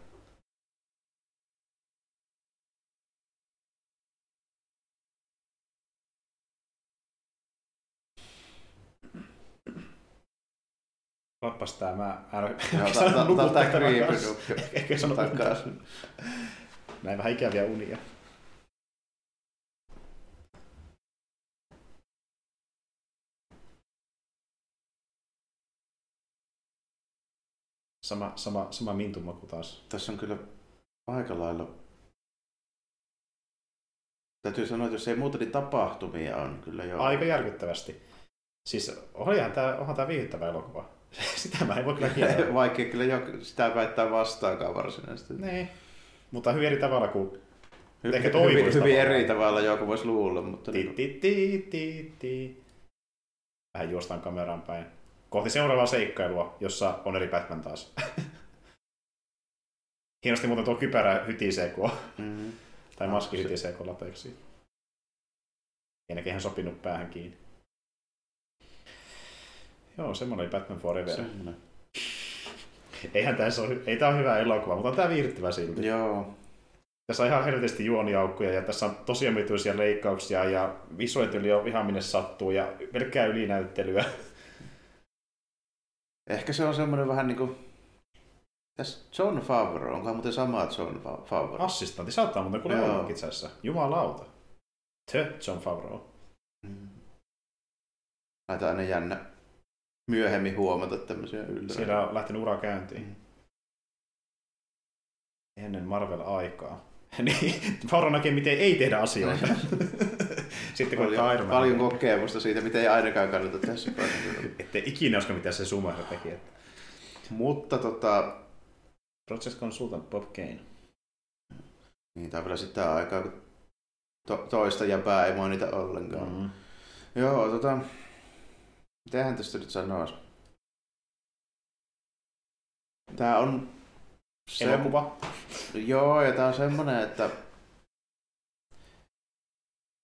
Oppas tää, mä... Joo, kanssa. nukku. Ehkä sano Takaisin. Näin vähän ikäviä unia. Sama, sama, sama mintumaku taas. Tässä on kyllä aika lailla... Täytyy sanoa, että jos ei muuta, niin tapahtumia on kyllä jo. Aika järkyttävästi. Siis olihan tää, onhan tää viihdyttävä elokuva. Sitä mä en voi kyllä kieltää. Vaikka kyllä jo sitä väittää vastaakaan varsinaisesti. niin. Mutta hyvin eri tavalla kuin Hy- Ehkä hyvin, hyvin eri tavalla joku voisi luulla, mutta... ti, ti, ti, ti, ti. Vähän juostaan kameraan päin. Kohti seuraavaa seikkailua, jossa on eri Batman taas. Hienosti muuten tuo kypärä hytisee, kun on, Mm. tai Ah, maski se- hytisee, kun lateksi. Ennenkin ihan sopinut päähän kiinni. Joo, semmoinen oli Batman Forever. Semmoinen. Eihän tässä ole, ei tää ole hyvä elokuva, mutta on tää viihdyttävä silti. Joo. Tässä on ihan helvetisti juoniaukkuja ja tässä on tosi omituisia leikkauksia ja visuaalityyli on ihan minne sattuu ja pelkkää ylinäyttelyä. Ehkä se on semmoinen vähän niin kuin... Tässä John Favreau, onkohan muuten sama John Fa- Favreau? Assistantti saattaa muuten kuule Joo. olla itse asiassa. Jumalauta. Tö, John Favreau. Mm. Näitä aina jännä myöhemmin huomata tämmöisiä yllätyksiä. Siellä on lähtenyt ura käyntiin. Mm. Ennen Marvel-aikaa. niin, Favreau näkee, miten ei tehdä asioita. Sitten kun paljon, Iron paljon kokemusta siitä, mitä ei ainakaan kannata tässä päästä. Ette ikinä usko, mitä se Schumacher teki. Että Mutta tota, Project Consultant Bob Kane. niin tämä on vielä sitä aikaa, kun to, toista jäpää ei mainita ollenkaan. Mm. Joo, tota, mitähän tästä nyt sanoisi? Tää on se, Elokuva. Joo, ja tää on semmonen, että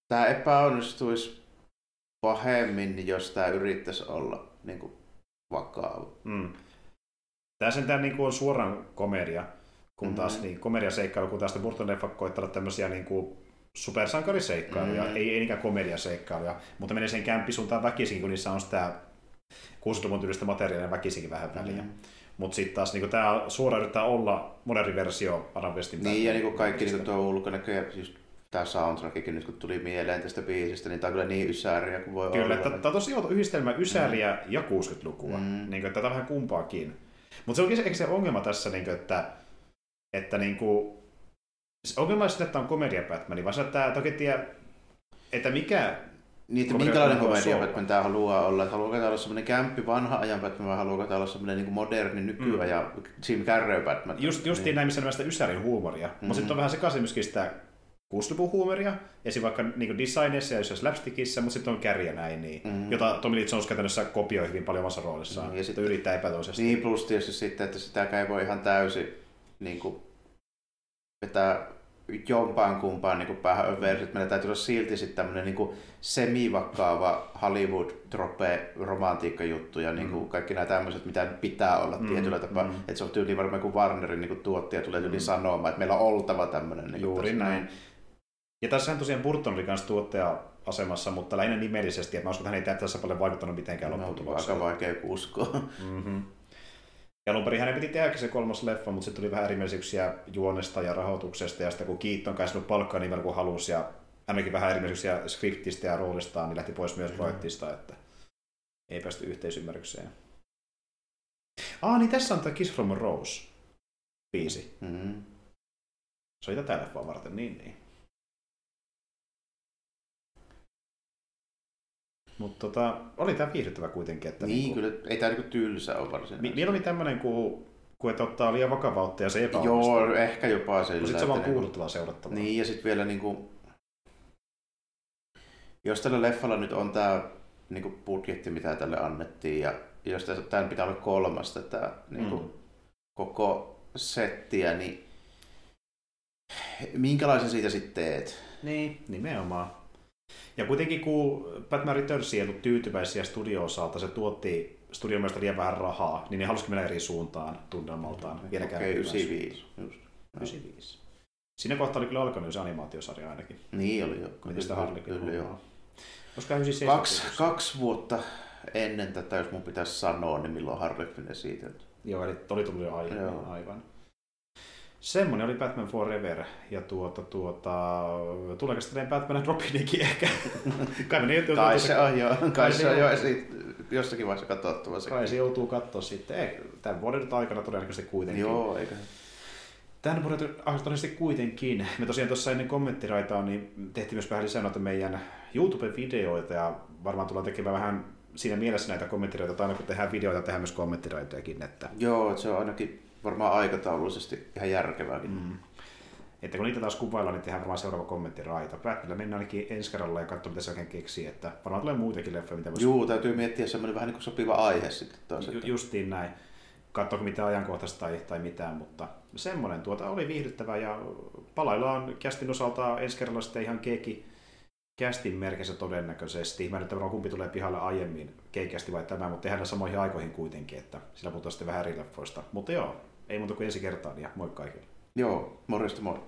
tää epäonnistuisi pahemmin, jos tää yrittäisi olla niin kuin, vakava. Mm. Tämä sentään niin kuin on suoraan komedia, kun taas Mhm. niin komediaseikkailu, kun taas Burton leffa koittaa tämmöisiä niin kuin supersankariseikkailuja, Mhm. ei, ei niinkään komediaseikkailuja, mutta menee sen kämpisuuntaan väkisin, kun niissä on sitä 60-luvun tyylistä materiaalia väkisinkin vähän väliä. Mm. Mutta sitten taas niin tämä suora yrittää olla moderni versio Adam Westin Niin, ja niin kuin kaikki niin kuin tuo ulkonäkö ja siis tää soundtrackikin nyt kun tuli mieleen tästä biisistä, niin tää on kyllä niin ysääriä kuin voi Kyllä, olla. että tämä on tosi outo yhdistelmä ysäriä mm. ja 60-lukua. Mm. Mm. Niin kuin, tätä vähän kumpaakin. Mutta se onkin se, se ongelma tässä, niin kuin, että, että niin kuin, se ongelma sitä, että tämä on komedia Batman, vaan se, että tämä oikein tiedä, että mikä... Niin, että minkälainen komedia olla. Batman tää haluaa olla? Että haluaako tää olla semmoinen kämppi vanha ajan Batman vai haluaako tää olla semmoinen niin moderni nykyajan Jim Carrey Batman? Mm. Just, justiin niin. näin, missä on sitä ysärin huumoria. Mm. Mhm. Mutta sitten on vähän sekaisin myöskin sitä 60-luvun huumoria, esim. vaikka niin designeissa ja jossain slapstickissa, mutta sitten on kärjä näin, niin, mm. jota Tommy Lee Jones käytännössä kopioi hyvin paljon omassa roolissaan. Niin, Mm, ja ja sit- sitten yrittää epätoisesti. Niin, plus tietysti sitten, että sitäkään ei voi ihan täysin niin kuin, vetää jompaan kumpaan niin päähän överiksi. Meillä täytyy olla silti sitten tämmöinen niin semivakkaava hollywood trope romantiikkajuttu ja niin kuin Mm. kaikki nämä tämmöiset, mitä pitää olla Mm, tietyllä tapaa. mm. Että se on tyyli varmaan kuin Warnerin niin kuin tuottaja tulee tyyli Mm. sanomaan, että meillä on oltava tämmöinen. Niin Juuri tässä näin. Ja tässähän tosiaan Burton oli kanssa tuottaja-asemassa, mutta lähinnä nimellisesti, että mä uskon, että hän ei tässä paljon vaikuttanut mitenkään No, lopputulokseen. aika vaikea uskoa. Mm-hmm. Ja alun perin hänen piti tehdä se kolmas leffa, mutta sitten tuli vähän erimielisyyksiä juonesta ja rahoituksesta, ja sitten kun Keaton kai sinut palkkaa niin paljon kuin halusi, ja hänenkin vähän erimielisyyksiä skriptistä ja roolistaan, niin lähti pois myös Mm. projektista, että ei päästy yhteisymmärrykseen. Ah, niin tässä on tämä Kiss from a Rose biisi. Mm. Se oli tätä leffaa varten, niin niin. Mutta tota, oli tämä viihdyttävä kuitenkin. Että Niin, niinku, kyllä, ei tämä niin tylsä ole varsinaisesti. Mieluummin tämmöinen, kuin, kuin että ottaa liian vakavaa ottaa ja se epäonnistuu. Joo, ehkä jopa sillä. Mutta sitten se on vaan että niinku- kuuluttavaa seurattavaa. Niin, ja sitten vielä niinku, jos tällä leffalla nyt on tämä niin budjetti, mitä tälle annettiin, ja jos tämän pitää olla kolmasta tämä niin kuin, mm. koko settiä, niin minkälaisen siitä sitten teet? Niin, nimenomaan. Ja kuitenkin kun Batman Returns ei ollut tyytyväisiä studio-osalta, se tuotti studion mielestä liian vähän rahaa, niin ne halusikin mennä eri suuntaan tunnelmaltaan. Okei, okay, 95. Just. 95. Siinä kohtaa oli kyllä alkanut se animaatiosarja ainakin. Niin oli jo. Mitä sitä Harley Kyllä joo. Koska kaksi, kaksi vuotta ennen tätä, jos mun pitäisi sanoa, niin milloin Harley Quinn esitelty. Joo, eli oli tullut jo aivan. Joo. aivan. Semmoinen oli Batman Forever. Ja tuota, tuota, tuleeko sitten Batman and Robinikin ehkä? Kai, ne joutuu Kai se on jo, kai se on jo jossakin vaiheessa katsottava. Kai se joutuu katsoa sitten. Ei, tämän vuoden aikana todennäköisesti kuitenkin. Joo, eikä. Tämän vuoden todennäköisesti kuitenkin. Me tosiaan tuossa ennen kommenttiraitaa niin tehtiin myös vähän lisää noita meidän YouTube-videoita ja varmaan tullaan tekemään vähän siinä mielessä näitä kommenttiraitoja, että aina kun tehdään videoita, tehdään myös kommenttiraitojakin. Että... Joo, se on ainakin varmaan aikataulullisesti ihan järkevääkin. Mm. Että kun niitä taas kuvaillaan, niin tehdään varmaan seuraava kommenttiraita. Päättyillä mennään ainakin ensi kerralla ja katsoa, mitä se oikein keksii. Että varmaan tulee muitakin leffoja, mitä voisi... Juu, täytyy miettiä semmoinen vähän niin kuin sopiva aihe sitten taas. Ju- justiin näin. Katsoako mitä ajankohtaista tai, tai mitään, mutta semmoinen tuota oli viihdyttävä ja palaillaan kästin osalta ensi kerralla sitten ihan keeki kästin merkissä todennäköisesti. Mä en varmaan kumpi tulee pihalle aiemmin, keikästi vai tämä, mutta tehdään samoihin aikoihin kuitenkin, että sillä puhutaan sitten vähän eri leffoista. Mutta joo, ei muuta kuin ensi kertaan ja moi kaikille. Joo, morjesta moi.